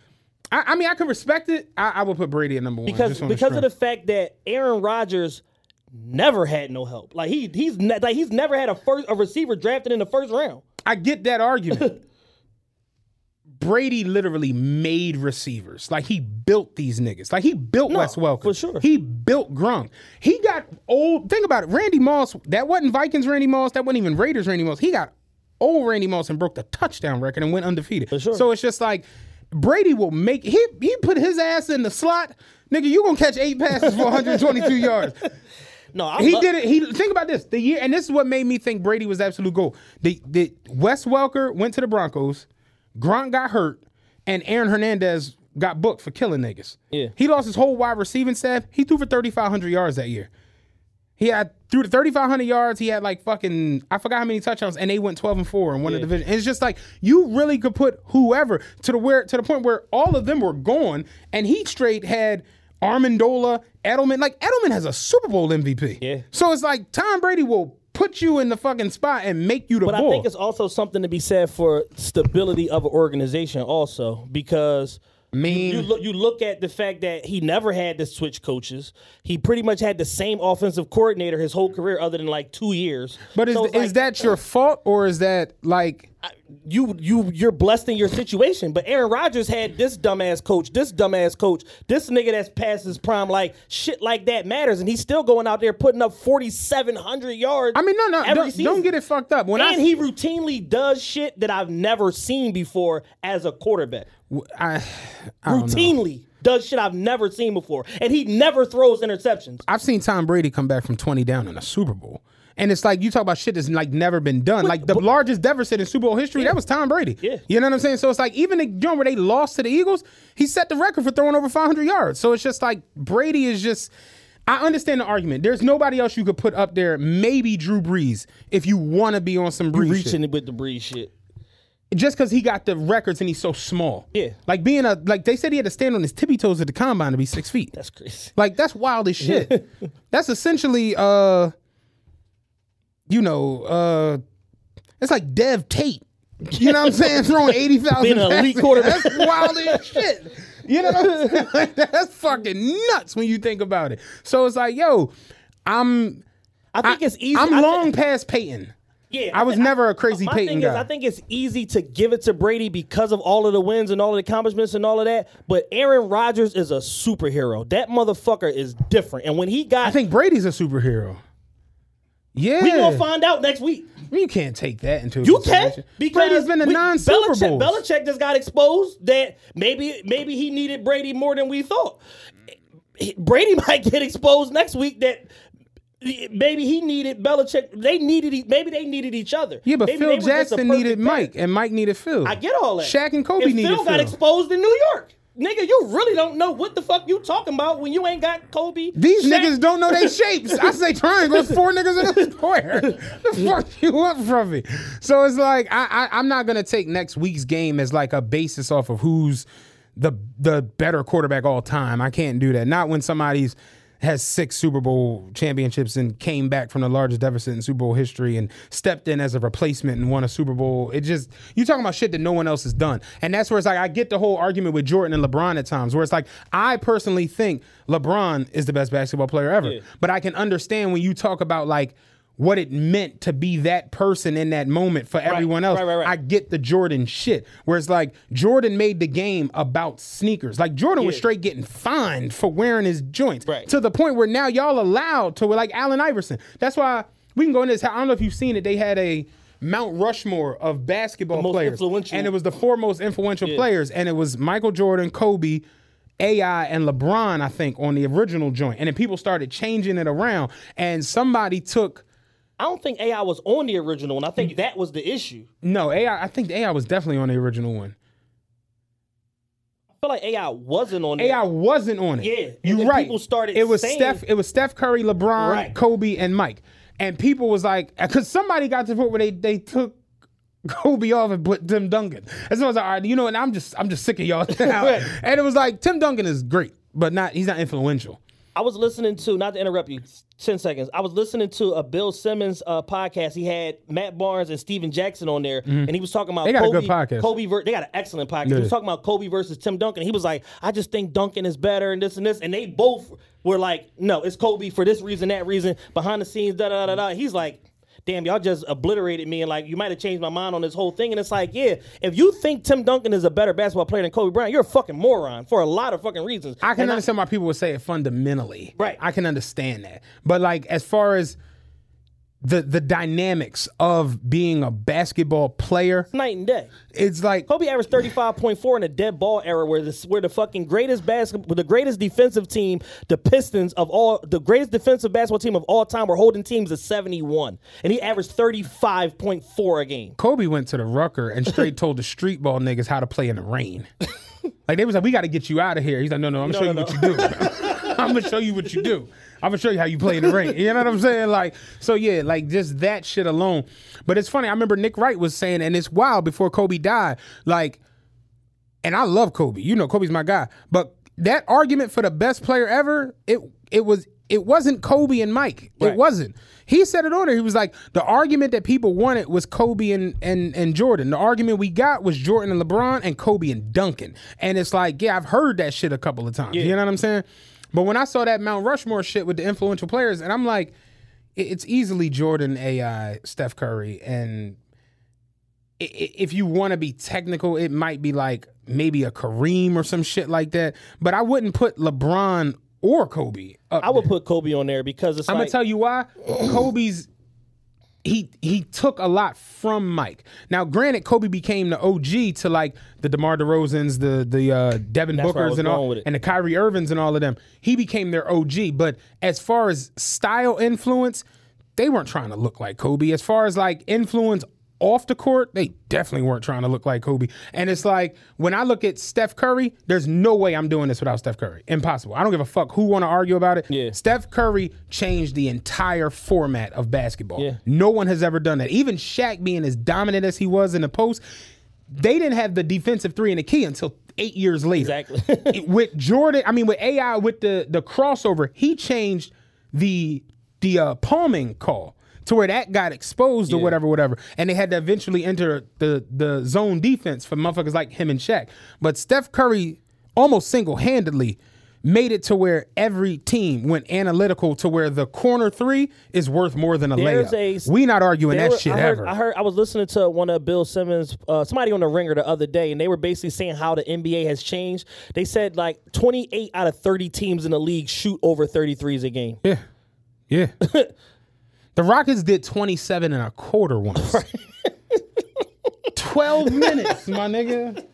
I, I mean, I can respect it. I, I would put Brady at number one because because of the fact that Aaron Rodgers never had no help. Like he he's ne- like he's never had a first a receiver drafted in the first round. I get that argument. [LAUGHS] Brady literally made receivers. Like he built these niggas. Like he built No, Wes Welker. for sure. He built Gronk. He got old. Think about it. Randy Moss. That wasn't Vikings Randy Moss. That wasn't even Raiders Randy Moss. He got old Randy Moss and broke the touchdown record and went undefeated. For sure. So it's just like Brady will make. He he put his ass in the slot. Nigga, you gonna catch eight passes for 122 [LAUGHS] yards. No, I He lo- did it. He think about this. The year, and this is what made me think Brady was absolute gold. The the Wes Welker went to the Broncos, Gronk got hurt, and Aaron Hernandez got booked for killing niggas. Yeah. He lost his whole wide receiving staff. He threw for thirty five hundred yards that year. He had through the thirty five hundred yards. He had like fucking I forgot how many touchdowns, and they went twelve and four and won the division. And it's just like you really could put whoever to the where to the point where all of them were gone, and he straight had Amendola, Edelman. Like Edelman has a Super Bowl MVP. Yeah. So it's like Tom Brady will put you in the fucking spot and make you the But. I think it's also something to be said for stability of an organization, also because. Mean- you, you look. You look at the fact that he never had to switch coaches. He pretty much had the same offensive coordinator his whole career, other than like two years. but is, So is like, that your fault or is that like you you you're blessed in your situation. But Aaron Rodgers had this dumbass coach, this dumbass coach, this nigga that's past his prime. Like shit like that matters, and he's still going out there putting up forty seven hundred yards. I mean no no don't, don't get it fucked up. When and I he routinely does shit that I've never seen before as a quarterback. I, I don't know. Routinely does shit I've never seen before, and he never throws interceptions. I've seen Tom Brady come back from 20 down in a Super Bowl. And it's like you talk about shit that's like never been done. like the largest deficit in Super Bowl history, that was Tom Brady. Yeah. You know what I'm saying? So it's like even the joint where they lost to the Eagles, he set the record for throwing over 500 yards. So it's just like Brady is just. I understand the argument. There's nobody else you could put up there. Maybe Drew Brees if you want to be on some Brees shit. Reaching with the Brees shit. Just because he got the records and he's so small. Yeah. Like being a like they said he had to stand on his tippy toes at the combine to be six feet. That's crazy. Like that's wild as shit. [LAUGHS] that's essentially uh you know, uh it's like Dev Tate. You know what I'm saying? [LAUGHS] Throwing 80,000 Being an elite quarterback. That's wild as shit. You know what I'm saying? [LAUGHS] Like, that's fucking nuts when you think about it. So it's like, yo, I'm I think it's easy. I'm I long past Peyton. Yeah, I was never a crazy my Peyton thing Is, guy. I think it's easy to give it to Brady because of all of the wins and all of the accomplishments and all of that. But Aaron Rodgers is a superhero. That motherfucker is different. And when he got, I think Brady's a superhero. Yeah, we gonna find out next week. You can't take that into You can because Brady's been a non Super Belichick, Belichick just got exposed that maybe maybe he needed Brady more than we thought. Brady [LAUGHS] might get exposed next week that maybe he needed Belichick. They needed maybe they needed each other. Yeah, but Maybe Phil they were just a Jackson needed. Mike, and Mike needed Phil. I get all that. Shaq and Kobe and needed Phil Phil. got exposed in New York. Nigga, you really don't know what the fuck you talking about when you ain't got Kobe. These Shaq- niggas don't know their shapes. I say [LAUGHS] triangles, four niggas in a [LAUGHS] square. the fuck you want from me? So it's like I, I I'm not gonna take next week's game as like a basis off of who's the the better quarterback all time. I can't do that. Not when somebody's has six Super Bowl championships and came back from the largest deficit in Super Bowl history and stepped in as a replacement and won a Super Bowl. It just you talking about shit that no one else has done. And that's where it's like I get the whole argument with Jordan and LeBron at times where it's like I personally think LeBron is the best basketball player ever. But I can understand when you talk about like what it meant to be that person in that moment for everyone else. right, right, right. I get the Jordan shit. Where it's like Jordan made the game about sneakers. Like Jordan was straight getting fined for wearing his joints. Right. To the point where now y'all allowed to like Allen Iverson. That's why we can go in this. I don't know if you've seen it. They had a Mount Rushmore of basketball most players. influential- And it was the four most influential players. And it was Michael Jordan, Kobe, AI, and LeBron, I think, on the original joint. And then people started changing it around. And somebody took I don't think AI was on the original, and I think that was the issue. no, AI, I think AI was definitely on the original one. I feel like AI wasn't on. AI wasn't on it. Yeah, you then right. people started It was saying- Steph. It was Steph Curry, LeBron, Right. Kobe, and Mike. And people was like, because somebody got to the point where they they took [LAUGHS] Kobe off and put Tim Duncan. And so I was like, all right, you know, and I'm just I'm just sick of y'all [LAUGHS] now. [LAUGHS] and it was like Tim Duncan is great, but not he's not influential. I was listening to, not to interrupt you, 10 seconds. I was listening to a Bill Simmons uh, podcast. He had Matt Barnes and Stephen Jackson on there, and he was talking about Mm-hmm. They got a Kobe. good podcast. Kobe, ver- they got an excellent podcast. He Yeah. was talking about Kobe versus Tim Duncan. He was like, I just think Duncan is better and this and this. And they both were like, no, it's Kobe for this reason, that reason, behind the scenes, da da da da. He's like, damn, y'all just obliterated me and like you might have changed my mind on this whole thing. And it's like, yeah, if you think Tim Duncan is a better basketball player than Kobe Bryant, you're a fucking moron for a lot of fucking reasons. I can And understand why people would say it fundamentally. Right. I can understand that. But like as far as the the dynamics of being a basketball player, night and day. it's like Kobe averaged 35.4 in a dead ball era where this where the fucking greatest basketball the greatest defensive team, the Pistons of all the greatest defensive basketball team of all time were holding teams to 71. And he averaged 35.4 a game. Kobe went to the Rucker and straight told the street ball niggas how to play in the rain. like they was like, we got to get you out of here. He's like, no, no, I'm gonna No, show no, you what you do. [LAUGHS] I'm gonna show you what you do. I'm gonna show you how you play in the ring. You know what I'm saying? Like, so yeah, like just that shit alone. But it's funny. I remember Nick Wright was saying, and it's wild before Kobe died. Like, and I love Kobe. You know, Kobe's my guy. But that argument for the best player ever, it it was it wasn't Kobe and Mike. It wasn't. He said it on there. He was like, the argument that people wanted was Kobe and, and and Jordan. The argument we got was Jordan and LeBron and Kobe and Duncan. And it's like, yeah, I've heard that shit a couple of times. You know what I'm saying? But when I saw that Mount Rushmore shit with the influential players, and I'm like, it's easily Jordan, AI, Steph Curry, and if you want to be technical, it might be like maybe a Kareem or some shit like that. But I wouldn't put LeBron or Kobe up. I would there. put Kobe on there because it's I'm like gonna tell you why. Kobe's he he took a lot from Mike. Now, granted, Kobe became the OG to like the DeMar DeRozans, the the uh, Devin That's Bookers, and all, and the Kyrie Irvings and all of them. He became their OG. But as far as style influence, they weren't trying to look like Kobe. As far as like influence off the court, they definitely weren't trying to look like Kobe. And it's like when I look at Steph Curry, there's no way I'm doing this without Steph Curry. Impossible. I don't give a fuck who want to argue about it. Yeah. Steph Curry changed the entire format of basketball. Yeah. No one has ever done that. Even Shaq being as dominant as he was in the post, they didn't have the defensive three in the key until eight years later. Exactly. [LAUGHS] with Jordan, I mean with AI with the the crossover, he changed the the uh, palming call to where that got exposed or whatever, whatever, and they had to eventually enter the the zone defense for motherfuckers like him and Shaq. But Steph Curry almost single handedly made it to where every team went analytical to where the corner three is worth more than a There's layup. a- we not arguing that were- shit I heard, ever. I heard. I was listening to one of Bill Simmons, uh, somebody on the Ringer the other day, and they were basically saying how the NBA has changed. They said like 28 out of 30 teams in the league shoot over 33s a game. Yeah. Yeah. [LAUGHS] the Rockets did 27 and a quarter once. [LAUGHS] 12 minutes, my nigga.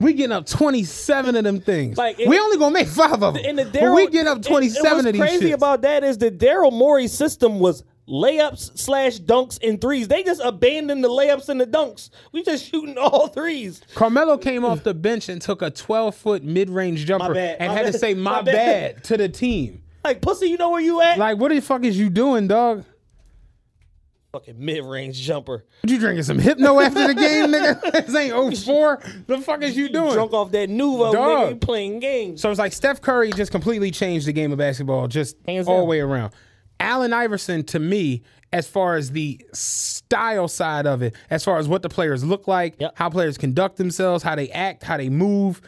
We getting up 27 of them things. Like, it- we only gonna make five of them. And the but Daryl, we getting up 27 and what's of these What's crazy shits. about that is the Daryl Morey system was layups slash dunks and threes. They just abandoned the layups and the dunks. We just shooting all threes. Carmelo came off the bench and took a 12 foot mid range jumper bad, and my had to say [LAUGHS] my, my bad. bad. to the team. Like pussy, you know where you at? Like, what the fuck is you doing, dog? Fucking mid range jumper. What you drinking some hypno after the game, nigga? [LAUGHS] this ain't 04. The fuck is you doing? Drunk off that Nuvo, Dog. nigga, you playing games. So it's like Steph Curry just completely changed the game of basketball, just Hands all the way around. Allen Iverson, to me, as far as the style side of it, as far as what the players look like, Yep. how players conduct themselves, how they act, how they move,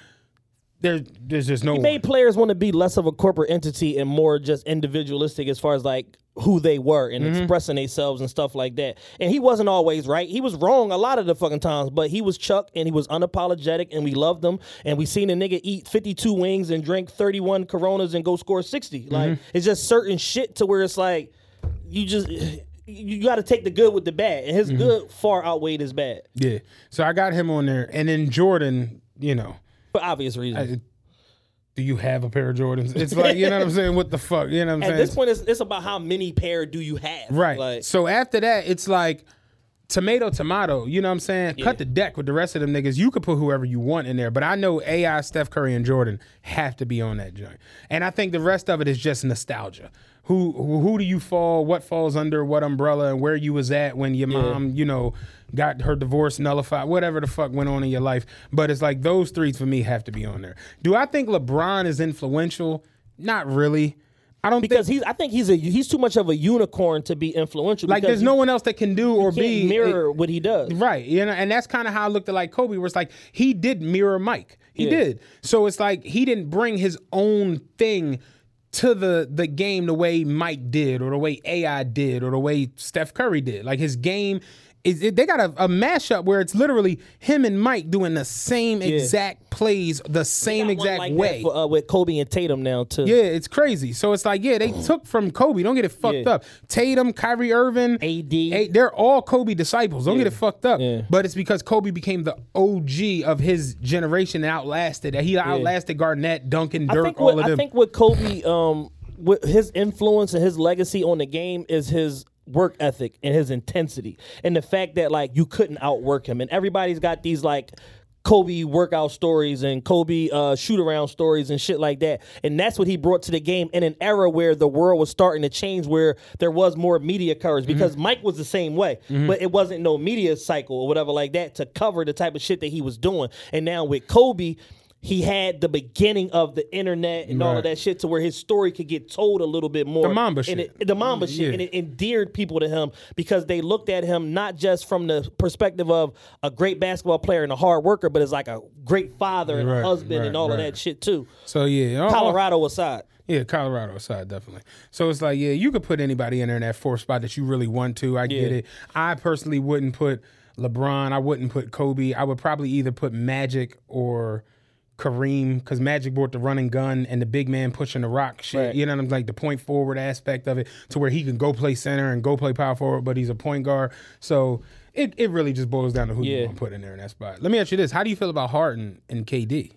there, there's just no He one. made players want to be less of a corporate entity and more just individualistic as far as like who they were and mm-hmm. expressing themselves and stuff like that. And he wasn't always right. He was wrong a lot of the fucking times, but he was Chuck and he was unapologetic and we loved him. And we seen a nigga eat 52 wings and drink 31 Coronas and go score 60. Like mm-hmm. it's just certain shit to where it's like you just you got to take the good with the bad, and his mm-hmm. good far outweighed his bad yeah. So I got him on there, and then Jordan, you know. For obvious reasons. Do you have a pair of Jordans? It's like, you know what I'm saying? What the fuck? You know what I'm [LAUGHS] At saying? At this point, it's, it's about how many pair do you have, Right. Like, so after that, it's like tomato, tomato. You know what I'm saying? Cut the deck with the rest of them niggas. You could put whoever you want in there, but I know AI, Steph Curry, and Jordan have to be on that joint. And I think the rest of it is just nostalgia. Who who, do you fall? What falls under what umbrella? And where you was at when your mom, you know, got her divorce nullified? Whatever the fuck went on in your life. But it's like those three for me have to be on there. Do I think LeBron is influential? Not really. I don't because think he's I think he's a he's too much of a unicorn to be influential. like there's no one else that can do or he be mirror what he does. Right. You know, and that's kind of how I looked at like Kobe, where it's like he did mirror Mike. He Yeah. did. So it's like he didn't bring his own thing to the the game the way Mike did, or the way AI did, or the way Steph Curry did. Like his game it, they got a, a mashup where it's literally him and Mike doing the same exact plays, the same Got one exact like that way. for, uh, with Kobe and Tatum now too. Yeah, it's crazy. So it's like, yeah, they took from Kobe. Don't get it fucked Yeah. up. Tatum, Kyrie Irving, AD. A- they're all Kobe disciples. Don't get it fucked up. Yeah. But it's because Kobe became the OG of his generation and outlasted. He outlasted Garnett, Duncan, I Dirk, think all what of I think what Kobe um with his influence and his legacy on the game is his work ethic and his intensity and the fact that like you couldn't outwork him and everybody's got these like Kobe workout stories and Kobe uh, shoot around stories and shit like that. And that's what he brought to the game in an era where the world was starting to change, where there was more media coverage. Because Mike was the same way, but it wasn't no media cycle or whatever like that to cover the type of shit that he was doing. And now with Kobe, he had the beginning of the internet and all of that shit to where his story could get told a little bit more. The Mamba and shit. It, the Mamba shit. And it endeared people to him because they looked at him not just from the perspective of a great basketball player and a hard worker, but as like a great father and Right, a husband right, and all of that shit too. so yeah, all- oh, Colorado aside. Yeah, Colorado side definitely. So it's like, yeah, you could put anybody in there in that fourth spot that you really want to. I get it. I personally wouldn't put LeBron. I wouldn't put Kobe. I would probably either put Magic or Kareem because Magic brought the running gun and the big man pushing the rock shit. Right. You know what I'm like the point forward aspect of it to where he can go play center and go play power forward, but he's a point guard. So it, it really just boils down to who you want to put in there in that spot. Let me ask you this: How do you feel about Harden and KD?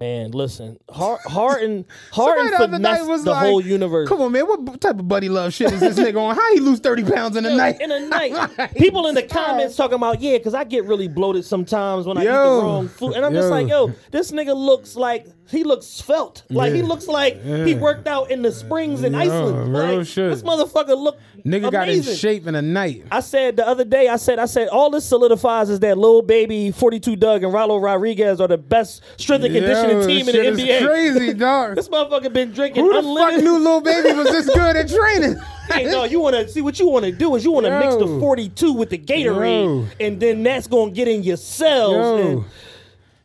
Man, listen, Har- Harden, [LAUGHS] Harden Somebody the other night finessed was the like, whole universe. Come on, man. What type of buddy love shit is this nigga on? How he lose 30 pounds in a night? in a [LAUGHS] night. People in the comments talking about, yeah, because I get really bloated sometimes when I eat the wrong food. And I'm just like, yo, this nigga looks like, he looks svelte. Like, he looks like he worked out in the springs in Iceland. real Like, shit. This motherfucker look Nigga got in amazing. shape in a night. I said the other day, I said, I said, all this solidifies is that little baby 42 Dugg and Rollo Rodriguez are the best strength and conditioning Yo, team in shit the is NBA. crazy, [LAUGHS] dog. This motherfucker been drinking Who the unlimited. fuck knew Lil [LAUGHS] Baby was this good at training? Hey, no, you want to see what you want to do is you want to mix the Yo. 42 with the Gatorade, Yo. and then that's going to get in your cells. Yo. And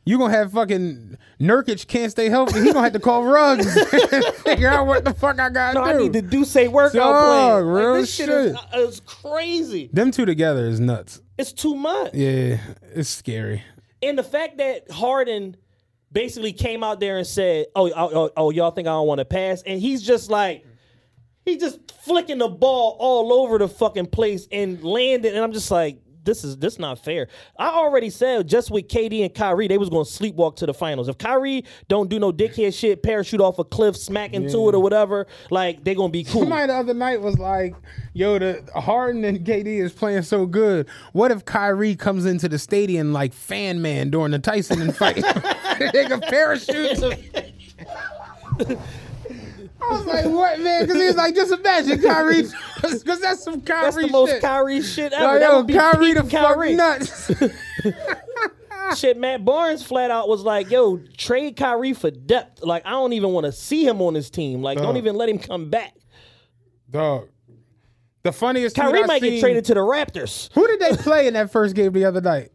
You gonna have fucking Nurkic can't stay healthy. He gonna have to call rugs [LAUGHS] figure out what the fuck I gotta No, do. I need the Duce workout Dog, plan. real Like, this shit, is, shit. uh, is crazy. Them two together is nuts. It's too much. Yeah, it's scary. And the fact that Harden basically came out there and said, "Oh, oh, oh, oh y'all think I don't want to pass?" and he's just like, he's just flicking the ball all over the fucking place and landing, and I'm just like. This is this not fair. I already said just with KD and Kyrie, they was gonna sleepwalk to the finals. If Kyrie don't do no dickhead shit, parachute off a cliff, smack into it or whatever, like they gonna be cool. Somebody the other night was like, "Yo, the Harden and KD is playing so good. What if Kyrie comes into the stadium like fan man during the Tyson and fight? [LAUGHS] they can parachute." [LAUGHS] I was like, "What, man?" Because he was like, "Just imagine Kyrie, [LAUGHS] because that's some Kyrie That's the most shit." Kyrie shit ever. Like, that yo, would be Kyrie the fuck Kyrie. nuts. [LAUGHS] [LAUGHS] Shit, Matt Barnes flat out was like, "Yo, trade Kyrie for depth. Like, I don't even want to see him on this team. Like, don't even let him come back. Dog. The funniest Kyrie might seen- get traded to the Raptors, Who did they play in that first game the other night?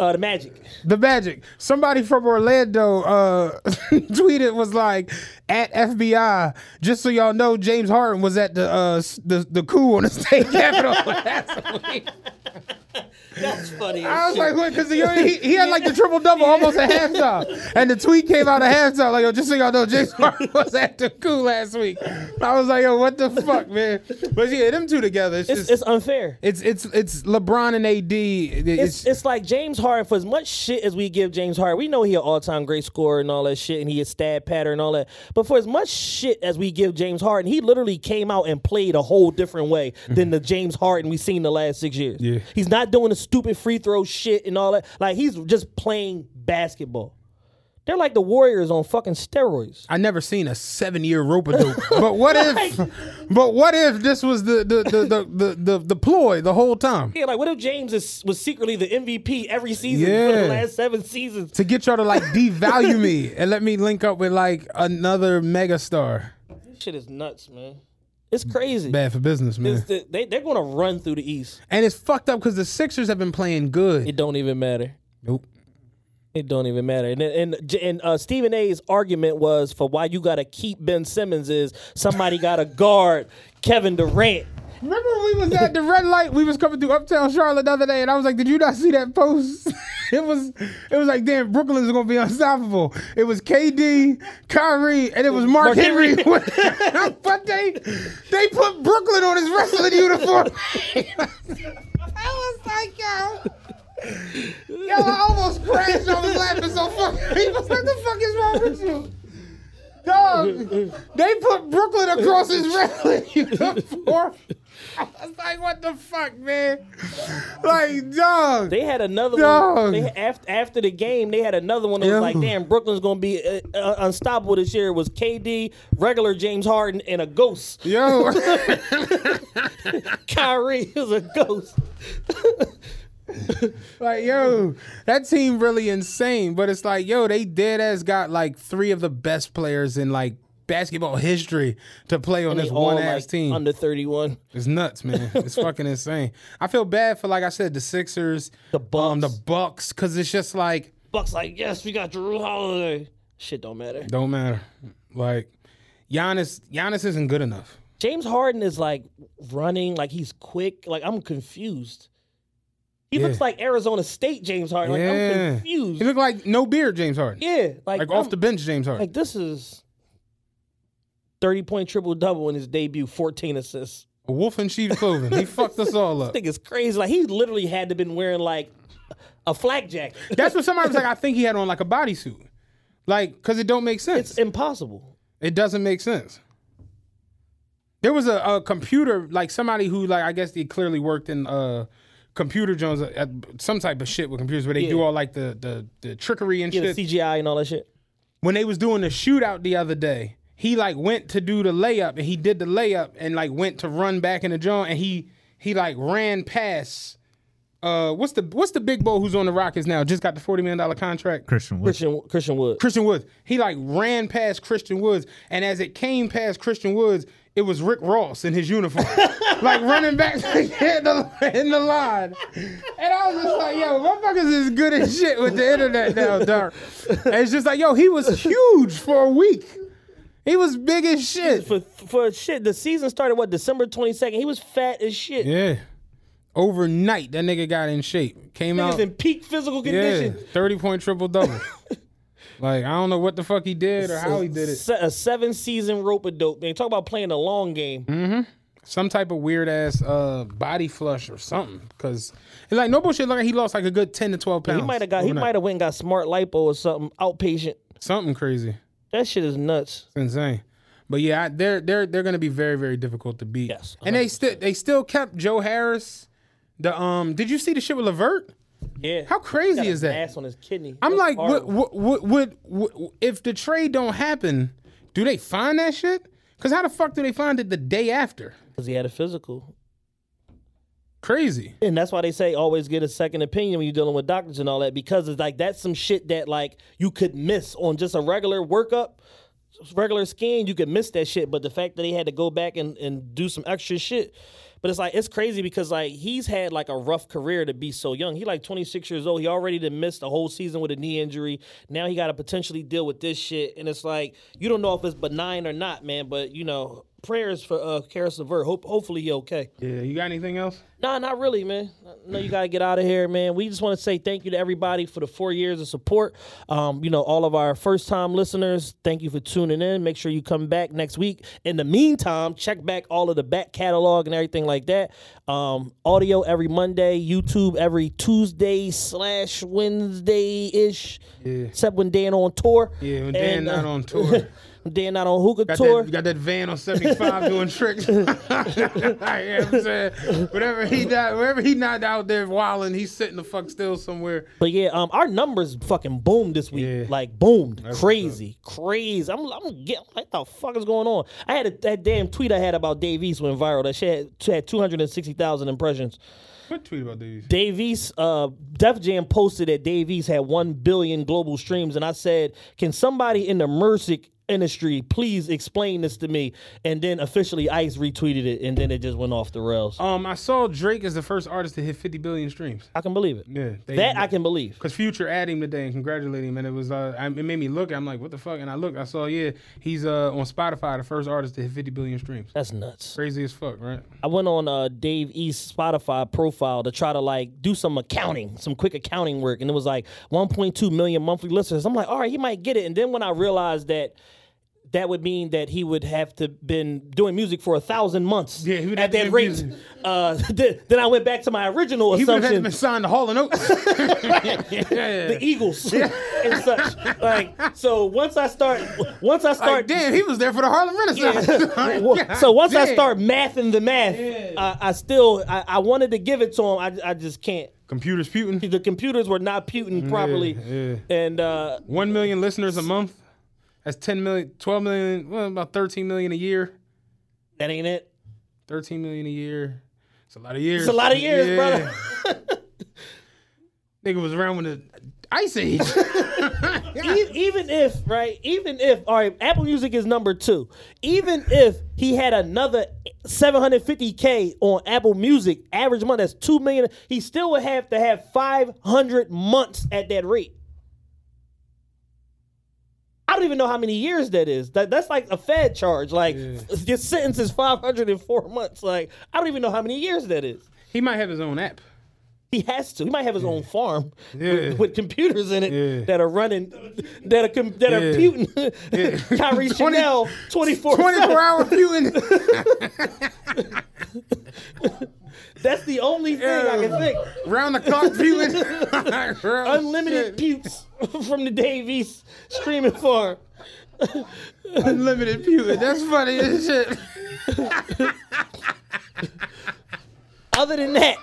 Uh, the Magic. The Magic. Somebody from Orlando uh, [LAUGHS] tweeted was like at FBI. Just so y'all know, James Harden was at the uh, the the coup on the state [LAUGHS] capitol last week. That's funny. I was like, what? Because he, he, he had like the triple double almost at halftime, and the tweet came out at halftime like, yo, just so y'all know, James [LAUGHS] Harden was at the coup last week. I was like, yo, what the fuck, man? But yeah, them two together, it's, it's, just. it's unfair. It's it's it's LeBron and AD. It's, It's, it's like James Harden, for as much shit as we give James Harden, we know he an all time great scorer and all that shit, and he a stat pattern and all that. But for as much shit as we give James Harden, he literally came out and played a whole different way mm-hmm. than the James Harden we've seen the last six years. Yeah. He's not doing the stupid free throw shit and all that. Like he's just playing basketball. They're like the Warriors on fucking steroids. I never seen a seven year rope a dope. [LAUGHS] But what if? [LAUGHS] But what if this was the the the the the, the, the ploy the whole time Yeah, like what if James is, was secretly the MVP every season for Yeah. the last seven seasons? to get y'all to like devalue me and let me link up with like another megastar? This shit is nuts, man. It's crazy. Bad for business, man. The, they, they're going to run through the East. And it's fucked up because the Sixers have been playing good. It don't even matter. Nope. It don't even matter. And and and uh, Stephen A's argument was for why you got to keep Ben Simmons is somebody got to guard Kevin Durant. Remember when we was at the red light? We was coming through Uptown Charlotte the other day, and I was like, "Did you not see that post?" [LAUGHS] it was, it was like, "Damn, Brooklyn's gonna be unstoppable." It was KD, Kyrie, and it was Mark, Mark Henry. Henry. [LAUGHS] but they, they put Brooklyn on his wrestling uniform. [LAUGHS] I was like, yo. Yo, I almost crashed. I was laughing so fucking. He was like, "The fuck is wrong with you?" Dog, they put Brooklyn across his wrestling uniform. I was like, what the fuck, man? Like, dog. They had another Dog. one. They, after, after the game, they had another one that Yeah. was like, damn, Brooklyn's going to be uh, uh, unstoppable this year. It was KD, regular James Harden, and a ghost. Yo, [LAUGHS] [LAUGHS] Kyrie is a ghost. [LAUGHS] like, yo, that team really insane. But it's like, yo, they dead ass got like three of the best players in like basketball history to play on They this one ass like, team. Under 31. It's nuts, man. It's [LAUGHS] fucking insane. I feel bad for, like I said, the Sixers, The um, the Bucks. Bucks, because it's just like Bucks like, yes, we got Jrue Holiday. Shit don't matter. don't matter. Like Giannis, Giannis isn't good enough. James Harden is like running, like he's quick. Like I'm confused. He Yeah. looks like Arizona State James Harden. Like I'm yeah, confused. he looked like no beard, James Harden. yeah, like, like off the bench, James Harden. Like this is 30 point triple double in his debut, 14 assists. A wolf in sheep's clothing. He fucked us all up. I think it's crazy. Like he literally had to been wearing like a flak jacket. [LAUGHS] That's what somebody was like. I think he had on like a bodysuit, like because it don't make sense. it's impossible. It doesn't make sense. There was a, a computer, like somebody who, like, I guess they clearly worked in uh, computer Jones, at some type of shit with computers where they do all like the the, the trickery and Yeah, shit. the CGI and all that shit. when they was doing the shootout the other day, he like went to do the layup and he did the layup and like went to run back in the joint and he he like ran past. Uh, what's the what's the big boy who's on the Rockets now? Just got the forty million dollar contract. Christian Wood. Christian Christian Wood. Christian Woods. He like ran past Christian Woods, and as it came past Christian Woods, it was Rick Ross in his uniform, [LAUGHS] like running back [LAUGHS] in the, in the line. And I was just like, yo, motherfuckers is good as shit with the internet now, dog. And it's just like, yo, he was huge for a week. He was big as shit. For for shit, the season started what December twenty second. He was fat as shit. Yeah. Overnight, that nigga got in shape. Came Niggas out. in peak physical condition. Yeah. 30 point triple double. [LAUGHS] like, I don't know what the fuck he did or how he did it. A seven season rope a dope. Man, talk about playing a long game. Mm. Hmm. Some type of weird ass uh, body flush or something. Cause it's like no bullshit. Like he lost like a good 10 to 12 pounds. He might have got. He might have went and got smart lipo or something outpatient. something crazy. That shit is nuts. It's insane. But yeah, I- they're they're they're gonna be very very difficult to beat. Yes, and they still they still kept Joe Harris. The um, did you see the shit with LeVert? Yeah. How crazy is that? Ass on his kidney. I'm That's like, what, what, what, what, if the trade don't happen, do they find that shit? Because how the fuck do they find it the day after? Because he had a physical. Crazy. And that's why they say always get a second opinion when you're dealing with doctors and all that because it's like that's some shit that like you could miss on just a regular workup, regular scan. You could miss that shit. But the fact that he had to go back and, and do some extra shit. But it's like it's crazy because like he's had like a rough career to be so young. He like 26 years old. He already missed a whole season with a knee injury. Now he got to potentially deal with this shit. And it's like you don't know if it's benign or not, man. But you know, prayers for uh Caris LeVert. Hope hopefully he okay. Yeah, you got anything else? Nah, not really, man. No, you gotta get out of here, man. We just want to say thank you to everybody for the four years of support. Um, you know, all of our first time listeners, thank you for tuning in. Make sure you come back next week. In the meantime, check back all of the back catalog and everything like that. Um, audio every Monday, YouTube every Tuesday slash Wednesday ish. Yeah. Except when Dan on tour. Yeah, when Dan And, not uh, on tour. [LAUGHS] Dan not on hookah Got tour. that, you got that van on 75 doing tricks. [LAUGHS] [LAUGHS] you know what I'm saying? Whatever he not, wherever he not out there wilding, he's sitting the fuck still somewhere. But yeah, um, our numbers fucking boomed this week. Yeah. Like boomed, crazy, crazy. I'm, I'm getting like the fuck is going on. I had a, that damn tweet I had about Dave East went viral. That shit had, had 260,000 impressions. What tweet about these? Dave East, uh, Def Jam posted that Dave East had one billion global streams, and I said, "Can somebody in the music industry please explain this to me?" And then officially Ice retweeted it, and then it just went off the rails. Um, I saw Drake as the first artist to hit 50 billion streams. I can believe it. Yeah, they- that I can believe. Cause Future added him today and congratulated him, and it was uh, I- it made me look. I'm like, what the fuck? And I look, I saw, yeah, he's uh on Spotify, the first artist to hit 50 billion streams. That's nuts. Crazy as fuck, right? I went on uh, Dave East Spotify profile to try to like do some accounting, some quick accounting work, and it was like 1.2 million monthly listeners. I'm like, all right, he might get it. And then when I realized that that would mean that he would have to been doing music for a thousand months Yeah, he at that rate. Uh, [LAUGHS] then, then I went back to my original He would have had to assumption. been signed to Hall and Oates. [LAUGHS] the Eagles [LAUGHS] and such. Like so, once I start, once I start, like, damn, he was there for the Harlem Renaissance. Well, so once I start mathing the math, I, I still I, I wanted to give it to him. I, I just can't. Computers puting. The computers were not puting properly, yeah. and uh, One million listeners a month. That's 10 million, 12 million, well, about 13 million a year. that ain't it. 13 million a year. It's a lot of years. It's a lot of years, Yeah. brother. [LAUGHS] Nigga was around when the Ice Age. [LAUGHS] [LAUGHS] Even if right, even if all right, Apple Music is number two. Even if he had another 750k on Apple Music average month, that's two million. He still would have to have 500 months at that rate. I don't even know how many years that is. That, that's like a Fed charge. Like your sentence is 504 months. Like I don't even know how many years that is. he might have his own app. He has to. He might have his own farm Yeah. with, with computers in it Yeah. that are running, that are com- that are Yeah. [LAUGHS] Kyrie [LAUGHS] 20 Chanel twenty four 24 hour viewing. [LAUGHS] That's the only thing I can think. Round the clock viewing. Unlimited putes [LAUGHS] from the Dave East streaming farm. Unlimited viewing. That's funny as shit. Other than that,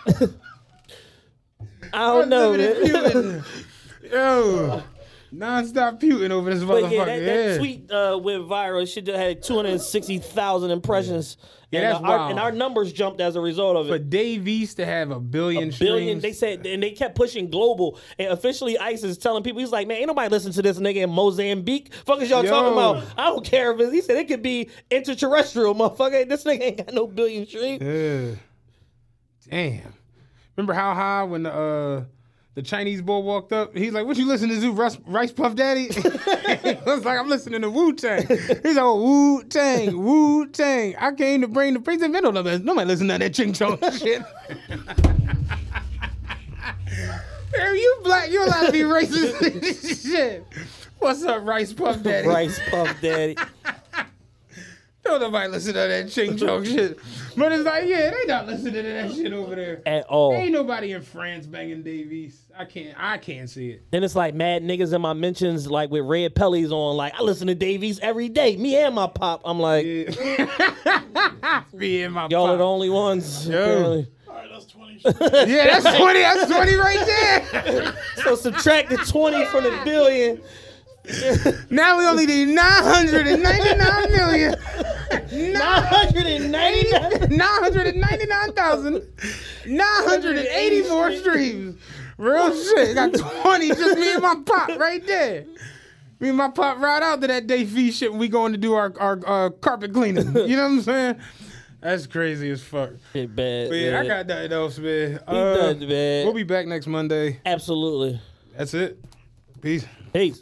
I don't know, Unlimited man. viewing. [LAUGHS] Yo. Non-stop puting over this But motherfucker. yeah, that, that yeah. tweet uh, went viral. It should have had 260,000 impressions. Yeah, and, that's uh, our, and our numbers jumped as a result of it. For Dave East to have a billion, a billion. streams, They said, and they kept pushing global. And officially, ICE is telling people, he's like, man, ain't nobody listen to this nigga in Mozambique. Fuck is y'all Yo. talking about? I don't care if it's, he said it could be interterrestrial, motherfucker. This nigga ain't got no billion streams. Yeah. Damn. Remember how high when the uh, the Chinese boy walked up? He's like, "What you listening to, Rice, Rice Puff Daddy?" [LAUGHS] I was like, "I'm listening to Wu Tang." He's like, oh, "Wu Tang, Wu Tang." I came to bring the praise and Vendo. Nobody, nobody listen to that ching chong [LAUGHS] shit. Damn, you black, You're allowed to be racist. [LAUGHS] shit. What's up, Rice Puff Daddy? Rice Puff Daddy. Don't nobody listen to that ching chong [LAUGHS] shit. But it's like, yeah, they not listening to that shit over there. At all. Ain't nobody in France banging Dave East. I can't. I can't see it. Then it's like mad niggas in my mentions, like with red pellies on. Like I listen to Dave East every day. Me and my pop. I'm like, [LAUGHS] Me and my y'all pop. are the only ones. apparently. [LAUGHS] Yeah, that's twenty. That's twenty right there. So subtract the 20 from the billion. Now we only need nine hundred and ninety-nine million. 999. Nine hundred and ninety-nine thousand. Nine hundred and eighty-four streams. Real shit. Got twenty. Just me and my pop right there. Me and my pop right out to that day fee shit. when We going to do our our uh, carpet cleaning. You know what I'm saying? That's crazy as fuck. Shit bad. But yeah, I got nothing else, man. He Uh, does, man. We'll be back next Monday. Absolutely. That's it. Peace. Peace.